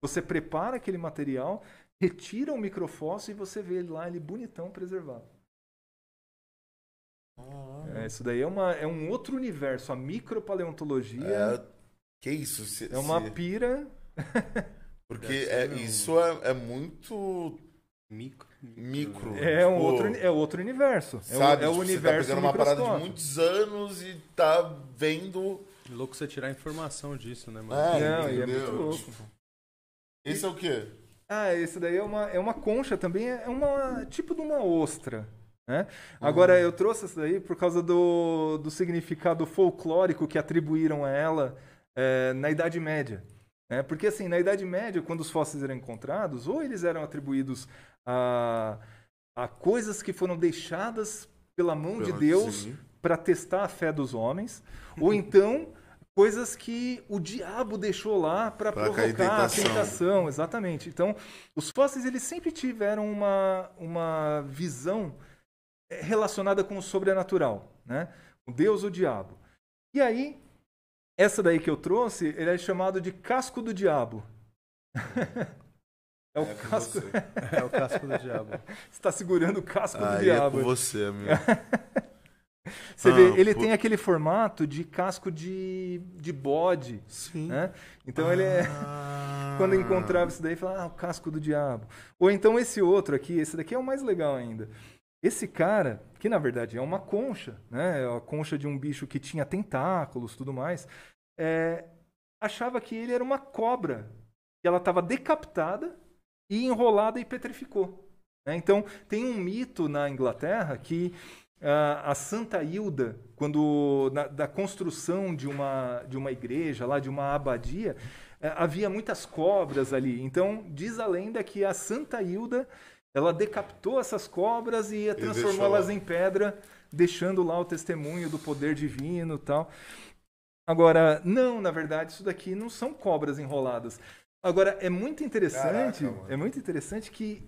Você prepara aquele material, retira o microfóssil e você vê ele lá, ele bonitão preservado. É, isso daí é, uma, é um outro universo. A micropaleontologia É, que isso? Se- é, uma se- pira. Porque é, isso é, é muito Micro. micro. É um Tipo, outro, é outro universo. É o- Sabe? é, o Tipo, universo Você tá pegando uma parada de muitos anos e tá vendo. Louco você tirar informação disso, né, mano? É, Não, e é entendeu? muito louco. Tipo, Esse é o quê? Ah, esse daí é uma, é uma concha também, é uma tipo de uma ostra. Né? Agora, eu trouxe essa daí por causa do, do significado folclórico que atribuíram a ela é, na Idade Média. Né? Porque, assim, na Idade Média, quando os fósseis eram encontrados, ou eles eram atribuídos a, a coisas que foram deixadas pela mão de Deus para testar a fé dos homens, ou então coisas que o diabo deixou lá para provocar a tentação. tentação, exatamente. Então, os fósseis eles sempre tiveram uma, uma visão eh, relacionada com o sobrenatural, né? O Deus ou o diabo. E aí, essa daí que eu trouxe, ele é chamado de casco do diabo. é o É casco. você. É o casco do diabo. Você está segurando o casco do Aí é diabo. com você, amigo. Você Ah, vê, ele pô. tem aquele formato de casco de, de bode, Sim. né? Então ele é. Ah. Quando eu encontrava isso daí, falava, ah, o casco do diabo. Ou então esse outro aqui, esse daqui é o mais legal ainda. Esse cara, que na verdade é uma concha, né? É a concha de um bicho que tinha tentáculos tudo mais, é, achava que ele era uma cobra. E ela estava decapitada e enrolada e petrificou. né? Então, tem um mito na Inglaterra que a, a Santa Hilda, quando na- da construção de uma, de uma igreja, lá de uma abadia, eh, havia muitas cobras ali. Então, diz a lenda que a Santa Hilda ela decapitou essas cobras e deixou transformou-las lá. em pedra, deixando lá o testemunho do poder divino e tal. Agora, não, na verdade, isso daqui não são cobras enroladas. Agora, é muito interessante, Caraca, é muito interessante que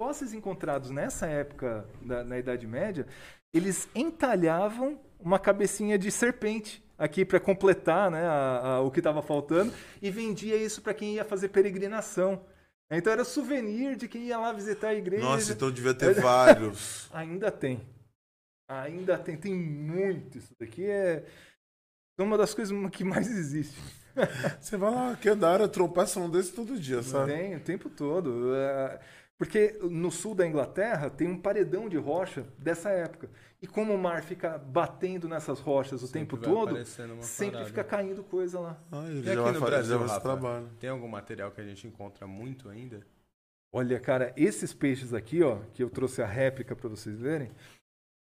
fósseis encontrados nessa época, da- na Idade Média, eles entalhavam uma cabecinha de serpente aqui para completar né, a- a- o que estava faltando e vendia isso para quem ia fazer peregrinação. Então era souvenir de quem ia lá visitar a igreja. Nossa, então devia ter vários. Ainda tem. Ainda tem. Tem muito. Isso daqui é uma das coisas que mais existe. Você vai lá, que da área, tropeça um desse todo dia, sabe? Tem o tempo todo. É, Porque no sul da Inglaterra tem um paredão de rocha dessa época. E como o mar fica batendo nessas rochas o Sempre tempo todo, sempre fica caindo coisa lá. Ah, ele E já aqui no Brasil, Rafa? trabalho. Tem algum material que a gente encontra muito ainda? Olha, cara, esses peixes aqui, ó, que eu trouxe a réplica para vocês verem,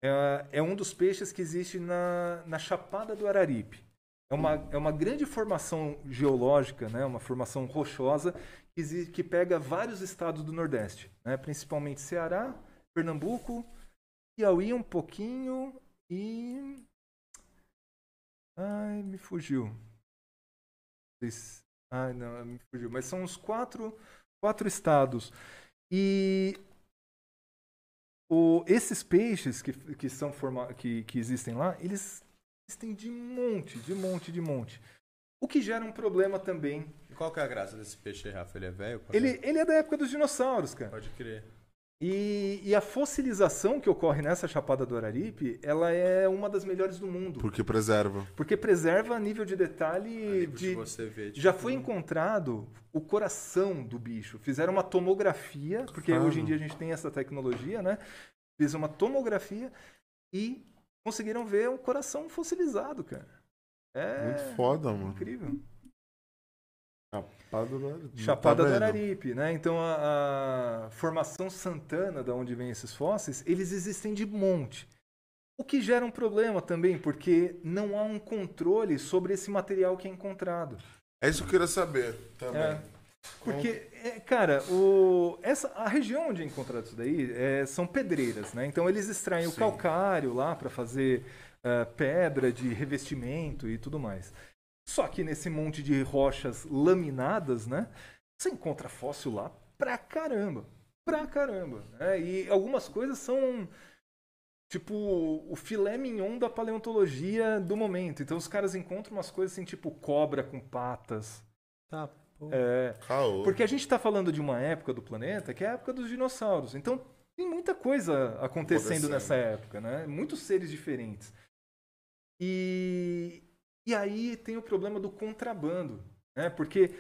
é, é um dos peixes que existe na, na Chapada do Araripe. É uma, é uma grande formação geológica, né, uma formação rochosa que, exi- que pega vários estados do Nordeste, né, principalmente Ceará, Pernambuco, Piauí um pouquinho e. Ai, me fugiu. Ai, não, me fugiu. Mas são uns quatro, quatro estados. E o- esses peixes que, que, são forma, que, que existem lá, eles existem de monte, de monte, de monte. O que gera um problema também. E qual que é a graça desse peixe aí, Rafa? Ele é velho? Ele, ele é da época dos dinossauros, cara. Pode crer. E, e a fossilização que ocorre nessa Chapada do Araripe, ela é uma das melhores do mundo. Porque preserva. Porque preserva nível de A detalhe nível de, você ver, tipo, Já foi encontrado o coração do bicho. Fizeram uma tomografia, porque hoje em dia a gente tem essa tecnologia, né? Fiz uma tomografia e conseguiram ver um coração fossilizado, cara. É Muito foda, mano. incrível. Chapada do Araripe. Chapada Tá do? Araripe, né? Então a, a formação Santana, da onde vêm esses fósseis, eles existem de monte. O que gera um problema também, porque não há um controle sobre esse material que é encontrado. É isso que eu queria saber também. É. Porque, é, cara, o, essa, a região onde é encontrado isso daí é, são pedreiras, né? Então eles extraem o Sim. calcário lá para fazer ah, pedra de revestimento e tudo mais. Só que nesse monte de rochas laminadas, né? Você encontra fóssil lá pra caramba. Pra caramba. né? E algumas coisas são tipo o filé mignon da paleontologia do momento. Então os caras encontram umas coisas assim, tipo cobra com patas. Tá, pô. É, Caô. porque a gente está falando de uma época do planeta que é a época dos dinossauros. Então tem muita coisa acontecendo Acontecendo. nessa época, né? Muitos seres diferentes. E, e aí tem o problema do contrabando, né? Porque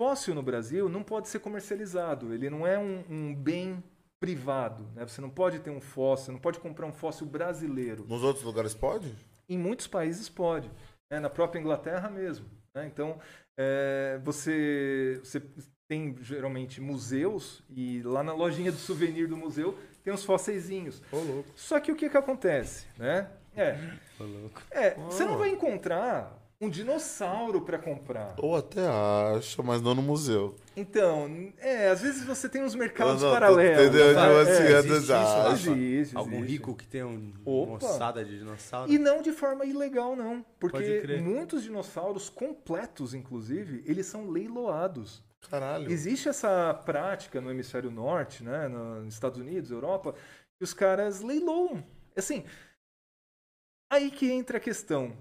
fóssil no Brasil não pode ser comercializado. Ele não é um, um bem privado, né? Você não pode ter um fóssil, não pode comprar um fóssil brasileiro. Nos outros lugares pode? Em muitos países pode, né? na própria Inglaterra mesmo. né? Então, é, você, você tem geralmente museus e lá na lojinha do souvenir do museu tem uns fóssilzinhos. Ô, louco. Só que o que, que acontece? Né? É, Louco. é, você não vai encontrar um dinossauro para comprar. Ou até acha, mas não no museu. Então, é, às vezes você tem uns mercados Não, não, paralelos. entendeu? Tipo É, assim, existe, antes isso, acha. Existe, Algum existe. rico que tem um, uma ossada de dinossauro? E não de forma ilegal, não. Porque muitos dinossauros completos, inclusive, eles são leiloados. Caralho. Existe essa prática no hemisfério norte, né, no- nos Estados Unidos, Europa, que os caras leiloam. Assim, aí que entra a questão.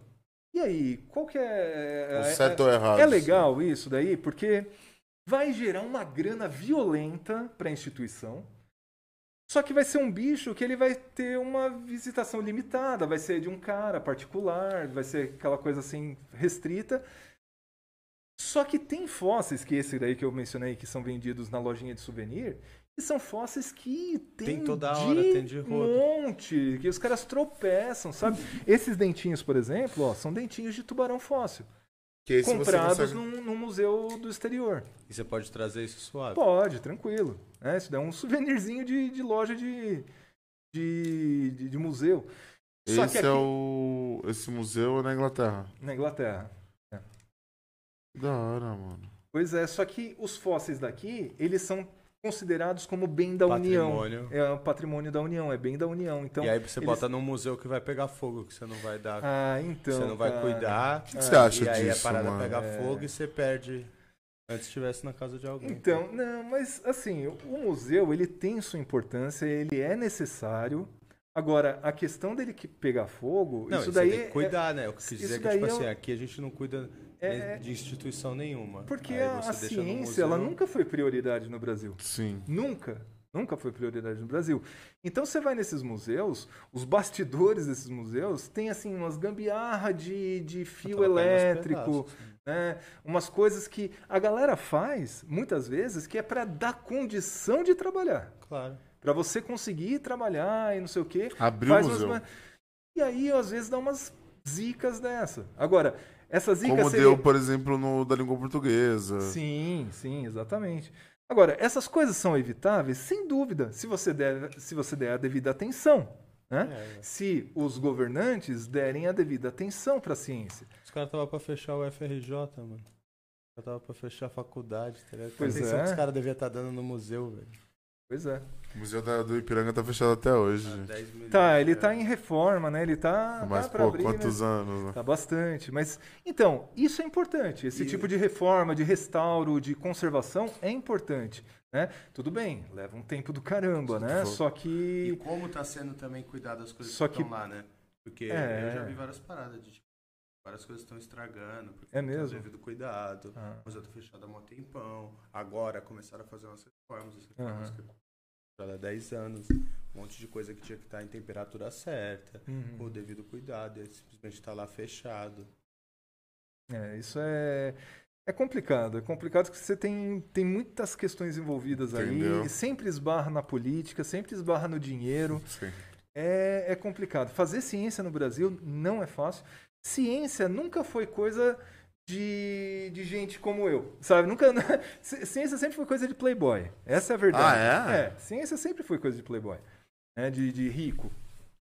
E aí, qual que é... O é- certo é, ou errado? é legal isso daí? Porque vai gerar uma grana violenta para a instituição. Só que vai ser um bicho que ele vai ter uma visitação limitada, vai ser de um cara particular, vai ser aquela coisa assim restrita. Só que tem fósseis, que esse daí que eu mencionei, que são vendidos na lojinha de souvenir, são fósseis que tem, Tem toda hora, tem de rodo. monte, que os caras tropeçam, sabe? Esses dentinhos, por exemplo, ó, são dentinhos de tubarão fóssil, Que comprados consegue- num, num museu do exterior. E você pode trazer isso suave. Pode, tranquilo. né? Isso daí é um souvenirzinho de, de loja de, de, de, de museu. Só Esse que aqui, é o. Esse museu é na Inglaterra. na Inglaterra. Da hora, mano. Pois é, só que os fósseis daqui, eles são considerados como bem da União. Patrimônio. É o patrimônio da União, é bem da União. Então, e aí você eles- bota num museu que vai pegar fogo, que você não vai dar. Ah, então. você não vai cara. cuidar. O que, que você acha e aí disso, a parada mano? pega É. fogo e você perde. Antes estivesse na casa de alguém. Então, não, mas assim, o museu ele tem sua importância, ele é necessário. Agora, a questão dele que pegar fogo, Não, isso e daí tem que é- cuidar, né? Eu quis isso dizer que, tipo é assim, o- aqui a gente não cuida É- de instituição nenhuma. porque a, a ciência ela nunca foi prioridade no Brasil. Sim. Nunca. Nunca foi prioridade no Brasil. Então você vai nesses museus, os bastidores desses museus tem assim umas gambiarra de, de fio elétrico, pedaços. né? umas coisas que a galera faz muitas vezes que é para dar condição de trabalhar. Claro. Pra você conseguir trabalhar e não sei o quê. Abriu o faz museu. umas- E aí, às vezes, dá umas zicas dessa. Agora, essa zica Como seria... deu, por exemplo, no da língua portuguesa. Sim, sim, exatamente. Agora, essas coisas são evitáveis? Sem dúvida, se você der, se você der a devida atenção. Né? É, Se os governantes derem a devida atenção para a ciência. Os caras estavam pra fechar o FRJ, mano. Os caras estavam pra fechar a faculdade, tá ligado? Pois a atenção é. que os caras deviam estar dando no museu, velho. Pois é. O museu da- do Ipiranga tá fechado até hoje. Há gente. 10 milhões Tá, ele tá reais. em reforma, né? Ele tá, Mas, tá pô, abrir, quantos né? anos, né? Tá bastante. Mas, então, isso é importante. Esse E- tipo de reforma, de restauro, de conservação é importante. Né? Tudo bem, leva um tempo do caramba, né? Só E que. como tá sendo também cuidado das coisas Só que que- estão lá, né? Porque É. eu já vi várias paradas de tipo, várias coisas estão estragando, porque É não mesmo? devido cuidado. Ah, O museu tá fechado há um tempão. Agora começaram a fazer umas reformas, as reformas Aham. que fechado há 10 anos. Um monte de coisa que tinha que estar em temperatura certa, com o uhum. devido cuidado, e aí simplesmente tá lá fechado. É, isso é. É complicado, é complicado porque você tem, tem muitas questões envolvidas Entendeu. aí, sempre esbarra na política, sempre esbarra no dinheiro, Sim. é, é complicado. Fazer ciência no Brasil não é fácil. Ciência nunca foi coisa de, de gente como eu, sabe? Nunca, ci- ciência sempre foi coisa de playboy. Essa é a verdade. Ah, é? É, ciência sempre foi coisa de playboy, né? de, de rico.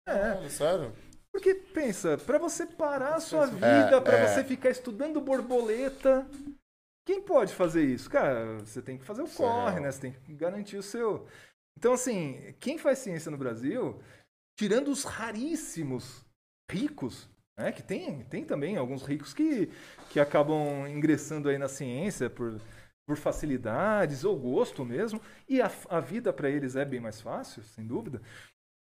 É, Ah, sério? porque pensa, para você parar a sua É, vida, para é. você ficar estudando borboleta, quem pode fazer isso? Cara, você tem que fazer o é corre, real. né? Você tem que garantir o seu. Então, assim, quem faz ciência no Brasil, tirando os raríssimos ricos, né? Que tem, tem também alguns ricos que, que acabam ingressando aí na ciência por, por facilidades ou gosto mesmo, e a, a vida para eles é bem mais fácil, sem dúvida.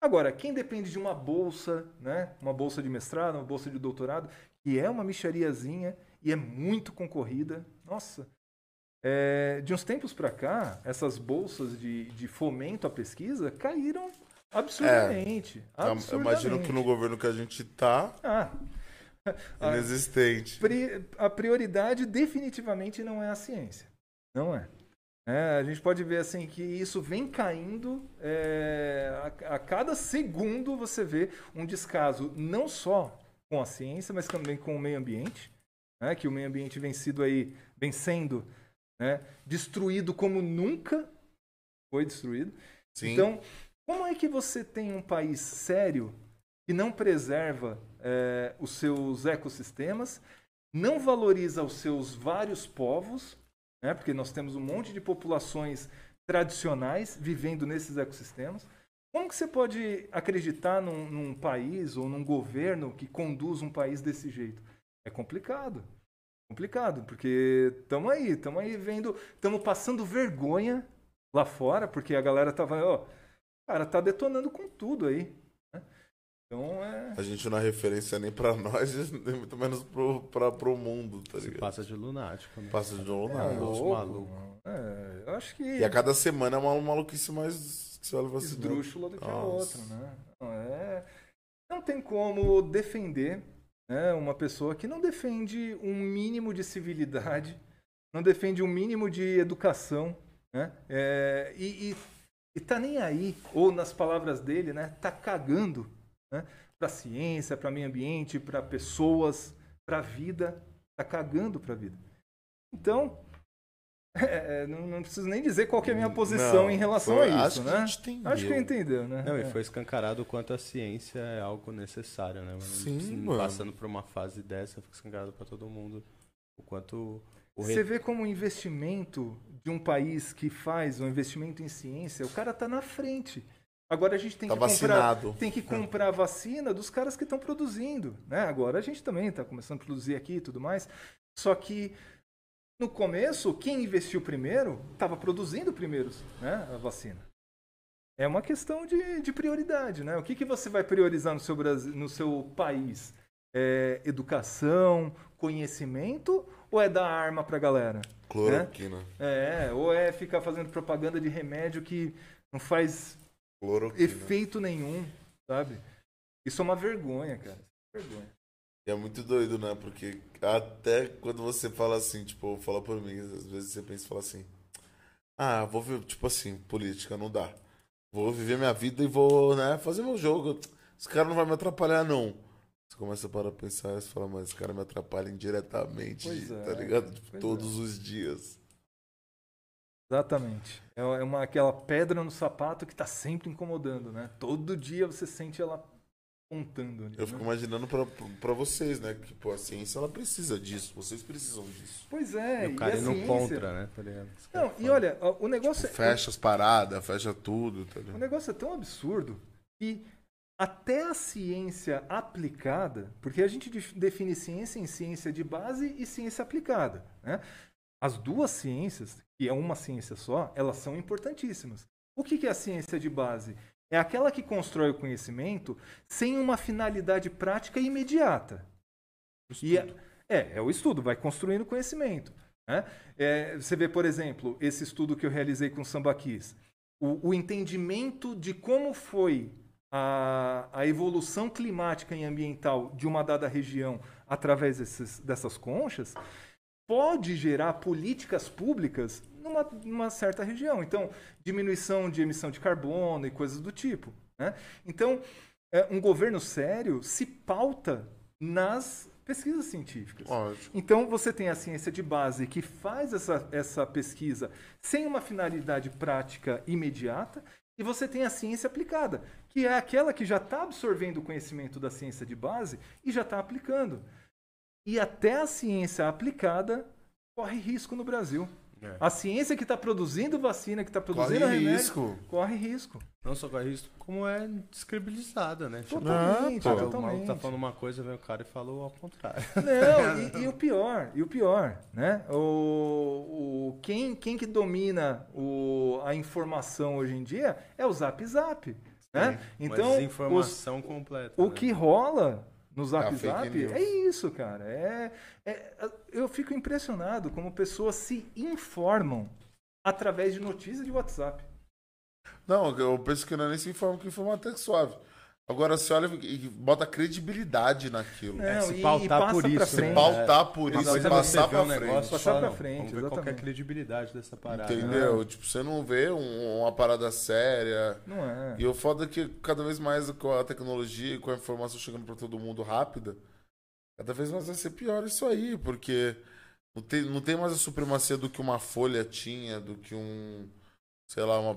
Agora, quem depende de uma bolsa, né? Uma bolsa de mestrado, uma bolsa de doutorado, que é uma michariazinha e é muito concorrida. Nossa. É, de uns tempos para cá, essas bolsas de, de fomento à pesquisa caíram absurdamente. Eu- Eu absurdamente. imagino que no governo que a gente tá, Ah, inexistente. a prioridade definitivamente não é a ciência. Não é. É, a gente pode ver assim que isso vem caindo é, a, a cada segundo você vê um descaso não só com a ciência, mas também com o meio ambiente, né, que o meio ambiente vem sido aí vem sendo né, destruído como nunca foi destruído. Sim. Então, como é que você tem um país sério que não preserva eh, os seus ecossistemas, não valoriza os seus vários povos, né, porque nós temos um monte de populações tradicionais vivendo nesses ecossistemas? Como que você pode acreditar num, num país ou num governo que conduz um país desse jeito? É complicado. Complicado, porque estamos aí, estamos aí vendo, estamos passando vergonha lá fora, porque a galera tava, ó, cara, tá detonando com tudo aí. né? Então é. A gente não é referência nem pra nós, nem muito menos pro, pra, pro mundo, tá Se ligado? passa de lunático, né? Passa de novo, é não. louco, maluco. É, eu acho que E a cada semana é uma maluquice mais que você olha assim, esdrúxula do que a outra, né? Não, é... não tem como defender né, uma pessoa que não defende um mínimo de civilidade, não defende um mínimo de educação, né? É, e, e, e tá nem aí, ou nas palavras dele, né? Tá cagando né, para ciência, para meio ambiente, para pessoas, para a vida, tá cagando para a vida. Então, É, não, não preciso nem dizer qual que é a minha posição Não, em relação foi- a acho isso, que né? a gente entendeu. Acho que entendeu, né? Não, É. e foi escancarado o quanto a ciência é algo necessário, né? mano? Sim, mano. Passando por uma fase dessa, fica escancarado pra todo mundo o quanto Você re... vê como o investimento de um país que faz um investimento em ciência, o cara tá na frente. Agora a gente tem Tá que comprar, vacinado. tem que comprar vacina dos caras que estão produzindo, né? Agora a gente também está começando a produzir aqui e tudo mais. Só que no começo, quem investiu primeiro estava produzindo primeiro, né, a vacina. É uma questão de, de prioridade, né? O que, que você vai priorizar no seu, Brasil, no seu país? É educação, conhecimento ou é dar arma pra galera? Cloroquina. É, ou é ficar fazendo propaganda de remédio que não faz Cloroquina. efeito nenhum, sabe? Isso é uma vergonha, cara. Vergonha. E é muito doido, né? Porque até quando você fala assim, tipo, fala por mim, às vezes você pensa e fala assim, ah, vou ver, tipo assim, política, não dá. Vou viver minha vida e vou, né, fazer meu jogo. Esse cara não vai me atrapalhar, não. Você começa a parar pra pensar e você fala, mas esse cara me atrapalha indiretamente, Pois é, tá ligado? Tipo, pois todos os dias. Exatamente. É é uma, aquela pedra no sapato que tá sempre incomodando, né? Todo dia você sente ela pontando ali. Eu fico né? imaginando pra, pra vocês, né? Que, pô, a ciência, ela precisa disso. Vocês precisam disso. Pois é, E o e cara a indo ciência... contra, né? Tá ligado? É Não, e olha, o negócio, é- Fecha as paradas, fecha tudo, tá o ligado? negócio é tão absurdo que até a ciência aplicada, porque a gente def- define ciência em ciência de base e ciência aplicada, né? As duas ciências, que é uma ciência só, elas são importantíssimas. O que que é a ciência de base? É aquela que constrói o conhecimento sem uma finalidade prática imediata. E é, é, é o estudo, vai construindo conhecimento. Né? É, você vê, por exemplo, esse estudo que eu realizei com o Sambaquis. O, o entendimento de como foi a, a evolução climática e ambiental de uma dada região através desses, dessas conchas pode gerar políticas públicas numa, numa certa região. Então, diminuição de emissão de carbono e coisas do tipo. Né? Então, é, um governo sério se pauta nas pesquisas científicas. Lógico. Então você tem a ciência de base que faz essa, essa pesquisa sem uma finalidade prática imediata, e você tem a ciência aplicada, que é aquela que já está absorvendo o conhecimento da ciência de base e já está aplicando. E até a ciência aplicada corre risco no Brasil. É. A ciência que está produzindo vacina, que está produzindo Corre remédio, risco. corre risco. Não só corre risco, como é descredibilizada, né? Tipo, Totalmente, pô. cara, o maluco totalmente. tá falando uma coisa, vem o cara e falou ao contrário. Não, e, e o pior, e o pior, né? O, o, quem, quem que domina o, a informação hoje em dia é o Zap Zap. Né? Então, Uma os- desinformação completa. o né? que rola no Zap É Zap é isso, cara. É, é- eu fico impressionado como pessoas se informam através de notícias de WhatsApp. Não, eu penso que não é nem se informa, que informa até que suave. Agora você olha e bota credibilidade naquilo. Não, É, se e- e pautar passa por isso, né? frente. Pautar por isso, e é você passar pra um negócio frente. e Passar pra frente, Vamos ver qual que é a exatamente. credibilidade dessa parada. Entendeu? Tipo, você não vê um- uma parada séria. Não é. E o foda é que cada vez mais com a tecnologia e com a informação chegando pra todo mundo rápida, cada vez mais vai ser pior isso aí, porque não tem, não tem mais a supremacia do que uma folha tinha, do que um, sei lá, uma,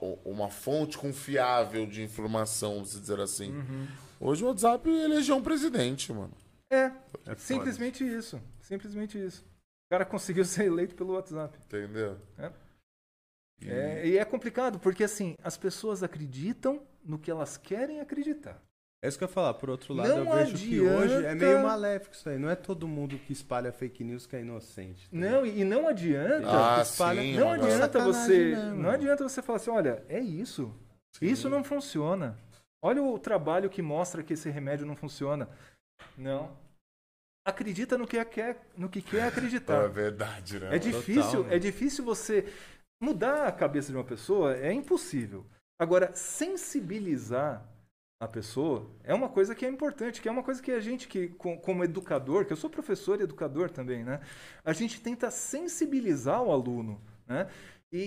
um- uma fonte confiável de informação, vamos dizer assim. Uhum. Hoje o WhatsApp elegeu um presidente, mano. É, É foda. simplesmente isso. Simplesmente isso. O cara conseguiu ser eleito pelo WhatsApp. Entendeu? É. E- É, e é complicado, porque assim, as pessoas acreditam no que elas querem acreditar. É isso que eu ia falar. Por outro lado, Não eu vejo que hoje é adianta- meio maléfico isso aí. Não é todo mundo que espalha fake news que é inocente. tá Não, e não adianta. Ah, espalha- sim, não adianta sacanagem você. mesmo. Não adianta você falar assim, olha, é isso. Isso não funciona. Olha o trabalho que mostra que esse remédio não funciona. Não. Acredita no que quer, no que quer É acreditar. verdade, né? É difícil, né? é difícil você mudar a cabeça de uma pessoa, é impossível. Agora, sensibilizar a pessoa é uma coisa que é importante, que é uma coisa que a gente que co- como educador, que eu sou professor e educador também, né? A gente tenta sensibilizar o aluno, né? E,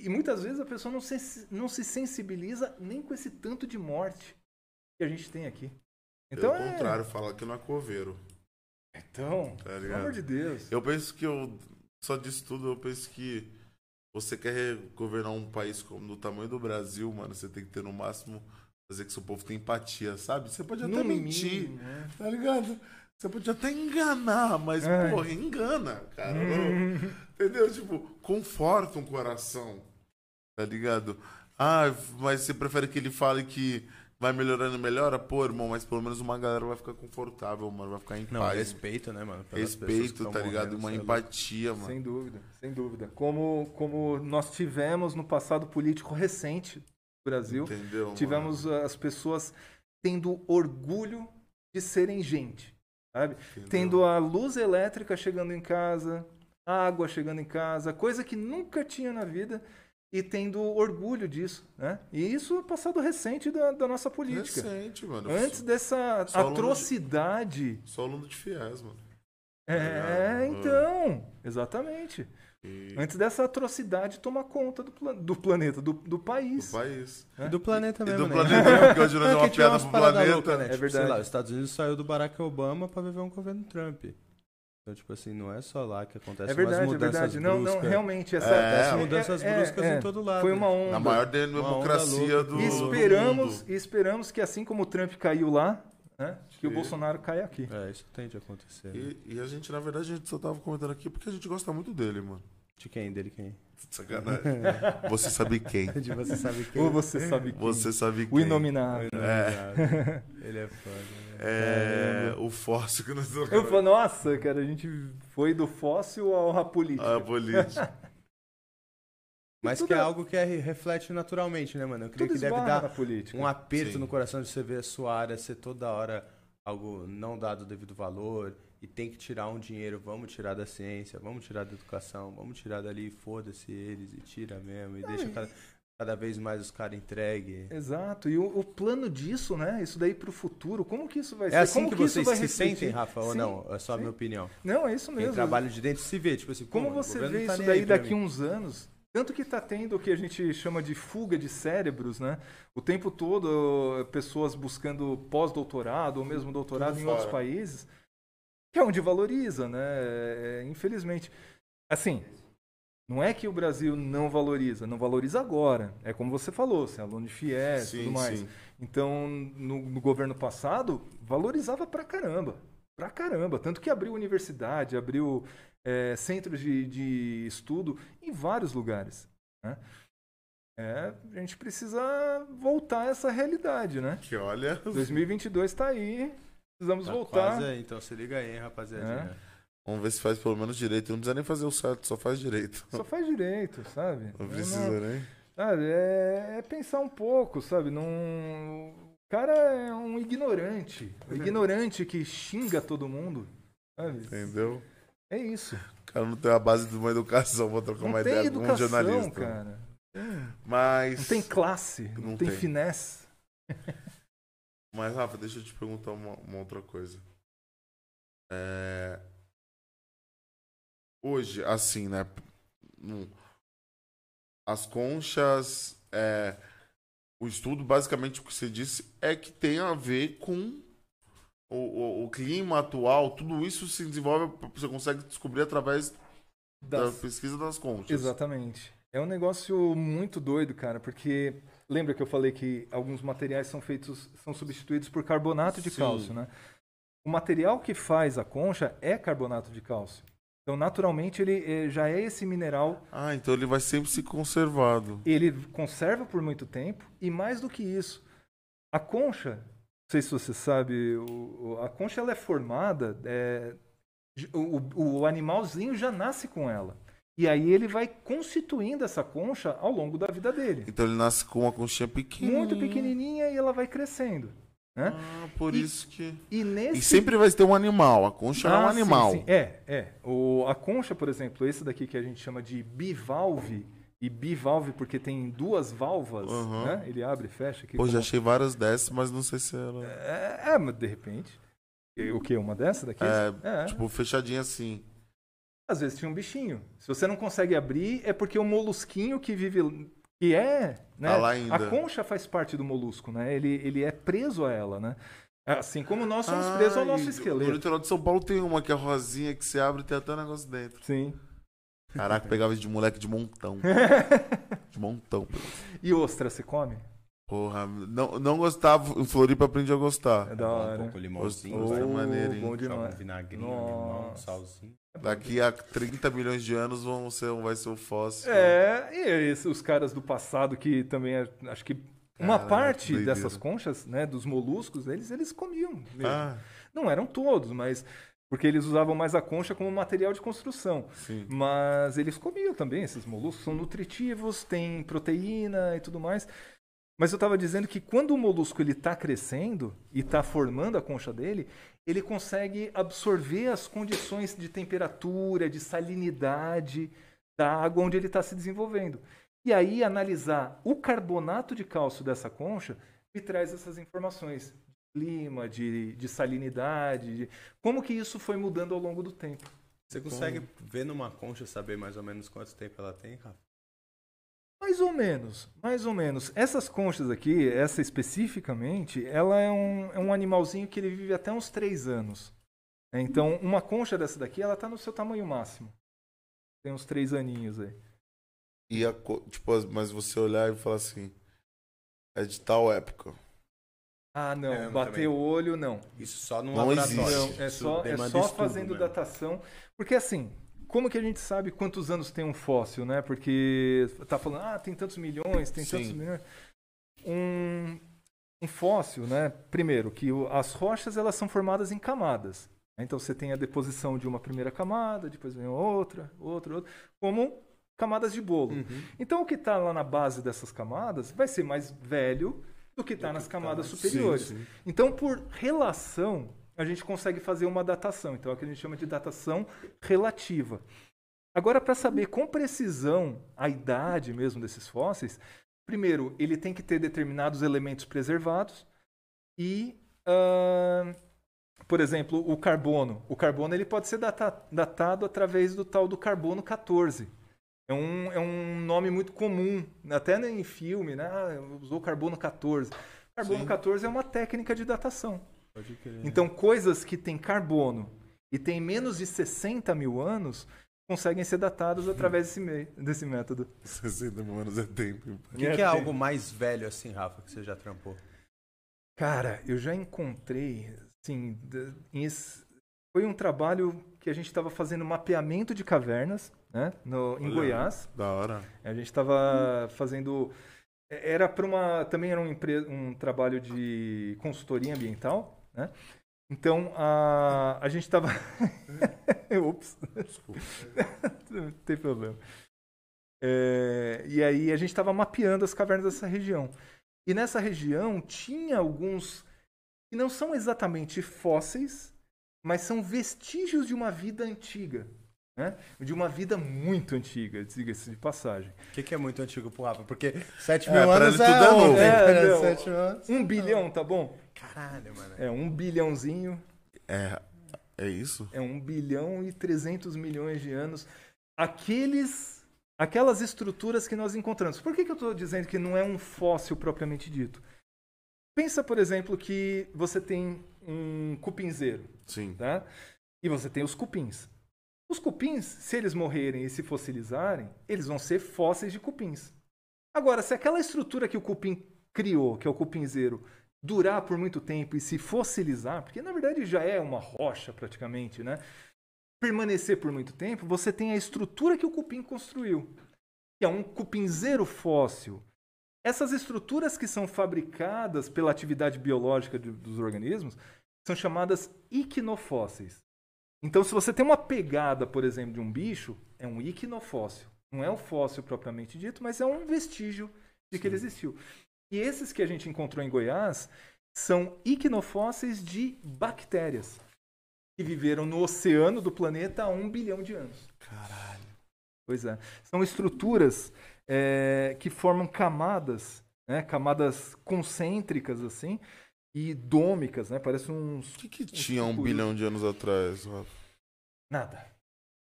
e- e muitas vezes a pessoa não se, não se sensibiliza nem com esse tanto de morte que a gente tem aqui. Então, Pelo é- contrário, fala que não é coveiro. então, Tá pelo amor de Deus. Eu penso que eu, só disso tudo, eu penso que você quer governar um país como do tamanho do Brasil, mano, você tem que ter no máximo fazer que seu povo tenha empatia, sabe? Você pode até No mentir, né? tá ligado? Você pode até enganar, mas, É. porra, engana, cara. Não- entendeu? Tipo, conforta um coração, tá ligado? Ah, mas você prefere que ele fale que vai melhorando, melhora? Pô, irmão, mas pelo menos uma galera vai ficar confortável, mano, vai ficar em Não, paz. respeito, né, mano? Respeito, tá ligado? Uma é empatia, mano. Sem dúvida, sem dúvida. Como, como nós tivemos no passado político recente Brasil, Entendeu? tivemos mano? as pessoas tendo orgulho de serem gente, sabe? Entendeu? Tendo a luz elétrica chegando em casa, a água chegando em casa, coisa que nunca tinha na vida e tendo orgulho disso, né? E isso é passado recente da, da nossa política. Recente, mano. Antes dessa Só aluno de- atrocidade. Sou aluno de FIES, mano. É, ligado? então, exatamente. E... Antes dessa atrocidade tomar conta do, pla- do planeta, do, do Do país. país. E do planeta E mesmo, do né? planeta, porque hoje nós é Não, uma piada pro planeta. loucas, né? É Tipo, verdade. Sei lá, os Estados Unidos saiu do Barack Obama pra viver um governo Trump. Então, tipo assim, não é só lá que acontece É verdade, umas é mudanças verdade. Não, não, realmente, essa, É, essa- Acontece mudanças é, bruscas é, em todo lado. Foi uma onda. Na maior democracia louca. do, E do esperamos, mundo. e esperamos que assim como o Trump caiu lá, né, que o. Bolsonaro caia aqui. É, isso tende a acontecer. né? E, e a gente, na verdade, a gente só tava comentando aqui porque a gente gosta muito dele, mano. De quem? Dele quem? Sacanagem. Você sabe quem? De você sabe quem? Ou você sabe quem? Você sabe quem? O inominável. É. Ele é foda, né? É, o fóssil que nós estamos Eu falo, nossa, cara, a gente foi do fóssil ao política. A política. Mas que é é- algo que é, reflete naturalmente, né, mano? Eu creio que deve dar política. um aperto Sim. no coração de você ver a sua área ser toda hora algo não dado o devido valor e tem que tirar um dinheiro, vamos tirar da ciência, vamos tirar da educação, vamos tirar dali, foda-se eles e tira mesmo e deixa cada, cada vez mais os caras entregues. Exato. E o, o plano disso, né? Isso daí pro futuro, como que isso vai ser? É assim como que isso vocês vai se sentem, Rafa, ou Sim, não? É só a sim. minha opinião. Não, é isso Quem mesmo. trabalha de dentro se vê, tipo assim, Como o você vê tá isso daí daqui mim. uns anos? Tanto que está tendo o que a gente chama de fuga de cérebros, né? O tempo todo, eh, pessoas buscando pós-doutorado ou mesmo doutorado Tudo em outros fora. países, que é onde valoriza, né? É, Infelizmente. Assim, não é que o Brasil não valoriza, não valoriza agora. É como você falou, você é aluno de FIES e tudo mais. sim. Então, no, no governo passado, valorizava pra caramba. Pra caramba. Tanto que abriu universidade, abriu é, centros de, de estudo em vários lugares. né? É, a gente precisa voltar a essa realidade, né? Que olha. 2022 está aí, precisamos Tá voltar. quase aí, então se liga aí, hein, rapaziadinha. Vamos ver se faz pelo menos direito. Não precisa nem fazer o certo, só faz direito. Só faz direito, sabe? Não precisa nem. Sabe, é, é pensar um pouco, sabe? Não... O cara é um ignorante. O ignorante que xinga todo mundo. Sabe? Entendeu? É isso. O cara não tem a base de uma educação pra trocar Não uma ideia com um educação, jornalista. cara. Mas. Não tem classe, não, Não tem, tem. finesse. Mas, Rafa, deixa eu te perguntar uma, uma outra coisa. É, Hoje, assim, né? As conchas. é, O estudo, basicamente, o que você disse é que tem a ver com o, o- o clima atual. Tudo isso se desenvolve, você consegue descobrir através da Das- pesquisa das conchas. Exatamente. É um negócio muito doido, cara, porque lembra que eu falei que alguns materiais são feitos, são substituídos por carbonato de Sim. cálcio, né? O material que faz a concha é carbonato de cálcio. Então, naturalmente, ele eh, já é esse mineral Ah, então ele vai sempre se conservado. ele conserva por muito tempo e mais do que isso, a concha, não sei se você sabe, o- a concha ela é formada, é, o, o- animalzinho já nasce com ela. E aí ele vai constituindo essa concha ao longo da vida dele. Então ele nasce com uma conchinha pequena. Muito pequenininha e ela vai crescendo. Né? Ah, por E- isso que. E nesse E sempre vai ter um animal. A concha é um Ah, sim, animal. sim. É, é. O, a concha, por exemplo, esse daqui que a gente chama de bivalve, e bivalve porque tem duas válvulas, Aham. né? Ele abre e fecha. Aqui Pô, como- já achei várias dessas, mas não sei se ela. É, é, mas de repente. O que? Uma dessa daqui? É, Tipo, fechadinha assim. Às vezes tinha um bichinho. Se você não consegue abrir, é porque o molusquinho que vive. Que é. Né? Tá lá ainda. A concha faz parte do molusco, né? Ele, ele é preso a ela, né? Assim como nós somos Ah, presos ao nosso No esqueleto. litoral de São Paulo tem uma que é rosinha que você abre e tem até um negócio dentro. Sim. Caraca, pegava isso de moleque de montão. De montão. E ostra, você come? Porra, não, não gostava. Em Floripa aprendi a gostar. É da Um hora. pouco limãozinho, Gostou, vai. é maneiro, hein? bom Joga um demais. vinagrinho, limão, Nossa. salzinho. Daqui a 30 milhões de anos vão ser, vai ser o fóssil. É, e esse- os caras do passado que também, é- acho que uma Caraca, parte doideira. dessas conchas, né, dos moluscos, eles, eles comiam. mesmo. Ah, Não eram todos, mas porque eles usavam mais a concha como material de construção. sim. Mas eles comiam também, esses moluscos são nutritivos, têm proteína e tudo mais. Mas eu estava dizendo que quando o molusco ele está crescendo e está formando a concha dele, ele consegue absorver as condições de temperatura, de salinidade da água onde ele está se desenvolvendo. E aí analisar o carbonato de cálcio dessa concha me traz essas informações clima, de, de salinidade, de como que isso foi mudando ao longo do tempo. Você consegue ver numa concha saber mais ou menos quanto tempo ela tem, Rafa? Mais ou menos, mais ou menos. Essas conchas aqui, essa especificamente, ela é um, é um animalzinho que ele vive até uns 3 anos. É, Então, uma concha dessa daqui, ela tá no seu tamanho máximo. Tem uns 3 aninhos aí. E a, tipo, as- mas você olhar e falar assim, é de tal época. Ah, não, É, bater também. o olho, não. Isso só num Não laboratório. existe. Não, é Isso só, é só estudo fazendo mesmo. datação. Porque assim, como que a gente sabe quantos anos tem um fóssil, né? Porque tá falando, ah, tem tantos milhões, tem tantos Sim. milhões. Um, um fóssil, né? Primeiro, que o- as rochas elas são formadas em camadas. né? Então você tem a deposição de uma primeira camada, depois vem outra, outra, outra, como camadas de bolo. Uhum. Então o que está lá na base dessas camadas vai ser mais velho do que está nas camadas superiores. Sim, sim. Então, por relação, a gente consegue fazer uma datação. Então, é o que a gente chama de datação relativa. Agora, para saber com precisão a idade mesmo desses fósseis, primeiro, ele tem que ter determinados elementos preservados e, ah, por exemplo, o carbono. O carbono ele pode ser data- datado através do tal do carbono 14. É um, é um nome muito comum, até em filme, né? Ah, usou carbono 14. Carbono Sim. 14 é uma técnica de datação. Pode crer. Então, coisas que têm carbono e têm menos de 60 mil anos conseguem ser datadas através desse, mei- desse método. 60 mil anos é tempo. O que, que é algo mais velho assim, Rafa, que você já trampou? Cara, eu já encontrei, assim, foi um trabalho que a gente estava fazendo mapeamento de cavernas, né, no, em Olha. Goiás. Da hora. A gente estava fazendo. Era para uma. Também era um, empre- um trabalho de consultoria ambiental, né? Então a, a gente estava. Ops. Não tem problema. É, e aí a gente estava mapeando as cavernas dessa região. E nessa região tinha alguns que não são exatamente fósseis, mas são vestígios de uma vida antiga. Né? De uma vida muito antiga, diga-se de passagem. O que, que é muito antigo pro Rafa? Porque 7 É, mil pra anos é, tudo é novo. ontem, É, não. sete mil anos. Um bilhão, tá bom? Caralho, mano. É um bilhãozinho, É, é isso? é um bilhão e 300 milhões de anos. Aqueles, aquelas estruturas que nós encontramos. Por que, que eu estou dizendo que não é um fóssil propriamente dito? Pensa, por exemplo, que você tem um cupinzeiro, Sim. tá? E você tem os cupins. Os cupins, se eles morrerem e se fossilizarem, eles vão ser fósseis de cupins. Agora, se aquela estrutura que o cupim criou, que é o cupinzeiro, durar por muito tempo e se fossilizar, porque na verdade já é uma rocha praticamente, né? Permanecer por muito tempo, você tem a estrutura que o cupim construiu, que é um cupinzeiro fóssil. Essas estruturas que são fabricadas pela atividade biológica de- dos organismos são chamadas iquinofósseis. Então, se você tem uma pegada, por exemplo, de um bicho, é um iquinofóssil. Não é um fóssil propriamente dito, mas é um vestígio de que ele existiu. E esses que a gente encontrou em Goiás são iquinofósseis de bactérias que viveram no oceano do planeta há um bilhão de anos. Caralho. Pois é. São estruturas é, que formam camadas, né? camadas concêntricas assim e dômicas, né? Parece uns O que, que tinha um bilhão de anos atrás, Rafa? nada,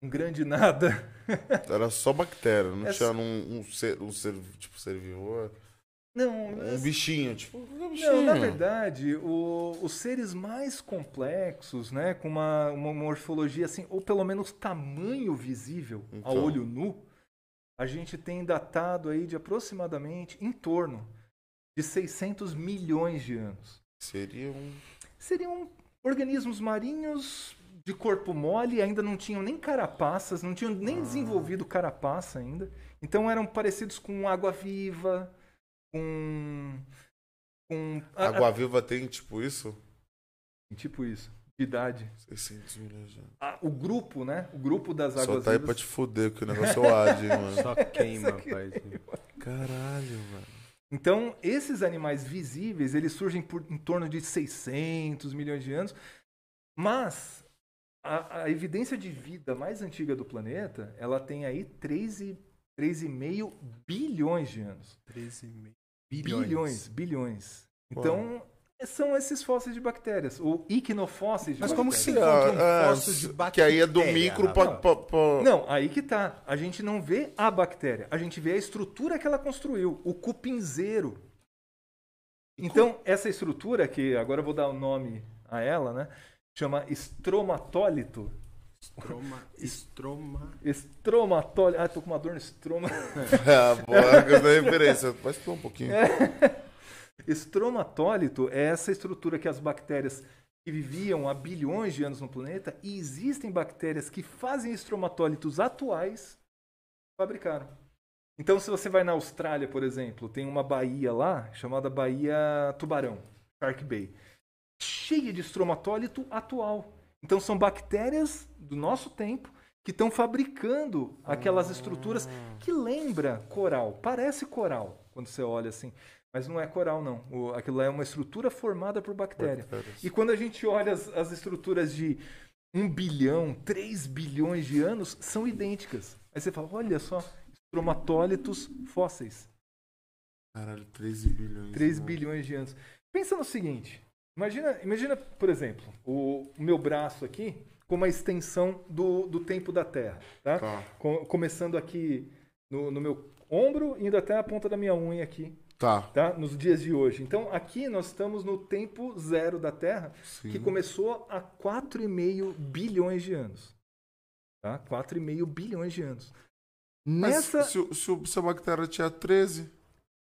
um grande nada. Era só bactéria, não É tinha um, um ser, um ser, tipo, ser vivo. Não, Um bichinho, tipo. um Não, bichinho. na verdade, o- os seres mais complexos, né, com uma, uma morfologia assim, ou pelo menos tamanho visível a Então. olho nu, a gente tem datado aí de aproximadamente em torno de 600 milhões de anos. Seria um. Seriam organismos marinhos de corpo mole, ainda não tinham nem carapaças, não tinham nem desenvolvido carapaça ainda. Então eram parecidos com água-viva, com. com a- a- Água Viva tem tipo isso? Tipo isso, de idade. 600 milhões de anos. Ah, o grupo, né? O grupo das Só águas tá aí vivas. pra te fuder, que o negócio é o Ad, mano. Só queima, pai. Caralho, mano. Então, esses animais visíveis, eles surgem por em torno de 600 milhões de anos, mas a, a evidência de vida mais antiga do planeta, ela tem aí 3 e- 3,5 bilhões de anos. 13 Bilhões, bilhões. Então, são esses fósseis de bactérias, ou iquinofósseis de Mas como que se encontra um Ah, fóssil de Que aí é do bactéria, micro pra- Não, aí que tá. A gente não vê a bactéria, a gente vê a estrutura que ela construiu, o cupinzeiro. Então, essa estrutura, que agora eu vou dar o nome a ela, né? Chama estromatólito. Estroma. Estroma. Estromatólito. Ah, tô com uma dor no estroma. Ah, boa, que da referência. Vai esperar um pouquinho. Estromatólito é essa estrutura que as bactérias que viviam há bilhões de anos no planeta e existem bactérias que fazem estromatólitos atuais fabricaram. Então, se você vai na Austrália, por exemplo, tem uma baía lá chamada Baía Tubarão, Shark Bay, cheia de estromatólito atual. Então, são bactérias do nosso tempo que estão fabricando aquelas estruturas que lembra coral, parece coral quando você olha assim, mas não é coral não. O, aquilo lá é uma estrutura formada por bactéria. Bactérias. E quando a gente olha as, as estruturas de 1 bilhão, 3 bilhões de anos, são idênticas. Aí você fala, olha só, estromatólitos fósseis. Caralho, 13 bilhões. 3 né? bilhões de anos. Pensa no seguinte, imagina, imagina por exemplo, o, o meu braço aqui como uma extensão do, do tempo da Terra. Tá? Tá. Co- começando aqui no, no meu ombro, indo até a ponta da minha unha aqui, Tá. tá? nos dias de hoje. Então aqui nós estamos no tempo zero da Terra, Sim. que começou há 4,5 bilhões de anos. Tá? 4,5 bilhões de anos. Mas Nessa. se, o- se, o- se a bactéria tinha 13.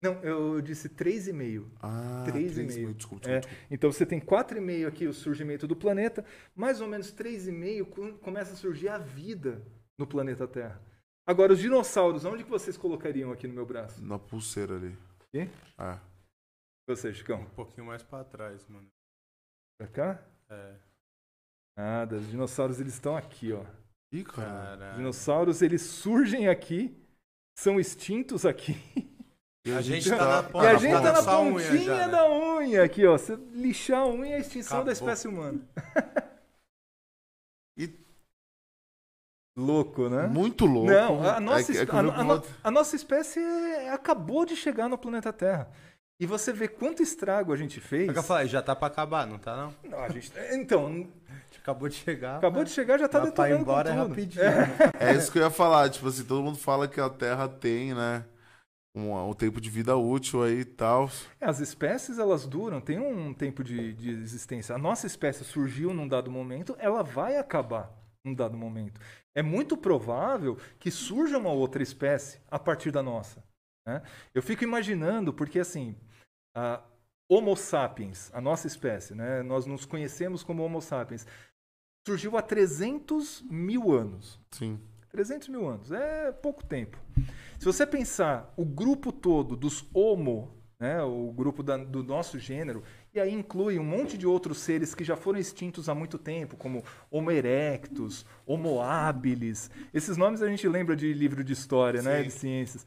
Não, eu disse 3,5. Ah, 3,5. 3,5. Desculpa, É, desculpa. então você tem 4,5 aqui o surgimento do planeta, mais ou menos 3,5 com- começa a surgir a vida no planeta Terra. Agora, os dinossauros, onde que vocês colocariam aqui no meu braço? Na pulseira ali. Quê? É. Você, Chicão? Um pouquinho mais pra trás, mano. Pra cá? É. Nada, os dinossauros eles estão aqui, ó. Ih, cara. Os Caralho. dinossauros eles surgem aqui, são extintos aqui. E A gente tá na e ponta. a gente tá na Só a unha pontinha já, né? da unha aqui, ó. Você lixar a unha é a extinção da Acabou. espécie humana. Louco, né? Muito louco. Não, a nossa, É é a, a no- a nossa espécie é- acabou de chegar no planeta Terra. E você vê quanto estrago a gente fez. É eu falei, já tá pra acabar, não tá não? Não, a gente, então, acabou de chegar. acabou de mas- chegar, já tá mas pra ir detonando embora é com tudo. rapidinho. né? É isso que eu ia falar. Tipo assim, todo mundo fala que a Terra tem, né? Um, um tempo de vida útil aí e tal. É, As espécies, elas duram, tem um tempo de, de existência. A nossa espécie surgiu num dado momento, ela vai acabar num dado momento. É muito provável que surja uma outra espécie a partir da nossa. né? Eu fico imaginando, porque assim, a Homo sapiens, a nossa espécie, né? nós nos conhecemos como Homo sapiens, surgiu há 300 mil anos. Sim. 300 mil anos, é pouco tempo. Se você pensar o grupo todo dos Homo, né, o grupo da- do nosso gênero, e aí inclui um monte de outros seres que já foram extintos há muito tempo, como Homo erectus, Homo habilis. Esses nomes a gente lembra de livro de história, né, Sim. de ciências.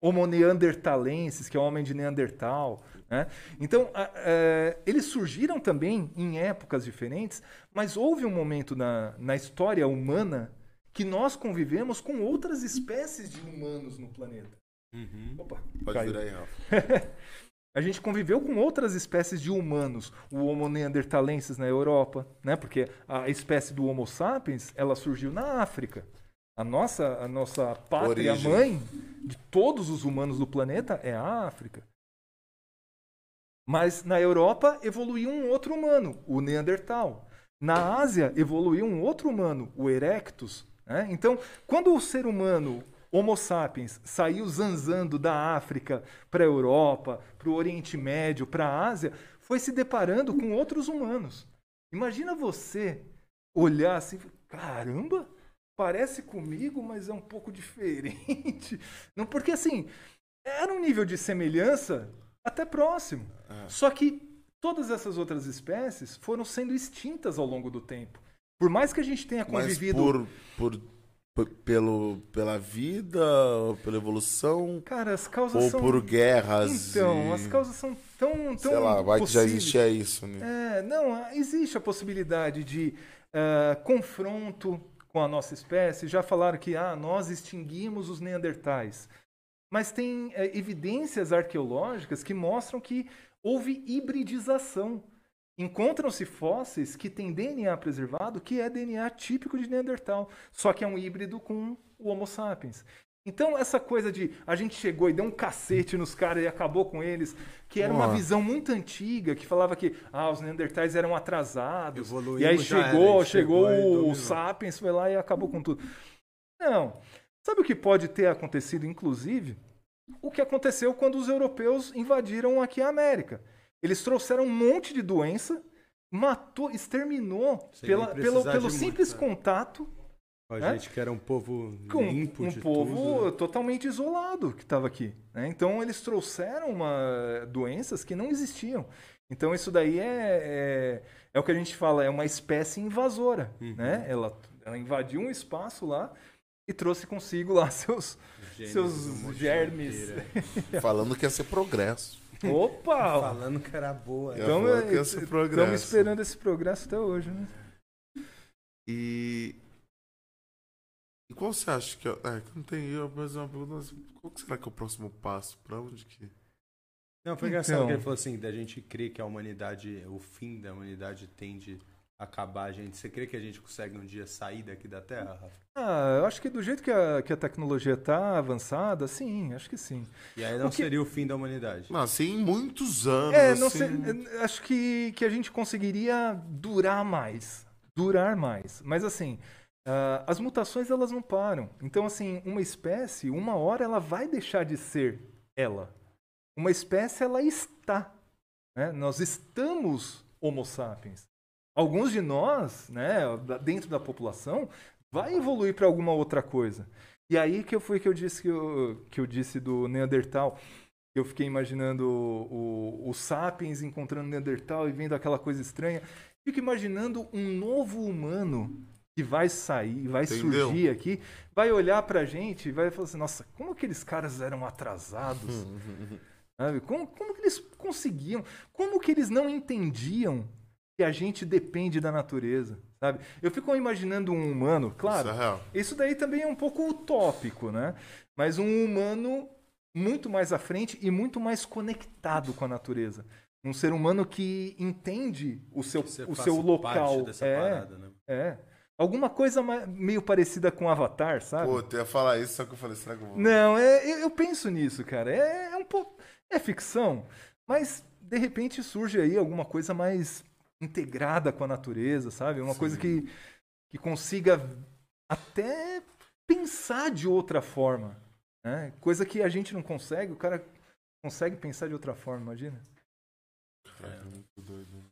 Homo neandertalensis, que é o homem de Neandertal. Né? Então, a- é, eles surgiram também em épocas diferentes, mas houve um momento na, na história humana que nós convivemos com outras espécies de humanos no planeta. Uhum. Opa, Pode caiu. virar aí, Rafa. A gente conviveu com outras espécies de humanos, o Homo neanderthalensis na Europa, né? Porque a espécie do Homo sapiens, ela surgiu na África. A nossa, a nossa pátria Origem. mãe de todos os humanos do planeta é a África. Mas na Europa evoluiu um outro humano, o Neandertal. Na Ásia evoluiu um outro humano, o Erectus. né? Então, quando o ser humano, Homo sapiens, saiu zanzando da África para a Europa, para o Oriente Médio, para a Ásia, foi se deparando com outros humanos. Imagina você olhar assim, caramba, parece comigo, mas é um pouco diferente. Não, porque assim, era um nível de semelhança até próximo. Só que todas essas outras espécies foram sendo extintas ao longo do tempo. Por mais que a gente tenha Mas convivido. por, por, por- pelo, pela vida, pela evolução, Cara, as causas ou são. por guerras. Então, e- as causas são tão. tão Sei lá, vai que já possíveis. existia isso, né? É, não, existe a possibilidade de ah, confronto com a nossa espécie. Já falaram que ah, nós extinguimos os neandertais. Mas tem eh, evidências arqueológicas que mostram que houve hibridização. Encontram-se fósseis que têm DNA preservado, que é DNA típico de Neandertal, só que é um híbrido com o Homo sapiens. Então, essa coisa de a gente chegou e deu um cacete nos caras e acabou com eles, que era uma visão muito antiga, que falava que ah, os Neandertais eram atrasados. Evoluímos, e aí já era, chegou, chegou chegou o. Sapiens, foi lá e acabou com tudo. Não. Sabe o que pode ter acontecido, inclusive? O que aconteceu quando os europeus invadiram aqui a América. Eles trouxeram um monte de doença, matou, exterminou Sem pela- pelo, simples muito, né? contato A É? gente que era um povo com limpo um de povo tudo. né? totalmente isolado que estava aqui. né? Então eles trouxeram uma, doenças que não existiam. Então isso daí é, é, é o que a gente fala, é uma espécie invasora. Uhum. Né? Ela, ela invadiu um espaço lá e trouxe consigo lá seus, Genes seus germes. Falando que ia ser progresso. Opa! Falando que era boa. né? Eu Então, estamos esperando esse progresso até hoje, né? E. E qual você acha que é. É, que não tem eu, mas uma pergunta. Qual será que é o próximo passo? Pra onde que. Não, foi engraçado Então. que ele falou assim, da gente crer que a humanidade, o fim da humanidade tende a acabar, gente. Você crê que a gente consegue um dia sair daqui da Terra, Rafa? Ah, eu acho que do jeito que a, que a tecnologia está avançada, sim, acho que sim. E aí não O que- seria o fim da humanidade. Não, assim, em muitos anos. É, não assim, sei, acho que, que a gente conseguiria durar mais. Durar mais. Mas assim, ah, as mutações elas não param. Então, assim, uma espécie, uma hora ela vai deixar de ser ela. Uma espécie, ela está. né? Nós estamos Homo sapiens. Alguns de nós, né, dentro da população, vai evoluir para alguma outra coisa. E aí que eu foi que eu disse que eu, que eu disse do Neandertal. Eu fiquei imaginando o, o, o Sapiens encontrando Neandertal e vendo aquela coisa estranha. Fico imaginando um novo humano que vai sair, vai Entendeu? surgir aqui, vai olhar pra gente e vai falar assim, nossa, como aqueles caras eram atrasados? Como, como que eles conseguiam? Como que eles não entendiam que a gente depende da natureza? Sabe? Eu fico imaginando um humano, claro, Isso é isso daí também é um pouco utópico, né? Mas um humano muito mais à frente e muito mais conectado com a natureza. Um ser humano que entende o seu, Você o seu local. dessa É, parada, né? é. Alguma coisa meio parecida com Avatar, sabe? Pô, eu ia falar isso, só que eu falei, será que eu vou. Não, é, eu, eu penso nisso, cara. É, é um pouco. É ficção, mas de repente surge aí alguma coisa mais integrada com a natureza, sabe? Uma coisa que, que consiga até pensar de outra forma. Né? Coisa que a gente não consegue, o cara consegue pensar de outra forma, imagina? Cara, muito doido.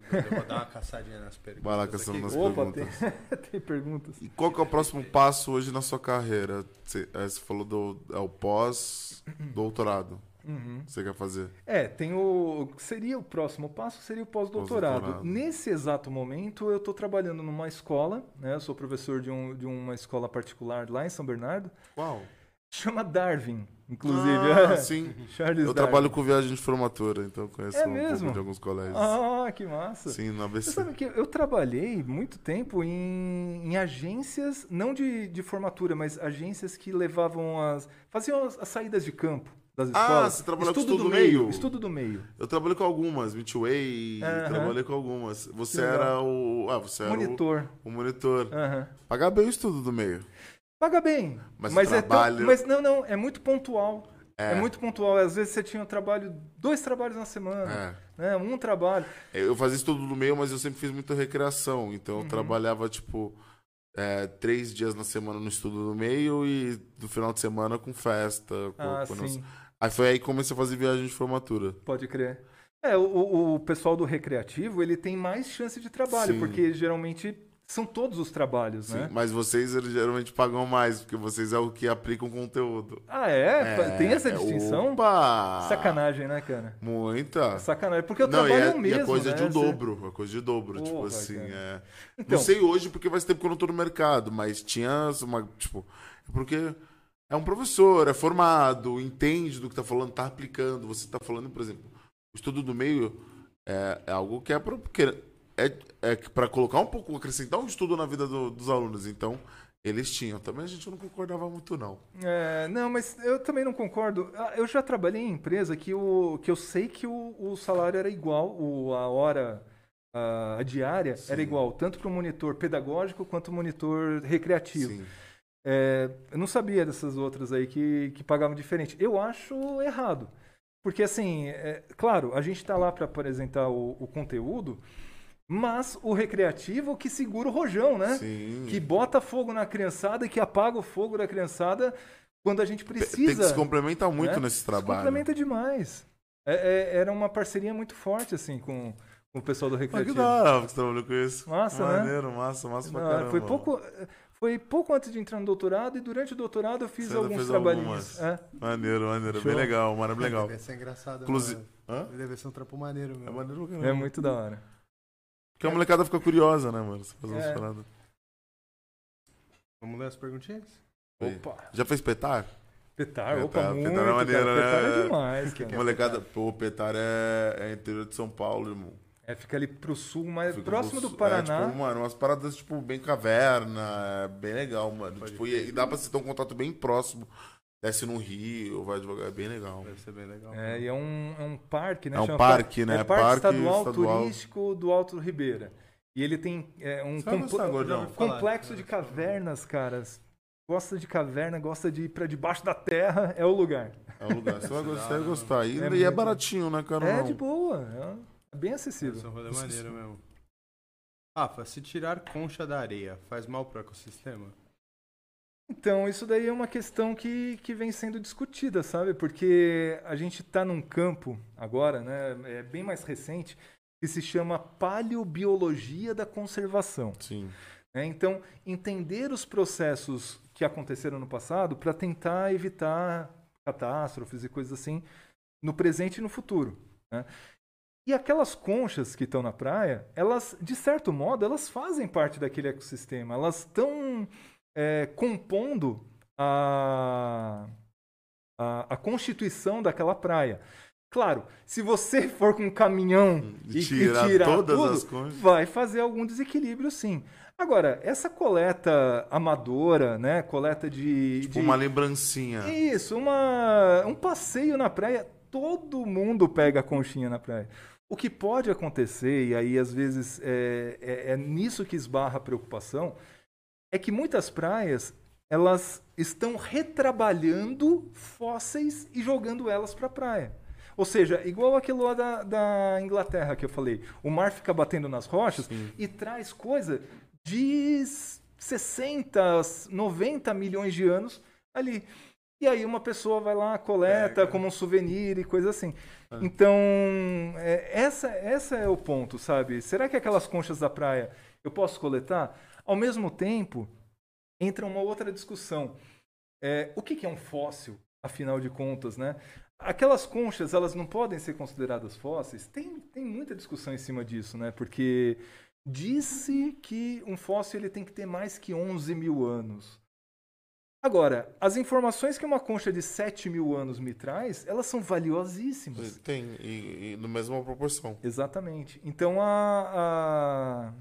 Eu vou dar uma caçadinha nas perguntas. Vai lá caçando nas Opa, perguntas. tem, tem perguntas. E qual que é o próximo passo hoje na sua carreira? Você, é, você falou do é o pós-doutorado. Uhum. Você quer fazer? É, tem o. Seria o próximo passo, seria o pós-doutorado. Pós-doutorado. Nesse exato momento, eu estou trabalhando numa escola, né? Eu sou professor de, um, de uma escola particular lá em São Bernardo. Qual? Chama Darwin, inclusive. Ah, sim. Charles Eu Darwin. trabalho com viagem de formatura, então conheço É um mesmo? pouco de alguns colégios. Ah, que massa. Sim, Você ABC. sabe que eu trabalhei muito tempo em, em agências, não de, de formatura, mas agências que levavam as. faziam as, as saídas de campo das Ah, escolas. você trabalhou com estudo estudo do do meio? Estudo do meio. Eu trabalhei com algumas, Midway, Aham. trabalhei com algumas. Você era o. Ah, você era o- Monitor. O, monitor. Aham. Pagar bem o estudo do meio. Paga bem. Mas Mas, o é tão- trabalho- mas não, não, é muito pontual. É. muito pontual. Às vezes você tinha um trabalho, dois trabalhos na semana, É. né? Um trabalho. Eu fazia isso tudo no meio, mas eu sempre fiz muita recreação. Então Uhum. eu trabalhava, tipo, é, três dias na semana no estudo no meio e no final de semana com festa. Com, Ah, com sim. Aí foi aí que comecei a fazer viagem de formatura. Pode crer. É, o- o, o pessoal do recreativo, ele tem mais chance de trabalho, Sim. porque geralmente são todos os trabalhos, Sim, né? Mas vocês eles geralmente pagam mais, porque vocês é o que aplicam conteúdo. Ah, é? Tem essa é, distinção? Opa! Sacanagem, né, cara? Muita. Sacanagem. Porque eu Não, e trabalho é, e mesmo, é coisa né? de um Você- dobro. É coisa de dobro. tipo Porra, assim, cara. é. Então, Não sei hoje porque faz tempo que eu não tô no mercado, mas tinha uma. Tipo, é porque é um professor, é formado, entende do que tá falando, tá aplicando. Você tá falando, por exemplo, o estudo do meio é, é algo que é porque É, é para colocar um pouco, acrescentar um estudo na vida do- dos alunos. Então, eles tinham. Também a gente não concordava muito, não. É, não, mas eu também não concordo. Ah, Eu já trabalhei em empresa que, o, que eu sei que o, o salário era igual, o, a hora, a, a diária era igual, tanto para o monitor pedagógico quanto o monitor recreativo. Sim. É, eu não sabia dessas outras aí que, que pagavam diferente. Eu acho errado. Porque, assim, é, claro, a gente está lá para apresentar o, o conteúdo, mas o recreativo que segura o rojão, né? Sim. que bota fogo na criançada e que apaga o fogo da criançada quando a gente precisa. Tem que se complementar muito né? nesse Se trabalho. complementa demais. É- é- era uma parceria muito forte, assim, com, com o pessoal do Ah, que Recreativo. da hora que você trabalhou com isso. Massa, né? Maneiro, massa, massa pra Não, caramba. foi pouco. Foi pouco antes de entrar no doutorado e durante o doutorado eu fiz Você alguns fez trabalhinhos. É. Maneiro, maneiro. Show. Bem legal, mano, legal. Deve ser engraçado. Inclusive. Inclusive... Hã? Deve ser um trampo maneiro, É meu. maneiro pra caramba. É muito da hora. Porque a molecada fica curiosa, né, mano? Você faz umas É. paradas. Vamos ler as perguntinhas? Aí. Opa! Já fez petar? Petar, Petar, opa, petar muito. é cara. maneiro, né? Petar é demais, cara. molecada, pô, petar é, é interior de São Paulo, irmão. É, fica ali pro sul, mas Fica próximo do Paraná. É, tipo, mano, umas paradas, tipo, bem caverna, é bem legal, mano. Tipo, e, e dá pra você ter um contato bem próximo. Desce no rio, vai devagar, é bem legal. Deve ser bem legal. É, e é um, é um parque, né? É um Chama parque, né? É parque, Parque estadual, estadual. turístico do Alto Ribeira. E ele tem é, um gostar, complexo de cavernas, caras. Gosta de caverna, gosta de ir pra debaixo da terra, é o lugar. É um lugar. Você vai gostar, você vai gostar. E, É e é baratinho, né, cara? É de boa, é bem Deve ser acessível. rolê maneiro mesmo. Rafa, se tirar concha da areia, faz mal pro ecossistema? Então, isso daí é uma questão que, que vem sendo discutida, sabe? Porque a gente está num campo agora, né? É bem mais recente, que se chama paleobiologia da conservação. Sim. né? Então, entender os processos que aconteceram no passado para tentar evitar catástrofes e coisas assim no presente e no futuro. né? E aquelas conchas que estão na praia, elas, de certo modo, elas fazem parte daquele ecossistema. Elas estão é, compondo a, a, a constituição daquela praia. Claro, se você for com um caminhão e, e Tirar tirar todas tudo, as conchas. vai fazer algum desequilíbrio, sim. Agora, essa coleta amadora, né? Coleta de. Tipo de- uma lembrancinha. Isso, uma, um passeio na praia. Todo mundo pega a conchinha na praia. O que pode acontecer, e aí às vezes é, é, é nisso que esbarra a preocupação, é que muitas praias elas estão retrabalhando fósseis e jogando elas para a praia. Ou seja, igual aquilo lá da, da Inglaterra que eu falei. O mar fica batendo nas rochas e traz coisa de 60, 90 milhões de anos ali. E aí uma pessoa vai lá, coleta como um souvenir e coisa assim. Então, é, essa, essa é o ponto, sabe? Será que aquelas conchas da praia eu posso coletar? Ao mesmo tempo, entra uma outra discussão. É, o que, que é um fóssil, afinal de contas, né? Aquelas conchas, elas não podem ser consideradas fósseis? Tem, tem muita discussão em cima disso, né? Porque disse que um fóssil ele tem que ter mais que 11 mil anos. Agora, as informações que uma concha de 7 mil anos me traz, elas são valiosíssimas. Tem, e, e na mesma proporção. Exatamente. Então a,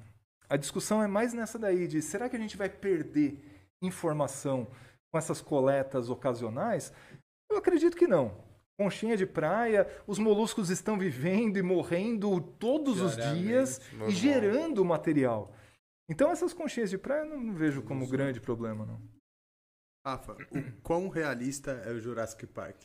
a, a discussão é mais nessa daí de será que a gente vai perder informação com essas coletas ocasionais? Eu acredito que não. Conchinha de praia, os moluscos estão vivendo e morrendo todos os dias normal. e gerando material. Então essas conchinhas de praia eu não vejo como grande problema, não. Rafa, o quão realista é o Jurassic Park?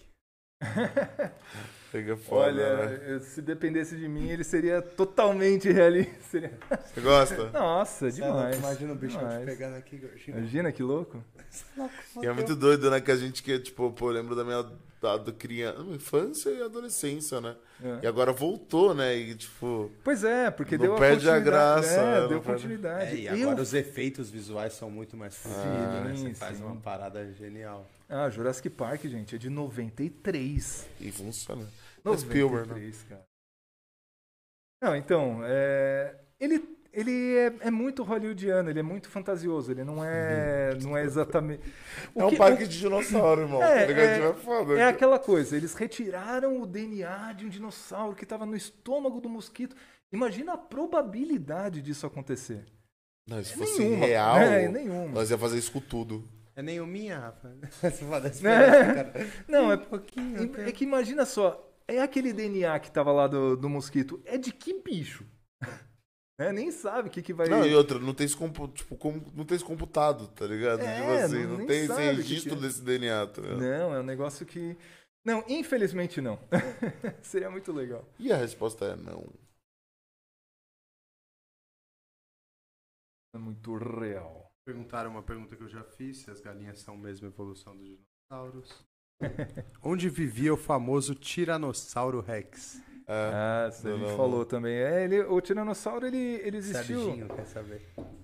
Pega foda, Olha, né? se dependesse de mim, ele seria totalmente realista. Seria- Você gosta? Nossa, louco, demais. Imagina o bicho te demais. pegando aqui. Imagina que louco. E é muito doido, né? Que a gente que, tipo, pô, eu lembro da minha da, do criança, infância e adolescência, né? É. E agora voltou, né? E, tipo, Pois é, porque Não deu perde a graça, É, deu perde- continuidade. É, e Eu- agora os efeitos visuais são muito mais fluidos, né? Você Sim, faz uma parada genial. Ah, Jurassic Park, gente, é de 93. e funciona. É Spielberg, né? 93, cara. Não, então, é, ele, ele é, é muito hollywoodiano, ele é muito fantasioso, ele não é, não é exatamente... O é um que- parque o- de dinossauro, irmão. É, tá é- É, foda. É aquela coisa, eles retiraram o DNA de um dinossauro que estava no estômago do mosquito. Imagina a probabilidade disso acontecer. Não, se fosse Nenhuma. real, É, nenhuma. nós ia fazer isso com tudo. É nenhuminha, Rafa. Você fala assim, É. cara. Não, é, pouquinho. é que imagina só, é aquele DNA que tava lá do, do mosquito, é de que bicho? É, nem sabe o que, que vai... Não, e outra, não tem isso, compu- tipo, como, não tem computado, tá ligado? É, tipo assim, não- não, tem esse sabe o que registro que é. desse DNA, tá ligado? Não, é um negócio que... Não, infelizmente não. Seria muito legal. E a resposta é não. É muito real. Perguntaram uma pergunta que eu já fiz, se as galinhas são mesmo evolução dos dinossauros. Onde vivia o famoso Tiranossauro Rex? É, Ah, não, gente não, falou também. É, ele, o Tiranossauro, ele, ele existiu... Serginho quer saber.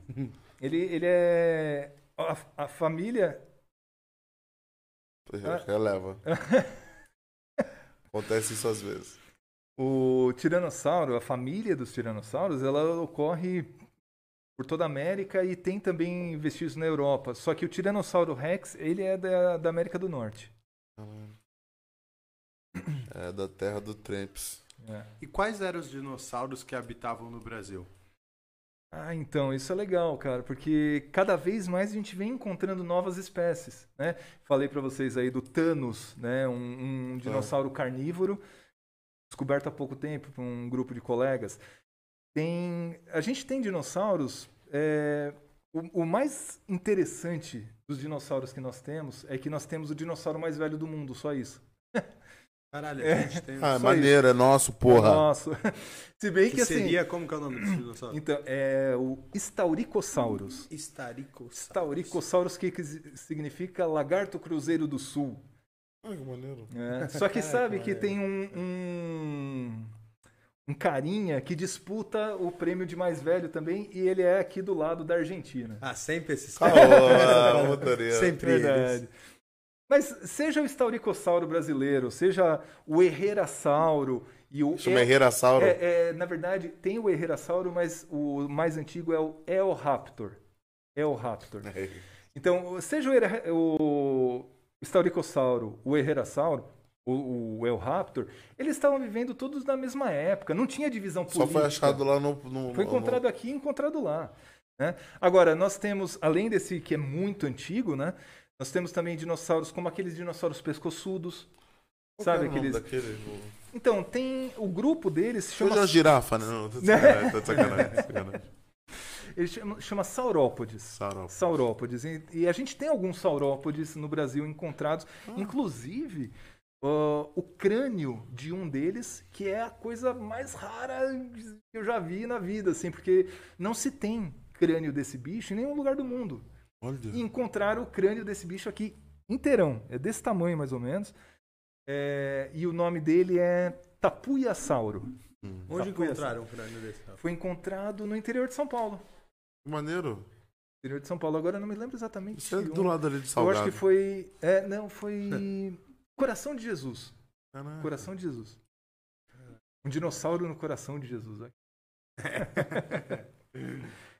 Ele, ele é... A, a família... Ah. releva. Acontece isso às vezes. O tiranossauro, a família dos tiranossauros, ela ocorre por toda a América e tem também vestígios na Europa. Só que o tiranossauro rex, ele é da, da América do Norte. É da terra do Tramps. É. E quais eram os dinossauros que habitavam no Brasil? Ah, então, isso é legal, cara, porque cada vez mais a gente vem encontrando novas espécies, né? Falei pra vocês aí do Thanos, né? Um, um dinossauro carnívoro, descoberto há pouco tempo por um grupo de colegas. Tem, a gente tem dinossauros. é, o, o mais interessante dos dinossauros que nós temos é que nós temos o dinossauro mais velho do mundo, só isso. Caralho, É. a gente tem... Ah, é maneiro, é nosso, porra. Nossa. Se bem que, que assim. seria, como que é o nome desse dinossauro? Então, é o Staurikosaurus. Estarico. Staurikosaurus, que significa lagarto cruzeiro do sul. Ai, que maneiro. É, Só que sabe que tem um, um, um carinha que disputa o prêmio de mais velho também, e ele é aqui do lado da Argentina. Ah, sempre esses Ah, motorista. Sempre eles. Mas seja o Stauricossauro brasileiro, seja o Herrerasauro e o... Chama Herrerasauro. É, é, na verdade, tem o Herrerasauro, mas o mais antigo é o Eoraptor. Eoraptor. Então, seja o, o Stauricossauro, o Herrerasauro, o, o Eoraptor, eles estavam vivendo todos na mesma época, não tinha divisão Só política. foi achado lá no. no Foi no- encontrado aqui e encontrado lá. né? Agora, nós temos, além desse que é muito antigo, né? Nós temos também dinossauros como aqueles dinossauros pescoçudos. Qual sabe era o nome aqueles. daquele? Então, tem. O grupo deles se Chama chama. a girafa, né? Não, tô de sacanagem, tô sacanagem. tô de sacanagem. Ele chama, chama saurópodes. Saurópodes. Saurópodes. E, e a gente tem alguns saurópodes no Brasil encontrados. Inclusive, ó, o crânio de um deles, que é a coisa mais rara que eu já vi na vida, assim, porque não se tem crânio desse bicho em nenhum lugar do mundo. Olha. E encontraram o crânio desse bicho aqui inteirão. É desse tamanho, mais ou menos. É, e o nome dele é Tapuiasauro. Hum. Onde Tapuia- encontraram um crânio desse? Foi encontrado no interior de São Paulo. Que maneiro. Interior de São Paulo. Agora eu não me lembro exatamente. Isso é do lado ali de Eu Salgado. acho que foi. É, não, foi. Coração de Jesus. Caraca. Coração de Jesus. Um dinossauro no coração de Jesus.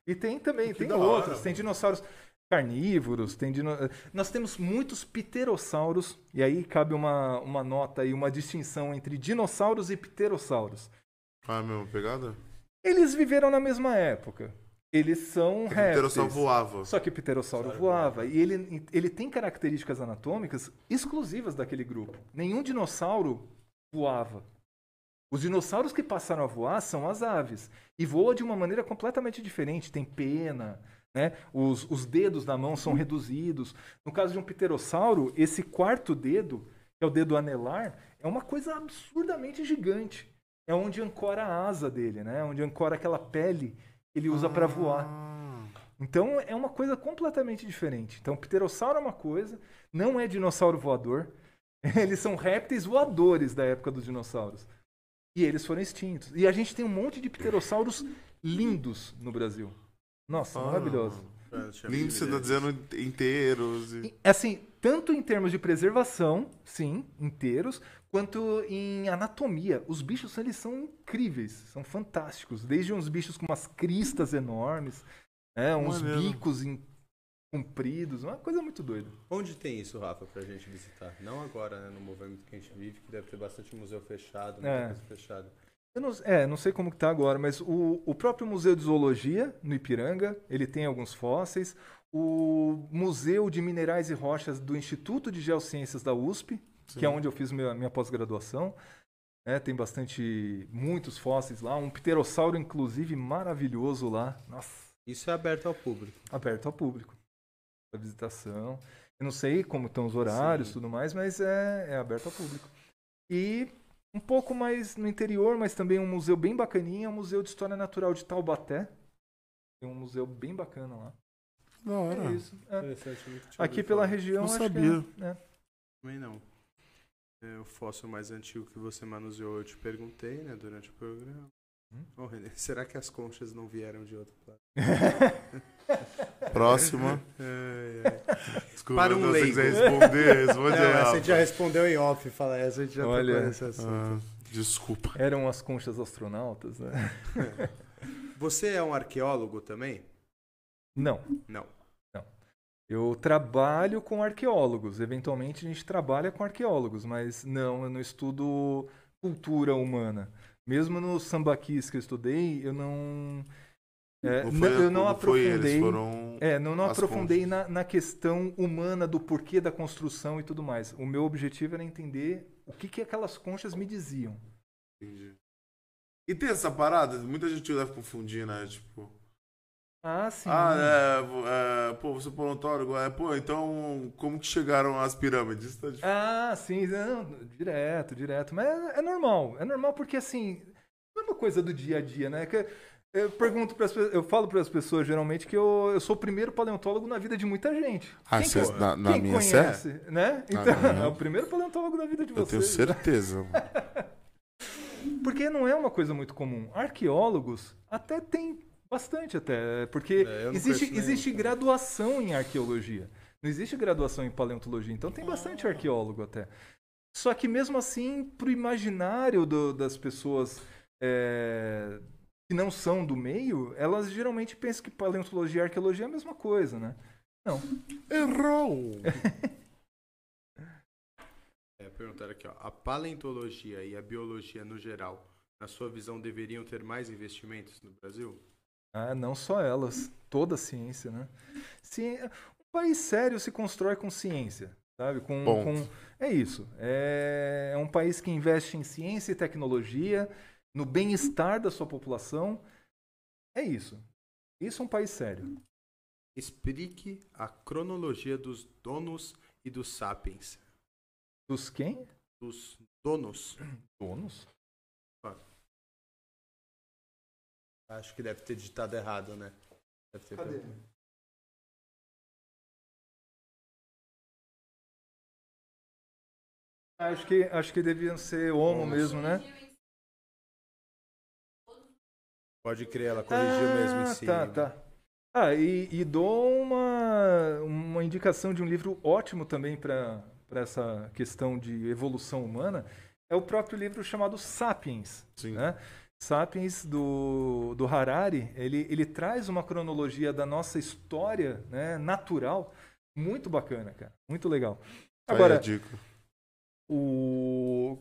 e tem também, Que tem hora, outros. mano. Tem dinossauros carnívoros, tem dino... Nós temos muitos pterossauros, e aí cabe uma, uma nota e uma distinção entre dinossauros e pterossauros. Ah, mesmo, pegada? Eles viveram na mesma época. Eles são O répteis. pterossauro voava. Só que o pterossauro voava. E ele, ele tem características anatômicas exclusivas daquele grupo. Nenhum dinossauro voava. Os dinossauros que passaram a voar são as aves. E voa de uma maneira completamente diferente. Tem pena, né? os, os dedos da mão são reduzidos. No caso de um pterossauro, esse quarto dedo que é o dedo anelar, é uma coisa absurdamente gigante. É onde ancora a asa dele, né? Onde ancora aquela pele que ele usa para voar. Ah, Então é uma coisa completamente diferente. Então, pterossauro é uma coisa, não é dinossauro voador. Eles são répteis voadores da época dos dinossauros. E eles foram extintos. E a gente tem um monte de pterossauros lindos no Brasil. Nossa, Ah. maravilhoso. Lindo você tá dizendo inteiros. E... Assim, tanto em termos de preservação, sim, inteiros, quanto em anatomia. Os bichos eles são incríveis, são fantásticos. Desde uns bichos com umas cristas enormes, né, uns Maneiro. bicos em- compridos, uma coisa muito doida. Onde tem isso, Rafa, pra gente visitar? Não agora, né, no movimento que a gente vive, que deve ter bastante museu fechado, muita É. coisa fechada. Eu não, é, não sei como que tá agora, mas o, o próprio Museu de Zoologia, no Ipiranga, ele tem alguns fósseis. O Museu de Minerais e Rochas do Instituto de Geociências da USP, que é onde eu fiz minha, minha pós-graduação. né, tem bastante, muitos fósseis lá. Um pterossauro, inclusive, maravilhoso lá. Nossa, Isso é aberto ao público. aberto ao público. A visitação. Eu não sei como estão os horários e Sim. tudo mais, mas é, é aberto ao público. E um pouco mais no interior, mas também um museu bem bacaninha, é o Museu de História Natural de Taubaté. Tem um museu bem bacana lá. Da hora. É isso. é. Aqui pela falar. região, Não acho sabia. que é, é. Também não. É, o fóssil mais antigo que você manuseou, eu te perguntei, né, durante o programa. Hum? Ô, Renê, será que as conchas não vieram de outro planeta? Próxima. É, é. Desculpa, Para um não sei se leigo. quiser responder, responde Não, aí, essa a gente já respondeu em off, fala essa a gente já Olha. nesse assunto. Ah, desculpa. Eram as conchas astronautas, né? Você é um arqueólogo também? Não. Não. Eu trabalho com arqueólogos. Eventualmente a gente trabalha com arqueólogos, mas não, eu não estudo cultura humana. Mesmo nos sambaquis que eu estudei, eu não. É, Não foi- eu não não eles, aprofundei. foram É, não, não aprofundei na, na questão humana do porquê da construção e tudo mais. O meu objetivo era entender o que, que aquelas conchas me diziam. Entendi. E tem essa parada, muita gente deve confundir, né? Tipo, Ah, sim. ah, é, é, pô, você é paleontólogo, é, pô, então como que chegaram às pirâmides? Tá difícil. Ah, sim, não, direto, direto. Mas é, é normal, é normal porque assim, não é uma coisa do dia a dia, né? Que eu pergunto para eu falo para as pessoas geralmente que eu, eu sou o primeiro paleontólogo na vida de muita gente. Ah, quem, que- na, na quem minha conhece, né? Na Então, minha? é o primeiro paleontólogo da vida de Eu tenho vocês. certeza. Porque não é uma coisa muito comum. Arqueólogos até tem bastante até, porque É, existe, nenhum, existe cara. graduação em arqueologia. Não existe graduação em paleontologia, então tem bastante arqueólogo até. Só que mesmo assim, pro imaginário do- das pessoas é, que não são do meio, elas geralmente pensam que paleontologia e arqueologia é a mesma coisa, né? Não. Errou! É, perguntaram aqui, ó. A paleontologia e a biologia no geral, na sua visão, deveriam ter mais investimentos no Brasil? Ah, não só elas, toda a ciência, né? Ci- Um país sério se constrói com ciência, sabe? Com, com- É isso. É... é um país que investe em ciência e tecnologia, no bem-estar da sua população. É isso. Isso é um país sério. Explique a cronologia dos donos e dos sapiens. Dos quem? Dos donos. Donos? Acho que deve ter digitado errado, né? Deve ter Acho que, acho que deviam ser homo mesmo, né? Pode crer, ela corrigiu mesmo em Ah, cima. Tá, tá. Ah, e, e dou uma, uma indicação de um livro ótimo também para essa questão de evolução humana. É o próprio livro chamado Sapiens. Sim. Né? Sapiens, do, do Harari, ele, ele traz uma cronologia da nossa história né, natural muito bacana, cara. Muito legal. Agora, dica. o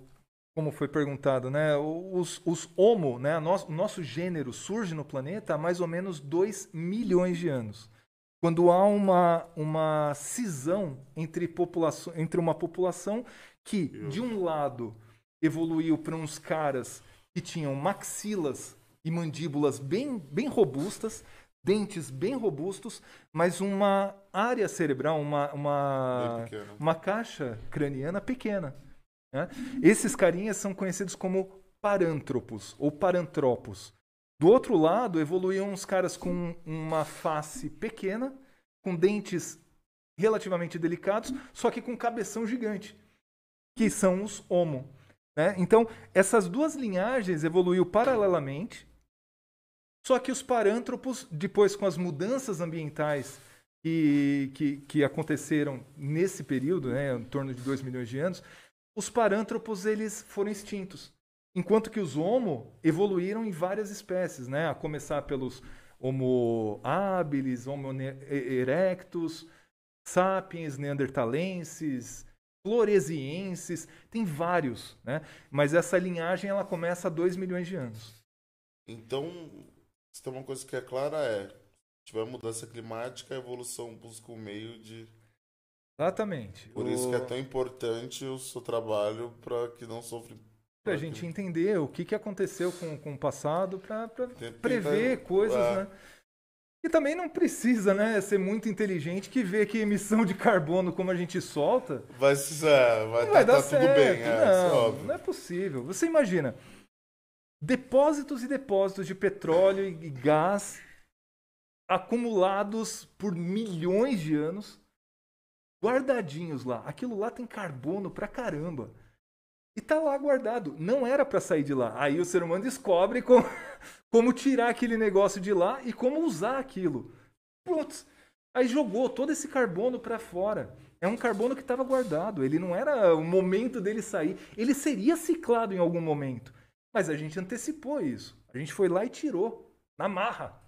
como foi perguntado, né? Os, os Homo, né? Nosso, o nosso gênero surge no planeta há mais ou menos 2 milhões de anos. Quando há uma, uma cisão entre, população, entre uma população que, de um lado, evoluiu para uns caras que tinham maxilas e mandíbulas bem, bem robustas, dentes bem robustos, mas uma área cerebral, uma, uma, uma caixa craniana pequena. Né? Esses carinhas são conhecidos como parântropos ou parantropos. Do outro lado, evoluíam uns caras com uma face pequena, com dentes relativamente delicados, só que com cabeção gigante, que são os Homo. Né? Então, essas duas linhagens evoluíram paralelamente, só que os parântropos, depois com as mudanças ambientais que, que, que aconteceram nesse período, né, em torno de 2 milhões de anos, os parântropos eles foram extintos. Enquanto que os Homo evoluíram em várias espécies, né? a começar pelos Homo habilis, Homo erectus, sapiens, neandertalenses, floresienses, tem vários, né? Mas essa linhagem ela começa há 2 milhões de anos. Então, se tem uma coisa que é clara é, se tiver mudança climática, a evolução busca um meio de Exatamente. Por isso que é tão importante o seu trabalho para que não sofra para a gente entender o que, que aconteceu com, com o passado, para prever coisas, é. né? E também não precisa, né, ser muito inteligente que vê que emissão de carbono como a gente solta. Vai, é, vai, tá, vai dar tá certo. tudo bem, é, não, não é possível. Você imagina depósitos e depósitos de petróleo e gás acumulados por milhões de anos, guardadinhos lá. Aquilo lá tem carbono pra caramba. E tá lá guardado. Não era para sair de lá. Aí o ser humano descobre como, como tirar aquele negócio de lá e como usar aquilo. Putz. Aí jogou todo esse carbono para fora. É um carbono que estava guardado. Ele não era o momento dele sair. Ele seria ciclado em algum momento. Mas a gente antecipou isso. A gente foi lá e tirou. Na marra.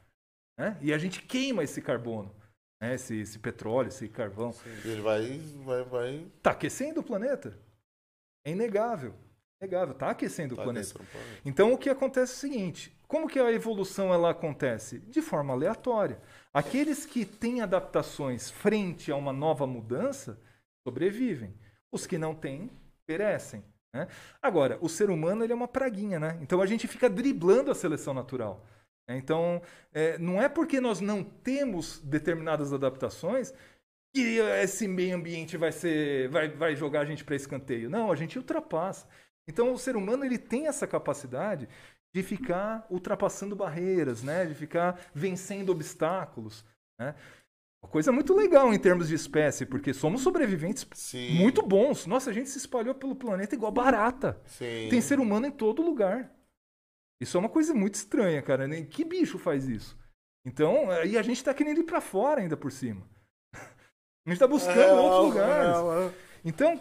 Né? E a gente queima esse carbono. Né? Esse, esse petróleo, esse carvão. Ele vai, vai, vai. Tá aquecendo o planeta. É inegável. Inegável, está aquecendo tá o planeta. planeta. Então o que acontece é o seguinte: como que a evolução ela acontece? De forma aleatória. Aqueles que têm adaptações frente a uma nova mudança sobrevivem. Os que não têm, perecem. Né? Agora, o ser humano ele é uma praguinha, né? Então a gente fica driblando a seleção natural. Então, é, não é porque nós não temos determinadas adaptações que esse meio ambiente vai ser vai, vai jogar a gente para escanteio. Não, a gente ultrapassa. Então o ser humano ele tem essa capacidade de ficar ultrapassando barreiras, né? De ficar vencendo obstáculos, né? Uma coisa muito legal em termos de espécie, porque somos sobreviventes Sim. muito bons. Nossa, a gente se espalhou pelo planeta igual barata. Sim. Tem ser humano em todo lugar. Isso é uma coisa muito estranha, cara. Que bicho faz isso? Então, e a gente tá querendo ir para fora ainda por cima. A gente está buscando é, outros lugares. É, é. Então,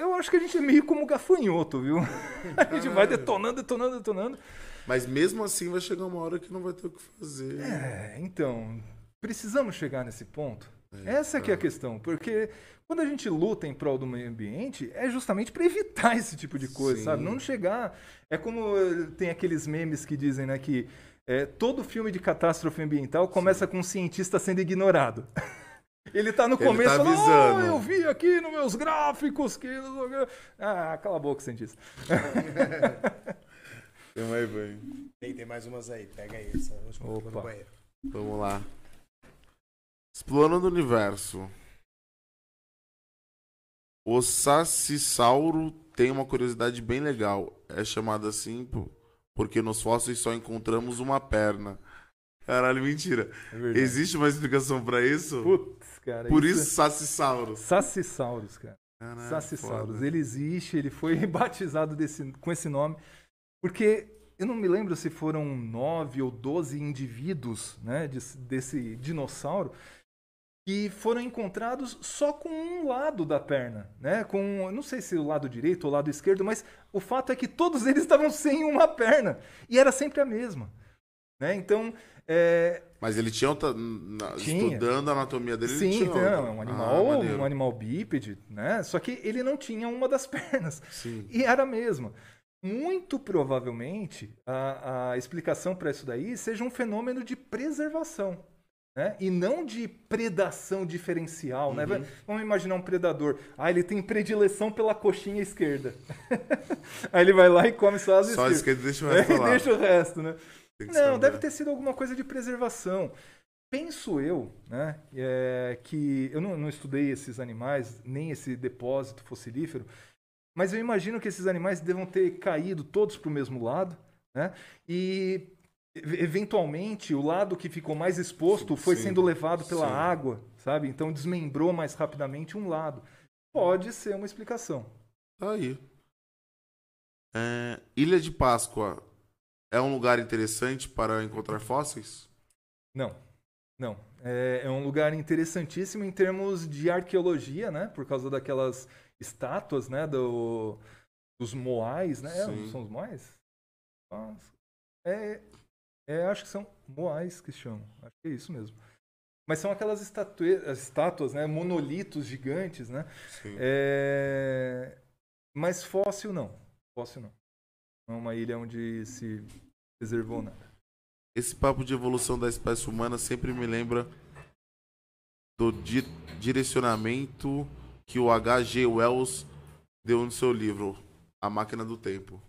eu acho que a gente é meio como gafanhoto, viu? A gente vai detonando, detonando, detonando. Mas mesmo assim vai chegar uma hora que não vai ter o que fazer. É, então, precisamos chegar nesse ponto. É, Essa que é a questão, porque quando a gente luta em prol do meio ambiente, é justamente para evitar esse tipo de coisa, Sim. sabe? Não chegar. É como eh, tem aqueles memes que dizem, né, que é, todo filme de catástrofe ambiental começa Sim. com um cientista sendo ignorado. Ele tá no Ele começo tá falando, oh, eu vi aqui nos meus gráficos que. Ah, cala a boca, cientista. tem mais. Tem, tem mais umas aí. Pega aí essa. Banheiro. Vamos lá. Explorando o universo. O Sacissauro tem uma curiosidade bem legal. É chamado assim porque nos fósseis só encontramos uma perna. Caralho, mentira. É Existe uma explicação para isso? Putz, cara. Por isso, isso Sacissaurus. Sacissaurus, cara. Caralho, Sacissaurus. Ele existe, ele foi batizado desse, com esse nome, porque eu não me lembro se foram nove ou doze indivíduos né, desse, desse dinossauro que foram encontrados só com um lado da perna, né? Com, não sei se o lado direito ou o lado esquerdo, mas o fato é que todos eles estavam sem uma perna e era sempre a mesma, né? Então é... Mas ele tinha, outra, tinha, estudando a anatomia dele, Sim, ele tinha então, um animal, ah, um animal bípede, né? Só que ele não tinha uma das pernas. Sim. E era a mesma. Muito provavelmente a, a explicação para isso daí seja um fenômeno de preservação. Né? E não de predação diferencial. Né? Uhum. Né? Vamos imaginar um predador. Ah, ele tem predileção pela coxinha esquerda. Aí ele vai lá e come só as Só a esquerda deixa o resto. É, deixa o resto, né? Não, deve ter sido alguma coisa de preservação. Penso eu, né, é, que eu não, não, estudei esses animais, nem esse depósito fossilífero, Mas eu imagino que esses animais devam ter caído todos para o mesmo lado, né? E- eventualmente o lado que ficou mais exposto foi Sim, sendo levado pela sim. água, sabe? Então desmembrou mais rapidamente um lado. Pode ser uma explicação. Tá aí. É, Ilha de Páscoa é um lugar interessante para encontrar fósseis? Não, não. É, é um lugar interessantíssimo em termos de arqueologia, né? Por causa daquelas estátuas, né? Do, dos moais, né? É, são os moais? Nossa. É, é, acho que são moais que chamam. Acho que é isso mesmo. Mas são aquelas estátuas, né? Monolitos gigantes, né? É, Mas fóssil não. Fóssil não. Não é uma ilha onde se preservou nada. Esse papo de evolução da espécie humana sempre me lembra do di- direcionamento que o H.G. Wells deu no seu livro, A Máquina do Tempo.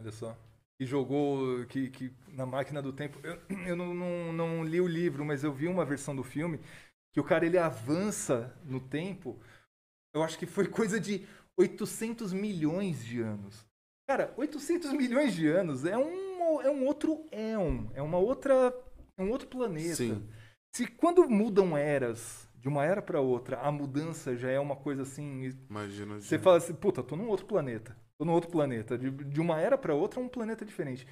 Olha só. Que jogou que, que na máquina do tempo. Eu, eu não, não, não li o livro, mas eu vi uma versão do filme que o cara ele avança no tempo. Eu acho que foi coisa de 800 milhões de anos. Cara, 800 milhões de anos é um, é um outro éon, é uma outra, é um outro planeta. Sim. Se quando mudam eras de uma era para outra, a mudança já é uma coisa assim Imagina. você gente. fala assim, puta, tô num outro planeta. Tô num outro planeta. De, de uma era pra outra é um planeta diferente.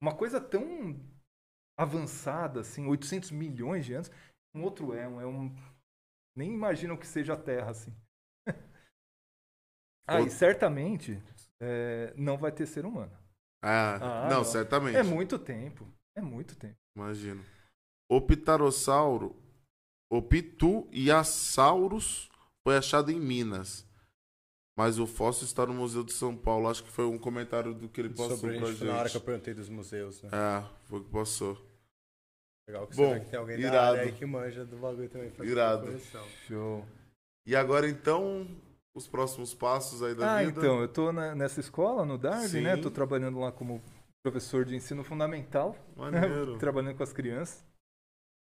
Uma coisa tão avançada, assim, 800 milhões de anos, um outro é um. É um nem imaginam que seja a Terra, assim. ah, e certamente é, não vai ter ser humano. Ah, Ah, não, não. certamente. É muito tempo. É muito tempo. Imagino. O Pitarossauro, o Pitu-Iasaurus foi achado em Minas. Mas o fóssil está no Museu de São Paulo. Acho que foi um comentário do que ele passou Sobre pra foi na hora que eu gente. perguntei dos museus, né? É, foi o que passou. Legal que Bom, você vê que tem alguém irado. da área aí que manja do bagulho também. faz Irado. Show. E agora, então, os próximos passos aí da Ah, vida? então, eu tô na- nessa escola, no Darwin, né? Tô trabalhando lá como professor de ensino fundamental. Maneiro. trabalhando com as crianças.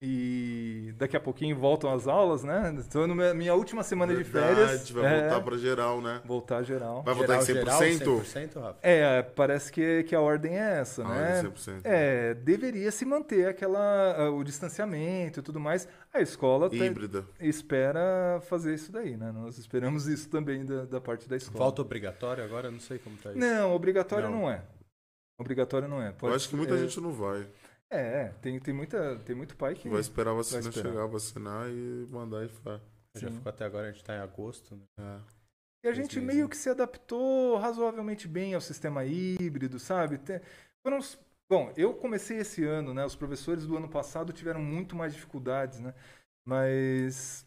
E daqui a pouquinho voltam as aulas, né? Estou na minha última semana de Verdade, férias. vai é, voltar pra geral, né? voltar geral. Vai voltar em Geral, 100%? geral, 100%, Rafa? É, parece que, que a ordem é essa, Ah, né? 100%. É, deveria se manter aquela o distanciamento e tudo mais. A escola te- Híbrida. espera fazer isso daí, né? Nós esperamos isso também da, da parte da escola. Volta obrigatório agora? Eu Não sei como tá isso. Não, obrigatório Não. não, é. Obrigatório não é. Eu Pode- acho que muita é, gente não vai. É, tem, tem, muita, tem muito pai que. Vai esperar a vacina Vai esperar. chegar, vacinar e mandar e faz. Já ficou até agora, a gente tá em agosto, né? É. E a gente meio que se adaptou razoavelmente bem ao sistema híbrido, sabe? Foram Bom, eu comecei esse ano, né? Os professores do ano passado tiveram muito mais dificuldades, né? Mas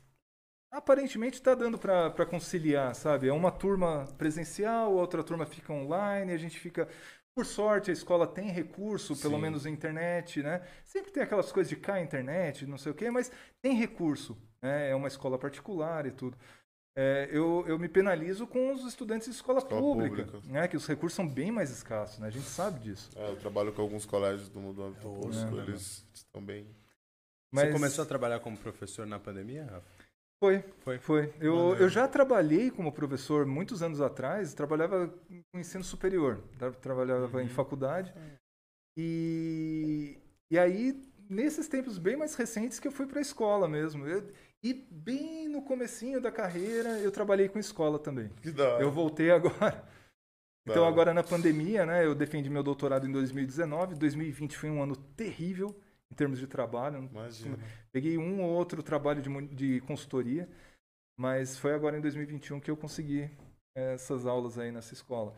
aparentemente está dando para conciliar, sabe? É uma turma presencial, outra turma fica online, a gente fica. Por sorte, a escola tem recurso, pelo Sim. menos na internet, né? Sempre tem aquelas coisas de cá internet, não sei o quê, mas tem recurso, né? É uma escola particular e tudo. É, eu, eu me penalizo com os estudantes de escola, Escola pública, pública. né? Que os recursos são bem mais escassos, né? A gente sabe disso. É, eu trabalho com alguns colégios do mundo ouço, né, eles estão bem. Mas Você começou a trabalhar como professor na pandemia, Rafa? Foi, Foi. foi. Eu, eu já trabalhei como professor muitos anos atrás, trabalhava com ensino superior, tra- trabalhava Uhum. em faculdade. E, e aí, nesses tempos bem mais recentes, que eu fui para a escola mesmo. Eu- e bem no comecinho da carreira, eu trabalhei com escola também. Que da hora. Eu voltei agora. Então, agora na pandemia, né? Eu defendi meu doutorado em 2019. 2020 foi um ano terrível em termos de trabalho. Imagina. Peguei um ou outro trabalho de, de consultoria, mas foi agora em 2021 que eu consegui eh, essas aulas aí nessa escola.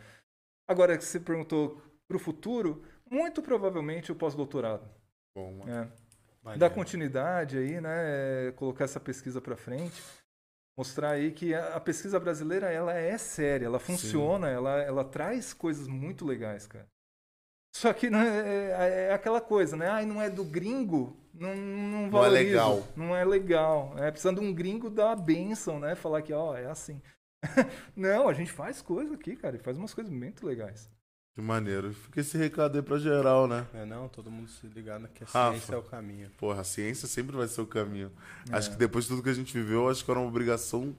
Agora, que você perguntou para o futuro, muito provavelmente o pós-doutorado. Bom. É, Maneiro. dar continuidade aí, né? Colocar essa pesquisa para frente. Mostrar aí que a a pesquisa brasileira ela é séria, ela funciona, ela, ela traz coisas muito legais, cara. Só que né, é, é aquela coisa, né? Ai, não é do gringo, não, não Não é legal. Não é legal. É precisando de um gringo dar a benção, né? Falar que, ó, é assim. não, a gente faz coisa aqui, cara, e faz umas coisas muito legais. Que maneiro. Fica esse recado aí pra geral, né? É, não, todo mundo se ligando que a Rafa. ciência é o caminho. Porra, a ciência sempre vai ser o caminho. É. Acho que depois de tudo que a gente viveu, acho que era uma obrigação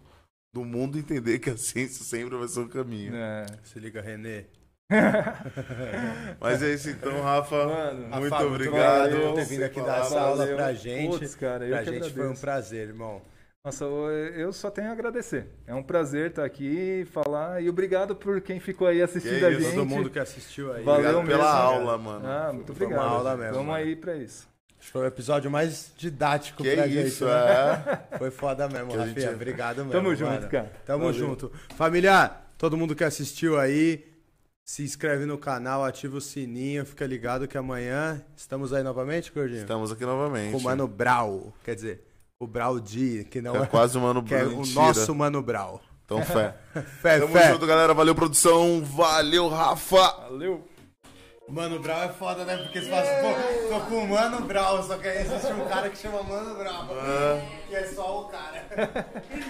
do mundo entender que a ciência sempre vai ser o caminho. É. Se liga, Renê. Mas é isso então, Rafa. Mano, muito Rafa, obrigado. por ter vindo aqui dar essa aula Valeu. pra gente. Putz, cara, pra gente foi um agradeço. prazer, irmão. Nossa, eu só tenho a agradecer. É um prazer estar aqui, falar e obrigado por quem ficou aí assistindo a gente. Todo mundo que assistiu aí. Valeu Obrigado pela mesmo, cara. aula, mano. Ah, muito Foi uma obrigado. aula mesmo, Vamos mano. aí pra isso. Acho que foi o episódio mais didático Que pra isso, gente. né? é. Foi foda mesmo, Que Rafinha. gente- Obrigado mesmo. Tamo mano. junto, cara. Tamo Valeu. junto. Família, todo mundo que assistiu aí, se inscreve no canal, ativa o sininho, fica ligado que amanhã estamos aí novamente, Gordinho? Estamos aqui novamente. Com o Mano Brau. Quer dizer, o Brau D, que não É é, quase o Mano é Bruno. o mentira. nosso Mano Brau. Então, fé. Fé, Tamo fé. junto, galera. Valeu, produção. Valeu, Rafa. Valeu. Mano Brau é foda, né? Porque você fala assim, pô, tô com o Mano Brau, só que aí existe um cara que chama Mano Brau. Que é só o cara.